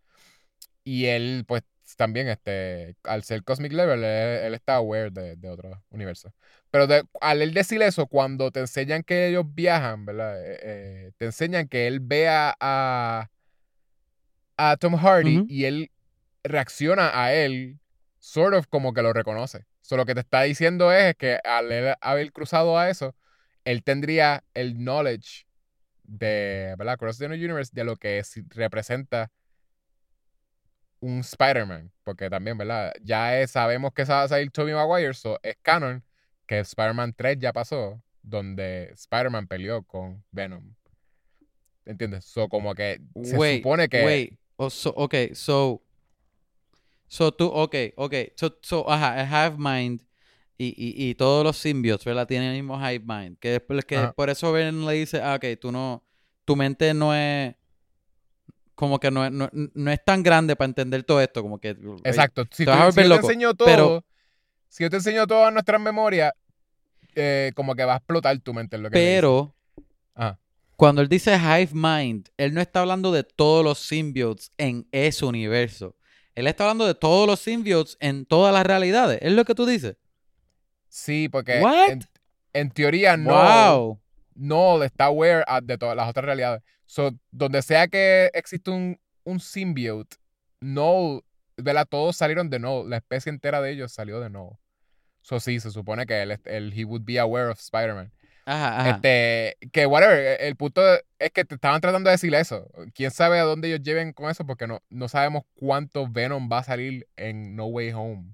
Y él, pues, también, este, al ser Cosmic Level, él, está aware de, de otro universo. Pero al él decir eso, cuando te enseñan que ellos viajan, ¿verdad? Eh, eh, te enseñan que él vea a, a Tom Hardy y él reacciona a él, sort of como que lo reconoce. So, lo que te está diciendo es que al él haber cruzado a eso, él tendría el knowledge de, ¿verdad? Cross the Universe, de lo que representa un Spider-Man, porque también, ¿verdad? Ya sabemos que va a salir Tobey Maguire, so es canon que Spider-Man 3 ya pasó, donde Spider-Man peleó con Venom. ¿Entiendes? So, como que se supone que... Wait, oh, so, ok, so... So tú, ok, ok, so, so ajá, Hive Mind y, y, y, todos los symbiotes, ¿verdad? Tienen el mismo Hive Mind. Que, que por eso Ben le dice, ah, ok, tú no, tu mente no es como que no, no, no, es tan grande para entender todo esto, como que... Exacto. Si, tú, yo te enseño todo, si yo te enseño toda nuestra memoria, eh, como que va a explotar tu mente. lo que pero, cuando él dice Hive Mind, él no está hablando de todos los symbiotes en ese universo. Él está hablando de todos los symbiotes en todas las realidades. ¿Es lo que tú dices? Sí, porque en, en, teoría no. Wow. No está aware de todas las otras realidades. So, donde sea que existe un, un symbiote, no, ¿verdad? Todos salieron de no. La especie entera de ellos salió de no. So, sí, se supone que él, él he would be aware of Spider-Man. Ajá, ajá. Este, que whatever, el punto es que te estaban tratando de decir eso. Quién sabe a dónde ellos lleven con eso, porque no, no sabemos cuánto Venom va a salir en No Way Home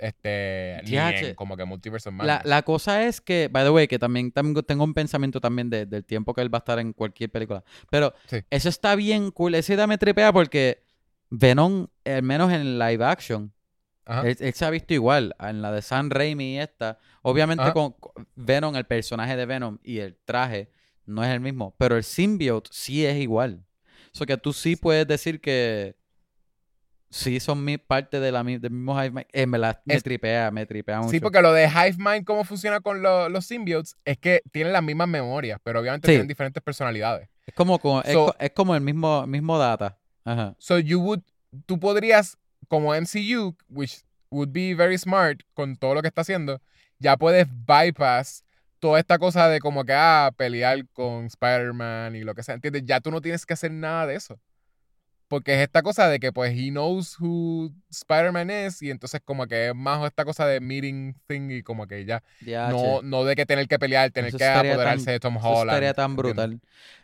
este, ni como que Multiverse la, la, cosa es que, by the way, que también, tengo un pensamiento también del tiempo que él va a estar en cualquier película. Pero eso está bien cool. Esa idea me tripea porque Venom, al menos en live action, él, se ha visto igual. En la de San Raimi y esta. Obviamente con Venom, el personaje de Venom y el traje no es el mismo. Pero el symbiote sí es igual. O que tú sí puedes decir que sí son mi parte de la, del mismo Hive Mind. Eh, me, la, me tripea, me tripea mucho. Sí, porque lo de Hive Mind, cómo funciona con los symbiotes, es que tienen las mismas memorias, pero obviamente tienen diferentes personalidades. Es como, es, como el mismo, mismo data. Ajá. So you would, tú podrías, como MCU, which would be very smart con todo lo que está haciendo, ya puedes bypass toda esta cosa de como que, ah, pelear con Spider-Man y lo que sea, ¿entiendes? Ya tú no tienes que hacer nada de eso. Porque es esta cosa de que, pues, he knows who Spider-Man es. Y entonces, como que es más esta cosa de meeting thing. Y como que ya. no, no de que tener que pelear, tener que apoderarse de Tom Holland. Estaría tan brutal.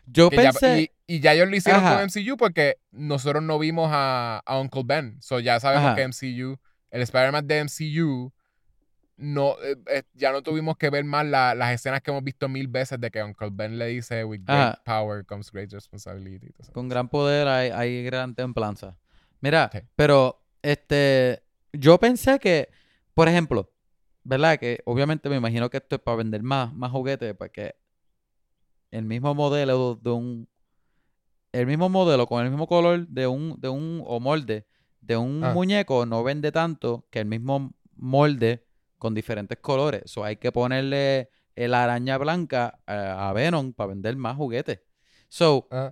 Yo pensé. y, ya ellos lo hicieron con MCU porque nosotros no vimos a, Uncle Ben. So ya sabemos que MCU, el Spider-Man de MCU no, eh, eh, ya no tuvimos que ver más las escenas que hemos visto mil veces de que Uncle Ben le dice, with great power comes great responsibility. Con gran poder hay, hay gran templanza. Mira, pero este, yo pensé que, por ejemplo, ¿verdad? Que obviamente me imagino que esto es para vender más, más juguetes, porque el mismo modelo de un, el mismo modelo con el mismo color de un, de un, o molde de un ah. muñeco no vende tanto que el mismo molde con diferentes colores. O hay que ponerle la araña blanca a, Venom para vender más juguetes. So, ah.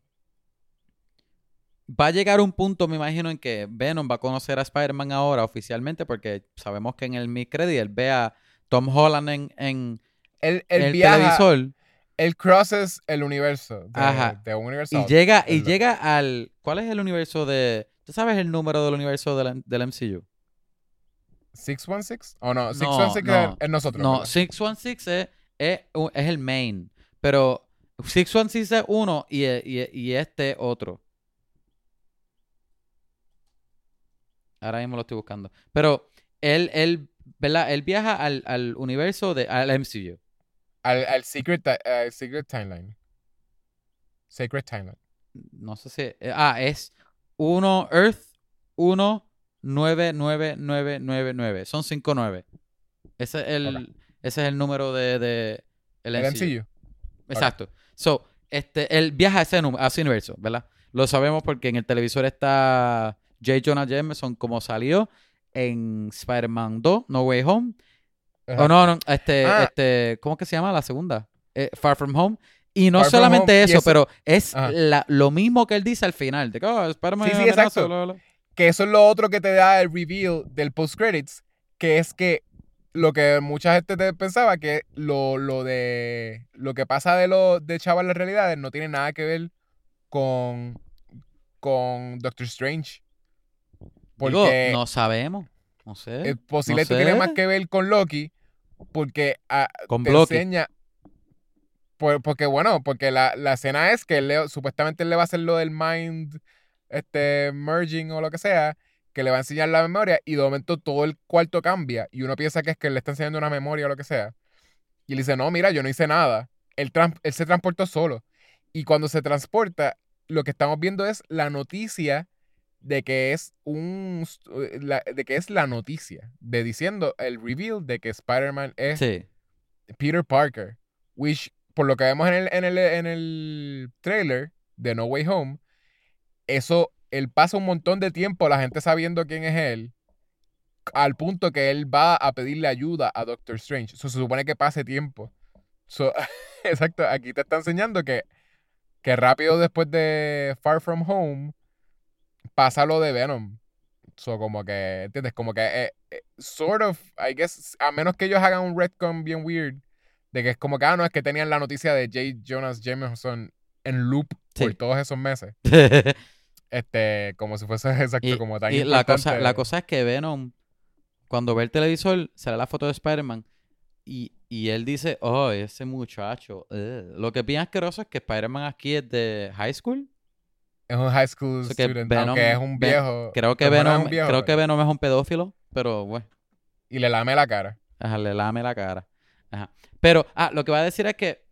va a llegar un punto, me imagino, en que Venom va a conocer a Spider-Man ahora oficialmente, porque sabemos que en el mid credit él ve a Tom Holland en, en, el, el, televisor. Él crosses el universo. De, un universo. Y llega, y llega al. ¿Cuál es el universo de. ¿Tú sabes el número del universo del, del MCU? 616? ¿O no? 616 es, nosotros. No, 616 es, es, es, el main. Pero 616 es uno y, y, y este otro. Ahora mismo lo estoy buscando. Pero él, él, ¿verdad? Él viaja al, al universo de al MCU. Al, al secret, uh, secret Timeline. Secret Timeline. No sé si. Eh, ah, es uno Earth, uno 99999. Son 59. Ese es el, ese es el número de, de el, MCU. Exacto. So, este, él viaja a ese, a ese universo, ¿verdad? Lo sabemos porque en el televisor está J. Jonah Jameson como salió. en Spider-Man 2, No Way Home. Ajá. O no, no, este, Ah. este, ¿cómo que se llama la segunda? Eh, Far From Home. Y no Far solamente eso, eso- pero es la- lo mismo que él dice al final. De que, oh, Spider-Man Sí, sí, exacto. bla, bla, bla. Que eso es lo otro que te da el reveal del post-credits, que es que lo que mucha gente te pensaba que lo, lo de lo que pasa de lo de Chaval las realidades no tiene nada que ver con con Doctor Strange. Porque Digo, no sabemos. No sé. el posiblemente tiene sé. más que ver con Loki, porque ah, Con te Blocky. enseña. por- porque bueno, porque la, la escena es que él le- supuestamente él le va a hacer lo del mind este merging o lo que sea, que le va a enseñar la memoria y de momento todo el cuarto cambia y uno piensa que es que le está enseñando una memoria o lo que sea. Y él dice, no, mira, yo no hice nada. Él, él se transportó solo. Y cuando se transporta, lo que estamos viendo es la noticia de que es un la- de que es la noticia de diciendo el reveal de que Spider-Man es Sí. Peter Parker, which por lo que vemos en el, en el, en el trailer de No Way Home, eso, él pasa un montón de tiempo la gente sabiendo quién es él, al punto que él va a pedirle ayuda a Doctor Strange. Eso se supone que pase tiempo. So, exacto, aquí te está enseñando que, que rápido después de Far From Home pasa lo de Venom. So, como que, ¿entiendes? Como que, eh, eh, sort of, I guess, a menos que ellos hagan un retcon bien weird, de que es como que, ah, no, es que tenían la noticia de J. Jonas Jameson en loop por todos esos meses. Este, como si fuese exacto, y como tan y la, cosa, la cosa es que Venom, cuando ve el televisor, sale la foto de Spider-Man y, y él dice, oh, ese muchacho. ugh". Lo que es bien asqueroso es que Spider-Man aquí es de high school. Es un high school O sea que student, Venom- aunque es un viejo. Creo que es Venom, viejo, creo que Venom es un pedófilo, pero bueno. Y le lame la cara. Ajá, le lame la cara. Ajá. Pero, ah, lo que va a decir es que,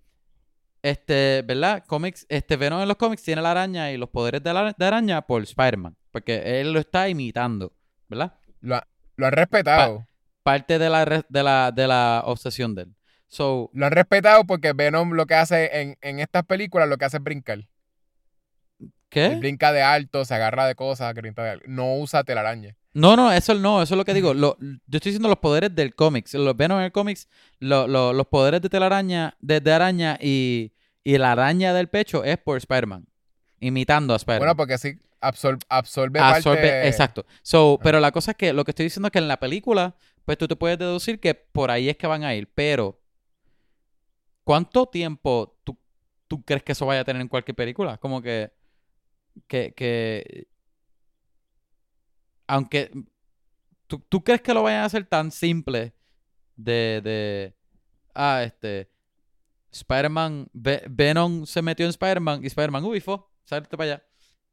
este, ¿verdad? Comics, este Venom en los cómics tiene la araña y los poderes de la de araña por Spider-Man. Porque él lo está imitando, ¿verdad? Lo, ha- lo han respetado. Parte de la, de la, de la obsesión de él. So, Lo han respetado porque Venom lo que hace en, en estas películas, lo que hace es brincar. Él ¿qué? brinca de alto, se agarra de cosas, de alto. No usa telaraña. No, no, eso no, eso es lo que digo. Lo- yo estoy diciendo los poderes del cómics. Los Venom en el cómics, lo- lo- los poderes de telaraña, de, de araña y, y la araña del pecho es por Spider-Man. Imitando a Spider-Man. Bueno, porque sí, absor- absorbe, Absorbe, parte... exacto. So, pero la cosa es que lo que estoy diciendo es que en la película, pues tú te puedes deducir que por ahí es que van a ir. Pero, ¿cuánto tiempo tú, tú crees que eso vaya a tener en cualquier película? Como que, que, que, aunque, ¿tú, tú crees que lo vayan a hacer tan simple de, de, ah, este, Spider-Man, Ve- Venom se metió en Spider-Man y Spider-Man, uy, fue, salte para allá.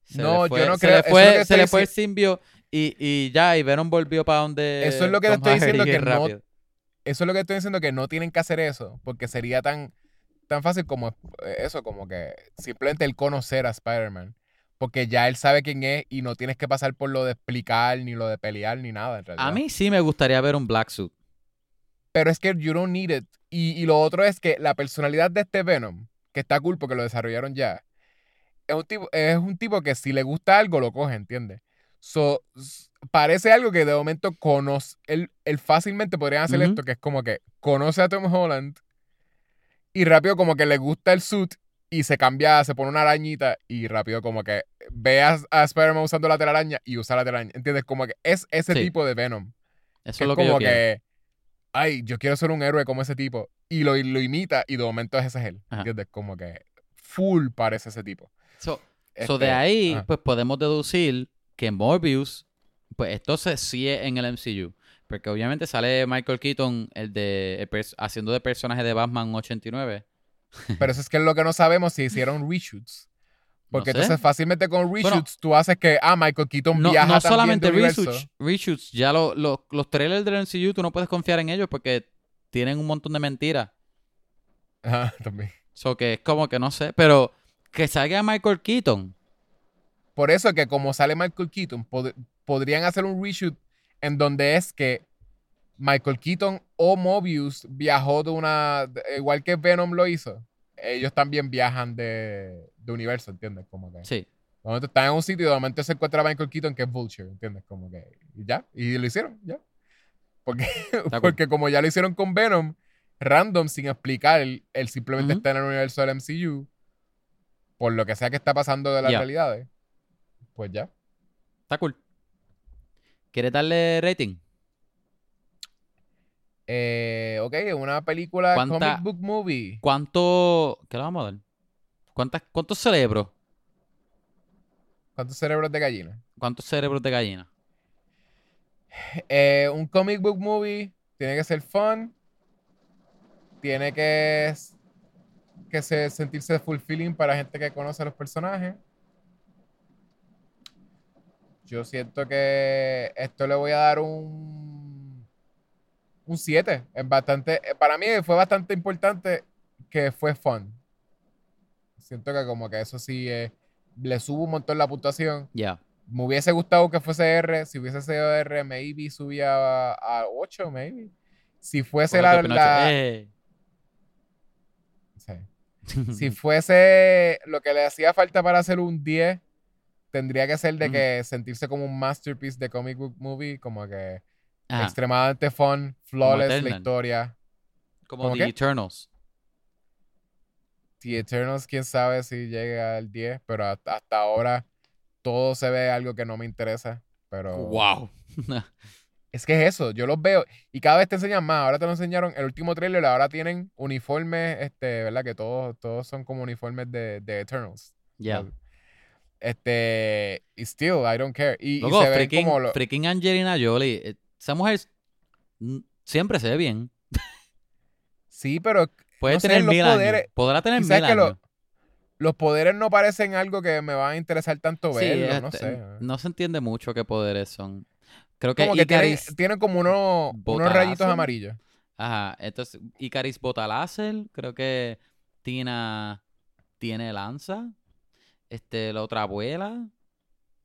Se No, le yo no se creo- Le eso es fue, se le fue el simbio y, y ya, y Venom volvió para donde. Eso es lo que te estoy diciendo, que no-. Eso es lo que estoy diciendo, que no tienen que hacer eso, porque sería tan, tan fácil como eh, eso, como que simplemente el conocer a Spider-Man. Porque ya él sabe quién es y no tienes que pasar por lo de explicar, ni lo de pelear, ni nada, en realidad. A mí sí me gustaría ver un Black Suit. Pero es que you don't need it. Y, y lo otro es que la personalidad de este Venom, que está cool porque lo desarrollaron ya, es un tipo, es un tipo que si le gusta algo lo coge, ¿entiendes? So, parece algo que de momento conoce, él, él fácilmente podrían hacer esto, que es como que conoce a Tom Holland y rápido como que le gusta el suit y se cambia, se pone una arañita y rápido como que ve a, a Spider-Man usando la telaraña y usa la telaraña, ¿entiendes? Como que es ese Sí. tipo de Venom. Eso Que es lo es que yo como quiero. que, ay, yo quiero ser un héroe como ese tipo. Y lo, lo imita y de momento ese es él. Ajá. ¿Entiendes? Como que full parece ese tipo. So, so de Este, ahí, ajá. pues podemos deducir que Morbius, pues esto se sigue en el MCU. Porque obviamente sale Michael Keaton, el de el haciendo de personaje de Batman 89. Pero eso es que es lo que no sabemos si hicieron reshoots. Porque No sé. entonces fácilmente con reshoots tú haces que, ah, Michael Keaton No, viaja no solamente de reshoots, reshoots, ya lo- lo- los trailers del MCU tú no puedes confiar en ellos porque tienen un montón de mentiras. Ajá, también. So que es como que no sé, pero que salga Michael Keaton. Por eso que como sale Michael Keaton, pod- podrían hacer un reshoot en donde es que Michael Keaton o Mobius viajó de una... igual que Venom lo hizo. Ellos también viajan de, de universo, ¿entiendes? Como que... Sí. De momento están en un sitio y de momento se encuentra Michael Keaton que es Vulture, ¿entiendes? Como que y ya, y lo hicieron, ya. Porque, porque como ya lo hicieron con Venom, random, sin explicar, él, simplemente Ujú. está en el universo del MCU, por lo que sea que está pasando de las realidades, pues ya. Está cool. ¿Quieres darle rating? Eh, ok, una película ¿Cuánta- comic book movie. ¿Cuánto. ¿Qué le vamos a dar? ¿Cuántas, ¿Cuántos cerebros? ¿Cuántos cerebros de gallina? ¿Cuántos cerebros de gallina? Eh, un comic book movie tiene que ser fun. Tiene que, que se- sentirse fulfilling para gente que conoce a los personajes. Yo siento que esto le voy a dar un un 7. Es bastante, eh, para mí fue bastante importante que fue fun. Siento que como que eso sí eh, le subo un montón la puntuación. Ya. Me hubiese gustado que fuese R. Si hubiese sido R, maybe subía a, a 8, maybe. Si fuese la... La- Eh. sí. Si fuese lo que le hacía falta para hacer un 10, tendría que ser de Mm. que sentirse como un masterpiece de comic book movie, como que Ajá, extremadamente fun, flawless la historia. Como ¿cómo The qué? Eternals. The Eternals, quién sabe si llega al 10, pero hasta, hasta ahora todo se ve algo que no me interesa. Pero Wow. Es que es eso, yo los veo y cada vez te enseñan más. Ahora te lo enseñaron el último trailer, ahora tienen uniformes, este, ¿verdad? Que todos, todos son como uniformes de, de Eternals. Ya. Este, y still, I don't care. Y, y Loco, se ven freaking, como lo- freaking Angelina Jolie. Esa mujer siempre se ve bien. Sí, pero Puede No sé, tener los mil poderes- años. Podrá tener mil lo- años. los poderes no parecen algo que me va a interesar tanto Sí, verlo, no este, sé. no se entiende mucho qué poderes son. Creo que Como que tienen, Icaris... tienen como unos, unos rayitos amarillos. Ajá, entonces Icaris bota láser. Creo que Tina tiene lanza. Este, la otra abuela.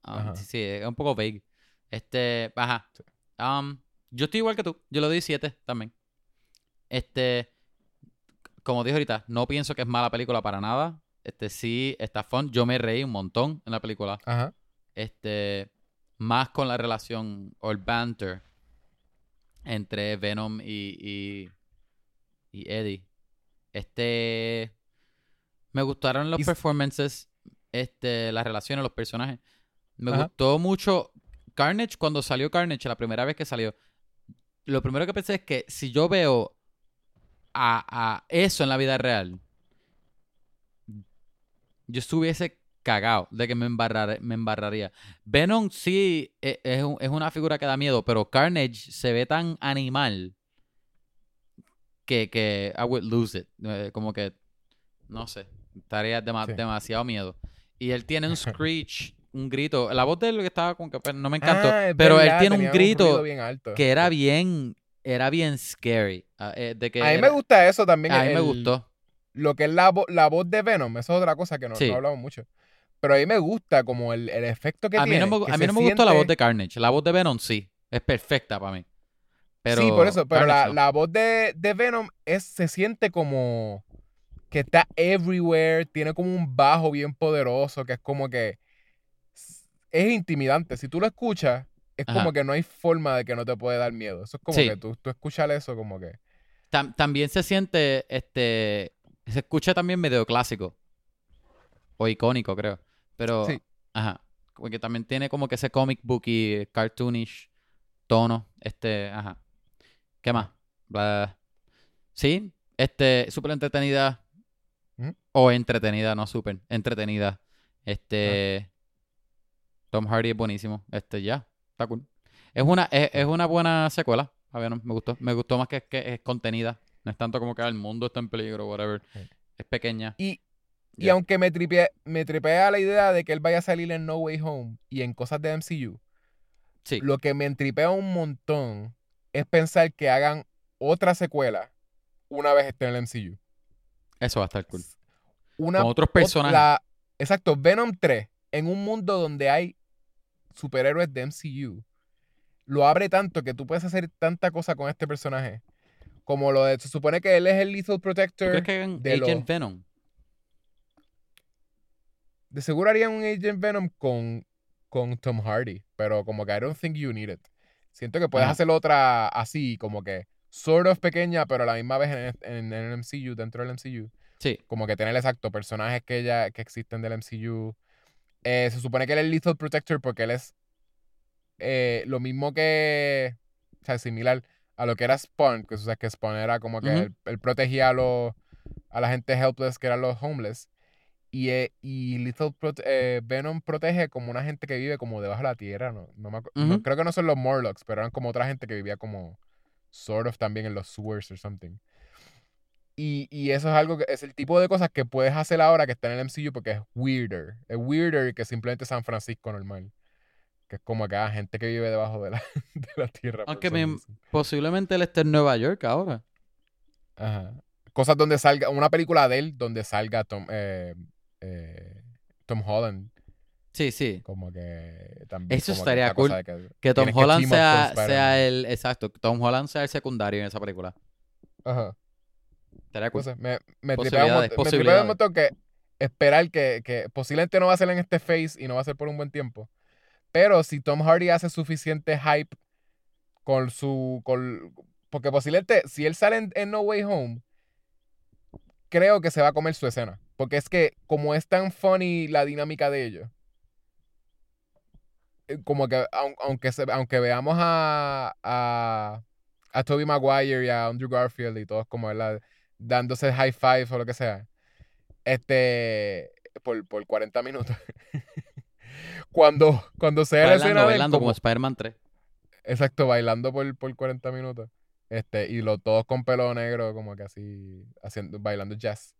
Ah, sí, sí, es un poco vague. Este, ajá. Um, yo estoy igual que tú. Yo le doy 7 también. Este, como dije ahorita, no pienso que es mala película para nada. Este, sí, está fun. Yo me reí un montón en la película. Ajá. Este, más con la relación o el banter entre Venom y, y, y Eddie. Este, me gustaron los performances, este, las relaciones, los personajes. Me Ajá. gustó mucho Carnage cuando salió Carnage, la primera vez que salió. Lo primero que pensé es que si yo veo a, a eso en la vida real, yo estuviese cagado de que me, embarrar- me embarraría. Venom sí e- es, un- es una figura que da miedo, pero Carnage se ve tan animal que, que I would lose it. Eh, Como que, no sé, estaría Sí. demasiado miedo. Y él tiene un screech, un grito. La voz de él que estaba como que pues, no me encantó, Ah, pero él tiene un grito bien alto. que era bien, era bien scary. ah, eh, de que A mí era- me gusta eso también. a mí me gustó. lo que es la, la voz de Venom, eso es otra cosa que no, Sí. no hablamos mucho. Pero a mí me gusta como el, el efecto que A mí tiene. no me, a mí no me gustó la voz siente- de Carnage. La voz de Venom sí, es perfecta para mí. Pero sí, por eso, pero la, la voz de, de Venom es, se siente como que está everywhere, tiene como un bajo bien poderoso, que es como que es intimidante. Si tú lo escuchas, es Ajá. como que no hay forma de que no te puede dar miedo. Eso es como Sí. que tú, tú escuchas eso como que... Tam- también se siente, este, se escucha también medio clásico. O icónico, creo. Pero, Sí. ajá. Porque también tiene como que ese comic book y cartoonish tono. Este, ajá. ¿Qué más? Bla- Sí, este, súper entretenida. O entretenida, no súper. Entretenida. Este. Tom Hardy es buenísimo. Este, ya. Está cool. Es una, es, es una buena secuela. A ver, no, me gustó. Me gustó más que, que es contenida. No es tanto como que ah, el mundo está en peligro, whatever. Sí. Es pequeña. Y, y aunque me tripea, me tripea la idea de que él vaya a salir en No Way Home y en cosas de MCU, Sí. lo que me entripea un montón es pensar que hagan otra secuela una vez esté en el MCU. Eso va a estar cool. Una, Con otros ot- personajes. la- exacto, Venom 3, en un mundo donde hay superhéroes de MCU, lo abre tanto que tú puedes hacer tanta cosa con este personaje. Como lo de, se supone que él es el Lethal ¿Tú Protector crees que hagan de Agent los- Venom? De seguro harían un Agent Venom con, con Tom Hardy, pero como que I don't think you need it. Siento que puedes Ajá. hacer otra así, como que sort of pequeña, pero a la misma vez en, en- en el MCU, dentro del MCU. Sí. Como que tener exacto personajes que ya que existen del MCU. Eh, se supone que él es Lethal Protector porque él es eh, lo mismo que. O sea, similar a lo que era Spawn. Que, o sea, que Spawn era como que él, él protegía a, los, a la gente helpless, que eran los homeless. Y, eh, y Lethal Prote- eh, Venom protege como una gente que vive como debajo de la tierra. No, no me no- creo que no son los Morlocks, pero eran como otra gente que vivía como. Sort of también en los sewers or something. Y, y eso es algo que es el tipo de cosas que puedes hacer ahora que está en el MCU porque es weirder. Es weirder que simplemente San Francisco normal. Que es como hay gente que vive debajo de la, de la tierra. Aunque me-. Posiblemente él esté en Nueva York ahora. Ajá. Cosas donde salga, una película de él donde salga Tom, eh, eh, Tom Holland. Sí, sí. Como que también. Eso estaría cool, que, Que Tom Holland sea, sea el. Exacto. Tom Holland sea el secundario en esa película. Ajá. Estaría cool. Me, me tripea un, Posibilidades, me tripea un posibilidades. montón que esperar que, que posiblemente no va a ser en este phase y no va a ser por un buen tiempo. Pero si Tom Hardy hace suficiente hype con su. Con, porque posiblemente, si él sale en, en No Way Home, creo que se va a comer su escena. Porque es que, como es tan funny la dinámica de ellos, eh, como que, aun- aunque, se- aunque veamos a, a, a Tobey Maguire y a Andrew Garfield y todos como ¿verdad? Dándose high five o lo que sea, este, por, por 40 minutos. cuando, cuando sea la escena Bailando, bailando como como- Spider-Man 3. Exacto, bailando por, por 40 minutos. Este, y los todos con pelo negro, como que así, haciendo, bailando jazz.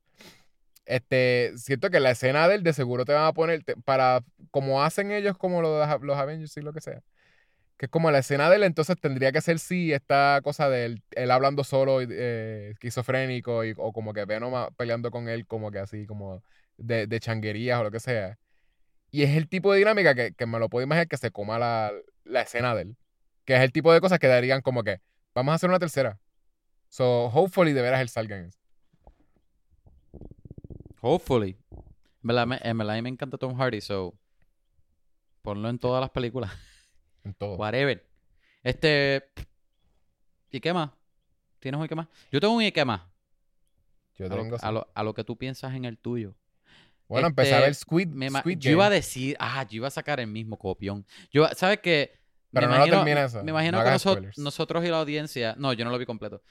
Este, siento que la escena de él de seguro te van a poner, te- para, como hacen ellos como los, los Avengers y lo que sea. Que es como la escena de él, entonces tendría que ser sí esta cosa de él, él hablando solo, eh, esquizofrénico, y, o como que Venom peleando con él, como que así, como de, de changuerías o lo que sea. Y es el tipo de dinámica que, que me lo puedo imaginar que se coma la, la escena de él. Que es el tipo de cosas que darían como que, vamos a hacer una tercera. So, hopefully de veras él salga en eso. Hopefully. En verdad, me- me encanta Tom Hardy, so. Ponlo en todas las películas. En todo. Whatever. Este. ¿Y qué más? ¿Tienes un y qué más? Yo tengo un y qué más. Yo A lo, tengo a lo- a lo que tú piensas en el tuyo. Bueno, este, empecé a ver Squid, Me Squid yo iba a decir, ah, yo iba a sacar el mismo copión. Yo, ¿sabes qué? Me Pero no lo termina eso, Me imagino no que noso- nosotros y la audiencia, no, yo no lo vi completo.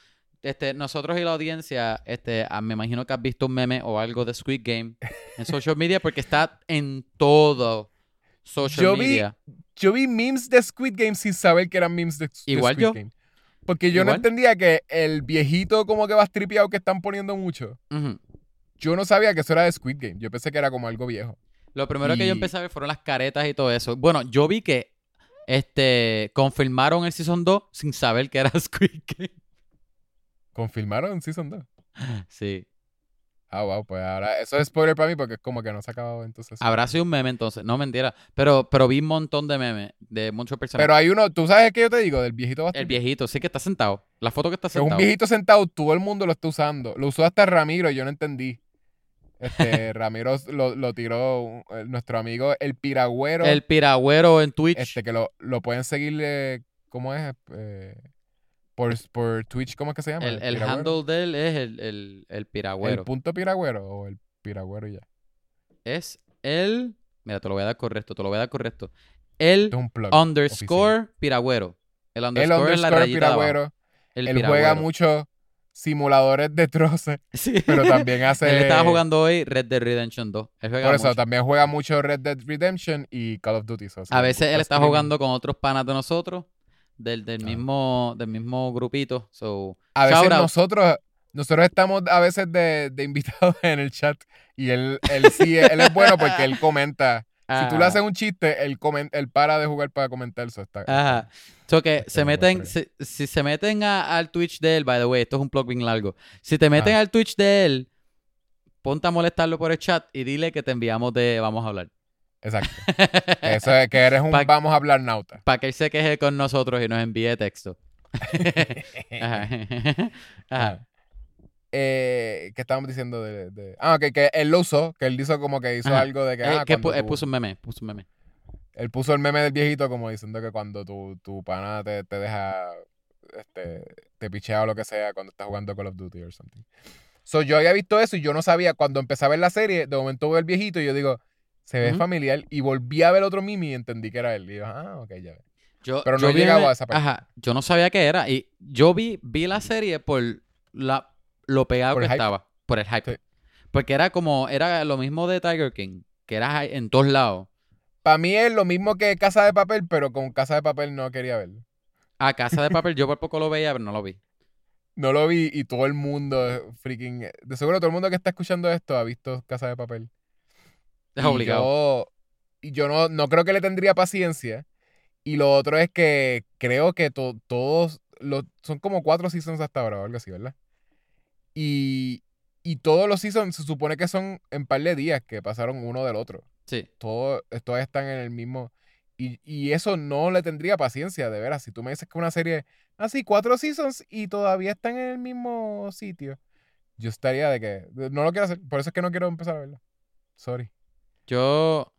Este, nosotros y la audiencia, este, ah, me imagino que has visto un meme o algo de Squid Game en social media porque está en todo social Yo vi- media. Yo vi memes de Squid Game sin saber que eran memes de, de Igual Squid yo. Game. Porque yo no entendía que el viejito como que va tripeado que están poniendo mucho. Yo no sabía que eso era de Squid Game. Yo pensé que era como algo viejo. Lo primero que yo empecé a ver fueron las caretas y todo eso. Bueno, yo vi que este confirmaron el Season 2 sin saber que era Squid Game. ¿Confirmaron en Season 2? Sí. Ah, wow, pues ahora eso es spoiler para mí porque es como que no se ha acabado entonces. Habrá sido un meme entonces. No, mentira. Pero, pero vi un montón de memes de muchos personajes. Pero hay uno, ¿tú sabes qué yo te digo? Del viejito El bastante. viejito, sí que está sentado. La foto que está Es un sentado. viejito sentado, todo el mundo lo está usando. Lo usó hasta Ramiro, yo no entendí. Este, Ramiro lo, lo tiró eh, nuestro amigo el piragüero. El piragüero en Twitch. este, que lo, lo pueden seguir, eh, ¿cómo es? Eh, por, por Twitch, ¿cómo es que se llama? el el piragüero. handle de él es el, el, el piragüero. ¿El punto piragüero o el piragüero y ya? es el. Mira, te lo voy a dar correcto, te lo voy a dar correcto. El plug. underscore piragüero. El El underscore es la underscore rayita de abajo. piragüero. El Él piragüero. juega mucho simuladores de troces, Sí. pero también hace... Él estaba jugando hoy Red Dead Redemption 2. Él juega Por eso, mucho. también juega mucho Red Dead Redemption y Call of Duty. so, A veces él está streaming. jugando con otros panas de nosotros, del, del, Ah. mismo, del mismo grupito. So, A veces nosotros, nosotros estamos a veces de, de invitados en el chat y él, él sí, él es bueno porque él comenta. Si tú le haces un chiste, él, comen- él para de jugar para comentar eso. Está, Ajá. So que se meten, si, si se meten a- al Twitch de él, by the way, esto es un plug bien largo. Si te meten Ah. al Twitch de él, ponte a molestarlo por el chat y dile que te enviamos de Vamos a hablar. Exacto. Eso es que eres un Pa- vamos a hablar nauta. Para que él se queje con nosotros y nos envíe texto. Ajá. Ajá. Eh, ¿qué estábamos diciendo de, de- Ah, que, que él lo usó, que él hizo como que hizo Ajá. algo de que... Eh, ah, que pu- puso un meme, puso un meme. Él puso el meme del viejito como diciendo que cuando tu, tu pana te, te deja, este, te pichea o lo que sea cuando estás jugando Call of Duty or something. So, yo había visto eso y yo no sabía, cuando empecé a ver la serie, de momento veo el viejito y yo digo, se ve familiar. Y volví a ver otro mimi y entendí que era él. Y yo, ah, ok, ya ve. Yo, Pero yo no he llegado me- a esa parte. Ajá, yo no sabía qué era. Y yo vi, vi la serie por la, lo pegado Por que estaba. Por el hype. Sí. Porque era como, era lo mismo de Tiger King, que era en todos lados. Para mí es lo mismo que Casa de Papel, pero con Casa de Papel no quería verlo. A Casa de Papel yo por poco lo veía, pero no lo vi. No lo vi y todo el mundo, freaking... De seguro todo el mundo que está escuchando esto ha visto Casa de Papel. Es obligado. Yo, y yo no, no creo que le tendría paciencia. Y lo otro es que creo que to- todos los... Son como cuatro seasons hasta ahora o algo así, ¿verdad? Y, y todos los seasons se supone que son en par de días que pasaron uno del otro. Sí. Todos, todos están en el mismo... Y, y eso no le tendría paciencia, de veras. Si tú me dices que una serie... Así, cuatro seasons y todavía están en el mismo sitio. Yo estaría de que... No lo quiero hacer. Por eso es que no quiero empezar a verlo. Sorry. Yo,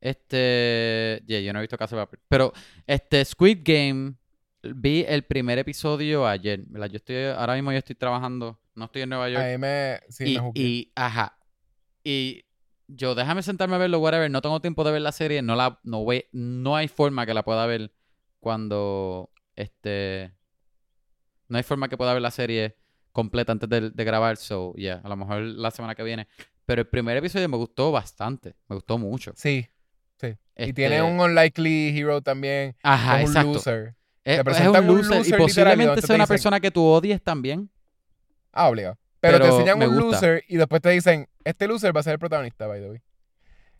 este, yeah, yo no he visto Casa de Papel. Pero, este, Squid Game, vi el primer episodio ayer. ¿verdad? Yo estoy, ahora mismo yo estoy trabajando, no estoy en Nueva York. A mí me... Sí, y, me y, ajá. Y yo, déjame sentarme a verlo, whatever. No tengo tiempo de ver la serie. No la, no ve, no hay forma que la pueda ver cuando, este, no hay forma que pueda ver la serie completa antes de, de grabar. So, yeah, a lo mejor la semana que viene. Pero el primer episodio me gustó bastante. Me gustó mucho. Sí, sí. Y Este, tiene un unlikely hero también. Ajá, es un exacto. loser. Es, te es un un loser, loser y posiblemente sea una dicen- persona que tú odies también. Ah, obligado. Pero, te enseñan un gusta. loser y después te dicen, este loser va a ser el protagonista, by the way.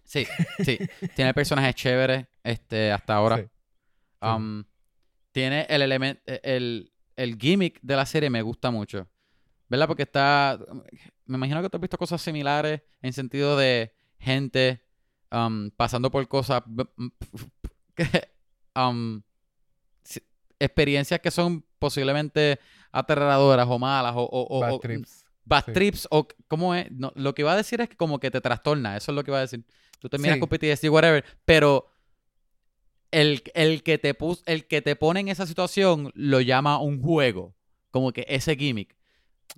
Sí, sí. tiene personajes chéveres este, hasta ahora. Sí. Um, tiene el elemento, el, el gimmick de la serie me gusta mucho. ¿Verdad? Porque está. Me imagino que tú has visto cosas similares en sentido de gente um, pasando por cosas. um, experiencias que son posiblemente aterradoras o malas o, o- o- Bad o- trips. bad Sí. trips o cómo es. No, lo que iba a decir es que como que te trastorna. Eso es lo que iba a decir. Tú terminas Sí. con PTSD, whatever. Pero el, el, que te pus- el que te pone en esa situación lo llama un juego. Como que ese gimmick.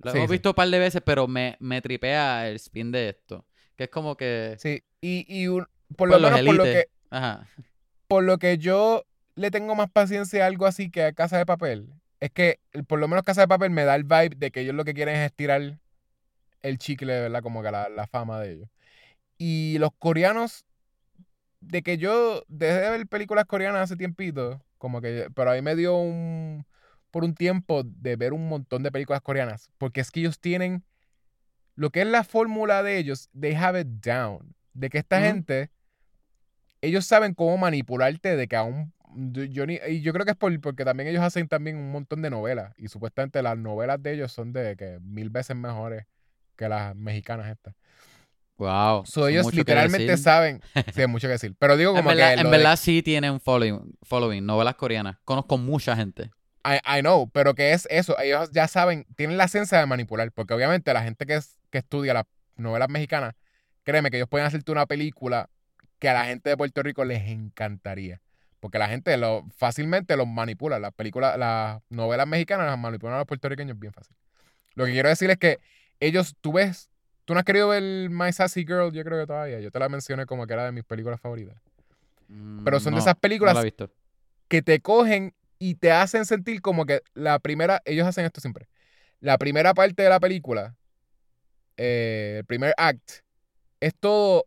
Lo Sí, hemos sí. visto un par de veces, pero me, me tripea el spin de esto. Que es como que. Sí, y, y un- por Por lo menos por lo, que, Ajá. por lo que yo le tengo más paciencia a algo así que a Casa de Papel, es que por lo menos Casa de Papel me da el vibe de que ellos lo que quieren es estirar el chicle, ¿verdad? Como que la, la fama de ellos. Y los coreanos, de que yo dejé de ver películas coreanas hace tiempito, como que, pero a mí me dio un, por un tiempo de ver un montón de películas coreanas, porque es que ellos tienen lo que es la fórmula de ellos, they have it down. De que esta gente, ellos saben cómo manipularte de que aún... Yo, ni- y yo creo que es por- porque también ellos hacen también un montón de novelas. Y supuestamente las novelas de ellos son de que mil veces mejores que las mexicanas estas. Wow. So, ellos que literalmente saben... Sí, hay mucho que decir. Pero digo En como verdad, que... en de- verdad sí tienen un following, following, novelas coreanas. Conozco mucha gente. I, I know, pero que es eso, ellos ya saben, tienen la esencia de manipular, porque obviamente la gente que, es, que estudia las novelas mexicanas, créeme que ellos pueden hacerte una película que a la gente de Puerto Rico les encantaría, porque la gente lo fácilmente los manipula, las películas, las novelas mexicanas las manipulan a los puertorriqueños bien fácil. Lo que quiero decir es que ellos, tú ves, tú no has querido ver My Sassy Girl, yo creo que todavía, yo te la mencioné como que era de mis películas favoritas, Pero son de Mm, esas películas- No que te cogen y te hacen sentir como que la primera, ellos hacen esto siempre, la primera parte de la película, eh, el primer act, es todo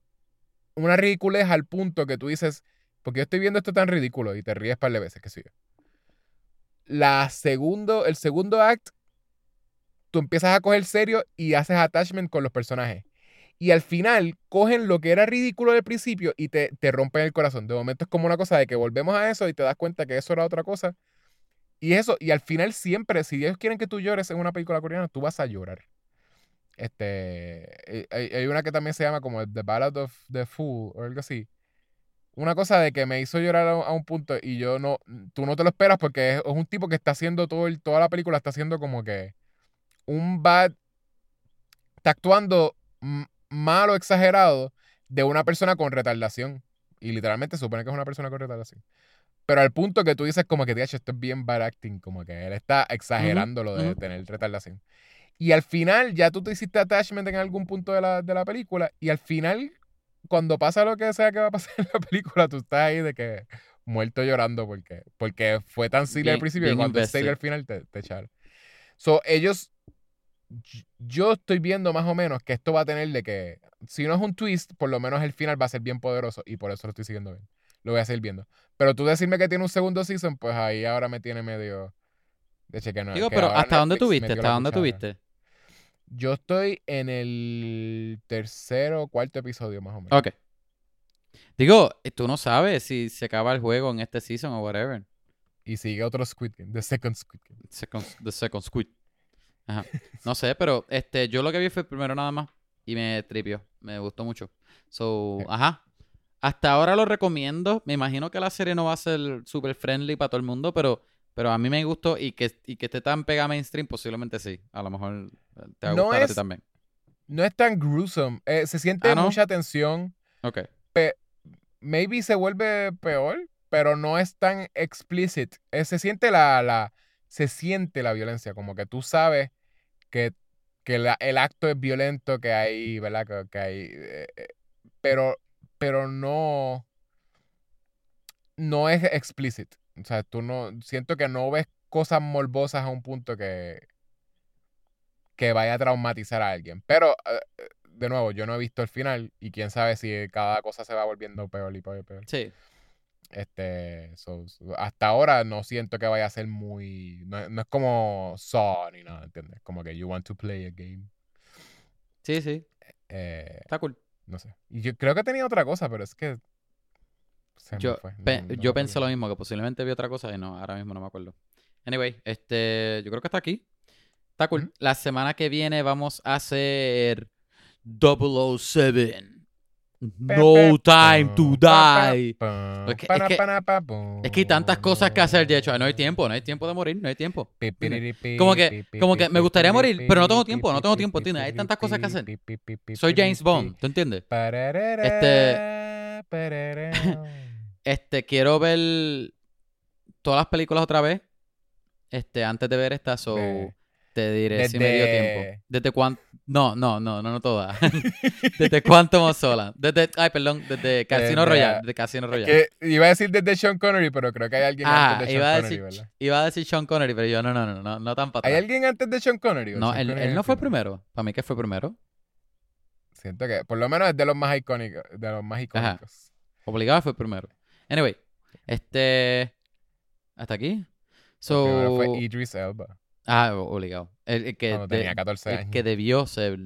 una ridiculez al punto que tú dices, porque yo estoy viendo esto tan ridículo y te ríes par de veces, que sí. La segundo, el segundo act, tú empiezas a coger serio y haces attachment con los personajes. Y al final cogen lo que era ridículo del principio y te, te rompen el corazón. De momento es como una cosa de que volvemos a eso y te das cuenta que eso era otra cosa. Y eso, y al final siempre, si ellos quieren que tú llores en una película coreana, tú vas a llorar. Este, eh, hay, hay una que también se llama como The Ballad of the Fool o algo así. Una cosa de que me hizo llorar a, un punto y yo no, tú no te lo esperas porque es, un tipo que está haciendo todo toda la película, está haciendo como que un bad está actuando m- mal o exagerado de una persona con retardación. Y literalmente supone que es una persona con retardación. Pero al punto que tú dices como que, "Diacho, esto es bien bad acting, como que él está exagerando lo de ujú. tener retardación. Y al final, ya tú te hiciste attachment en algún punto de la, de la película, y al final, cuando pasa lo que sea que va a pasar en la película, tú estás ahí de que muerto llorando porque, porque fue tan silly al principio que cuando es serio al final te, te echaron. So, ellos, yo estoy viendo más o menos que esto va a tener de que, si no es un twist, por lo menos el final va a ser bien poderoso y por eso lo estoy siguiendo bien. Lo voy a seguir viendo. Pero tú decirme que tiene un segundo season, pues ahí ahora me tiene medio... De que no, Digo, que pero ¿hasta dónde tuviste? ¿Hasta dónde tuviste? Yo estoy en el tercero o cuarto episodio más o menos. Ok. Digo, eh, tú no sabes si se acaba el juego en este season o whatever. Y sigue otro Squid Game, The Second Squid Game. Second, the second squid. Ajá. No sé, pero este, yo lo que vi fue primero nada más y me tripió. Me gustó mucho. So, ajá. Hasta ahora lo recomiendo. Me imagino que la serie no va a ser super friendly para todo el mundo, pero, pero a mí me gustó y que, y que esté tan pegada a mainstream, posiblemente sí. A lo mejor eh, te va a No gustar a ti es- también. No es tan gruesome. eh, se siente Ah, ¿no? mucha tensión. Ok. Maybe se vuelve peor, pero no es tan explicit. Eh, se siente la, la, se siente la violencia, como que tú sabes que, que la- el acto es violento, que hay, ¿verdad? Que, que hay, eh, eh, pero, pero no, no es explicit. O sea, tú no, siento que no ves cosas morbosas a un punto que, que vaya a traumatizar a alguien. Pero, eh, de nuevo, yo no he visto el final y quién sabe si cada cosa se va volviendo peor y peor y peor. Sí. Este, so- so- hasta ahora no siento que vaya a ser muy, no, no es como Saw ni nada, ¿entiendes? Como que you want to play a game. Sí, sí. Eh, Está cool. no sé. Y yo creo que tenía otra cosa, pero es que se me Yo, fue. no- pe- no me yo pensé lo mismo, que posiblemente vi otra cosa y no, ahora mismo no me acuerdo. Anyway, este, yo creo que está aquí. Está cool. La semana que viene vamos a hacer 007. No time to die. Es que- es que- Es que hay tantas cosas que hacer, de hecho, no hay tiempo, no hay tiempo de morir, no hay tiempo. Como que- como que me gustaría morir, pero no tengo tiempo, no tengo tiempo, ¿entiendes? Hay tantas cosas que hacer. Soy James Bond, ¿tú entiendes? Este. Este, quiero ver todas las películas otra vez. Este, antes de ver esta, so. Te diré si me dio Desde- tiempo. ¿Desde cuánto? No, no, no, no, no todas. ¿Desde cuánto más sola? Desde, ay, perdón, desde Casino Desde- Royale, desde Casino Royale. Que iba a decir desde Sean Connery, pero creo que hay alguien Ah, antes de iba Sean a Connery, decir, ¿verdad? iba a decir Sean Connery, pero yo no, no, no, no, no tan para ¿Hay alguien antes de Sean Connery? No, Sean él, Connery él no fue primero. Para mí que fue primero. Siento que por lo menos es de los más icónicos. De los más icónicos. Obligado fue primero. Anyway, este. Hasta aquí. El So. primero fue Idris Elba. Ah, obligado. El, el que, Cuando de- tenía 14 el años. que debió ser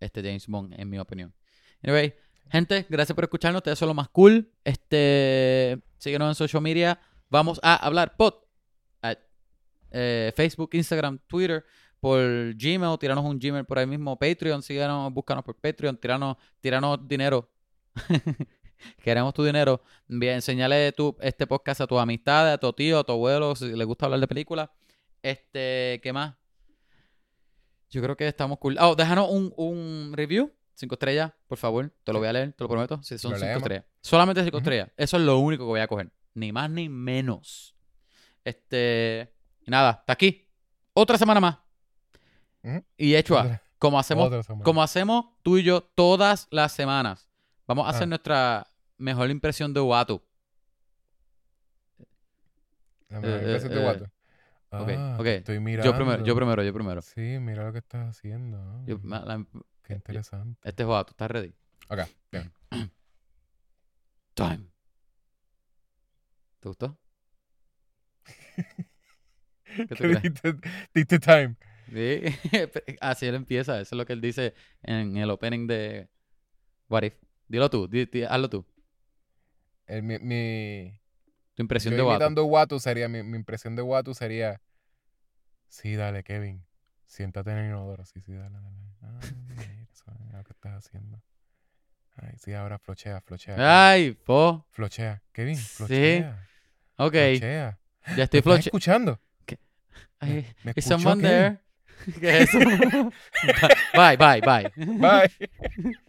este James Bond, en mi opinión. Anyway, gente, gracias por escucharnos. Ustedes son lo más cool. Este, síguenos en social media. Vamos a hablar pod. at, eh, Facebook, Instagram, Twitter, por Gmail. Tiranos un Gmail por ahí mismo. Patreon, síganos, búscanos por Patreon. Tiranos, tiranos dinero. Queremos tu dinero. Bien, enseñale tu, este podcast a tus amistades, a tu tío, a tu abuelo, si les gusta hablar de películas. Este, ¿qué más? Yo creo que estamos cool. Oh, déjanos un, un review. Cinco estrellas, por favor. Te lo voy a leer, te lo prometo. Si son cinco leemos. estrellas. Solamente cinco estrellas. Eso es lo único que voy a coger. Ni más ni menos. Este. Y nada, hasta aquí. Otra semana más. Y hecho, Otra- como hacemos, como hacemos tú y yo todas las semanas, vamos a hacer Ah. nuestra mejor impresión de Watu. La mejor eh, impresión de eh, Watu. Ok, Ah, ok. te Estoy mirando. Yo primero, yo primero, yo primero. Sí, mira lo que estás haciendo. ah, Yo- ma- la- Qué interesante. este es Watu, ¿estás ready? Ok, bien. Time. ¿Te gustó? ¿Qué tú crees? diste, diste time. Sí, así él empieza. Eso es lo que él dice en el opening de What If. Dilo tú, di- di- hazlo tú. El- mi, mi- Tu impresión yo de Watu. imitando Watu sería, mi, mi impresión de Watu sería, sí, dale, Kevin, siéntate en el inodoro, sí, sí, dale, dale. Ay, mira, eso, mira lo que estás haciendo. Ay, sí, ahora flochea, flochea. Kevin. Ay, po. Flochea, Kevin, Sí. flochea. Ok, Flochea. ya ¿Me estoy estás floche. escuchando? Ay, ¿Me is someone Kevin? there? ¿Qué es eso? bye, bye, bye. Bye.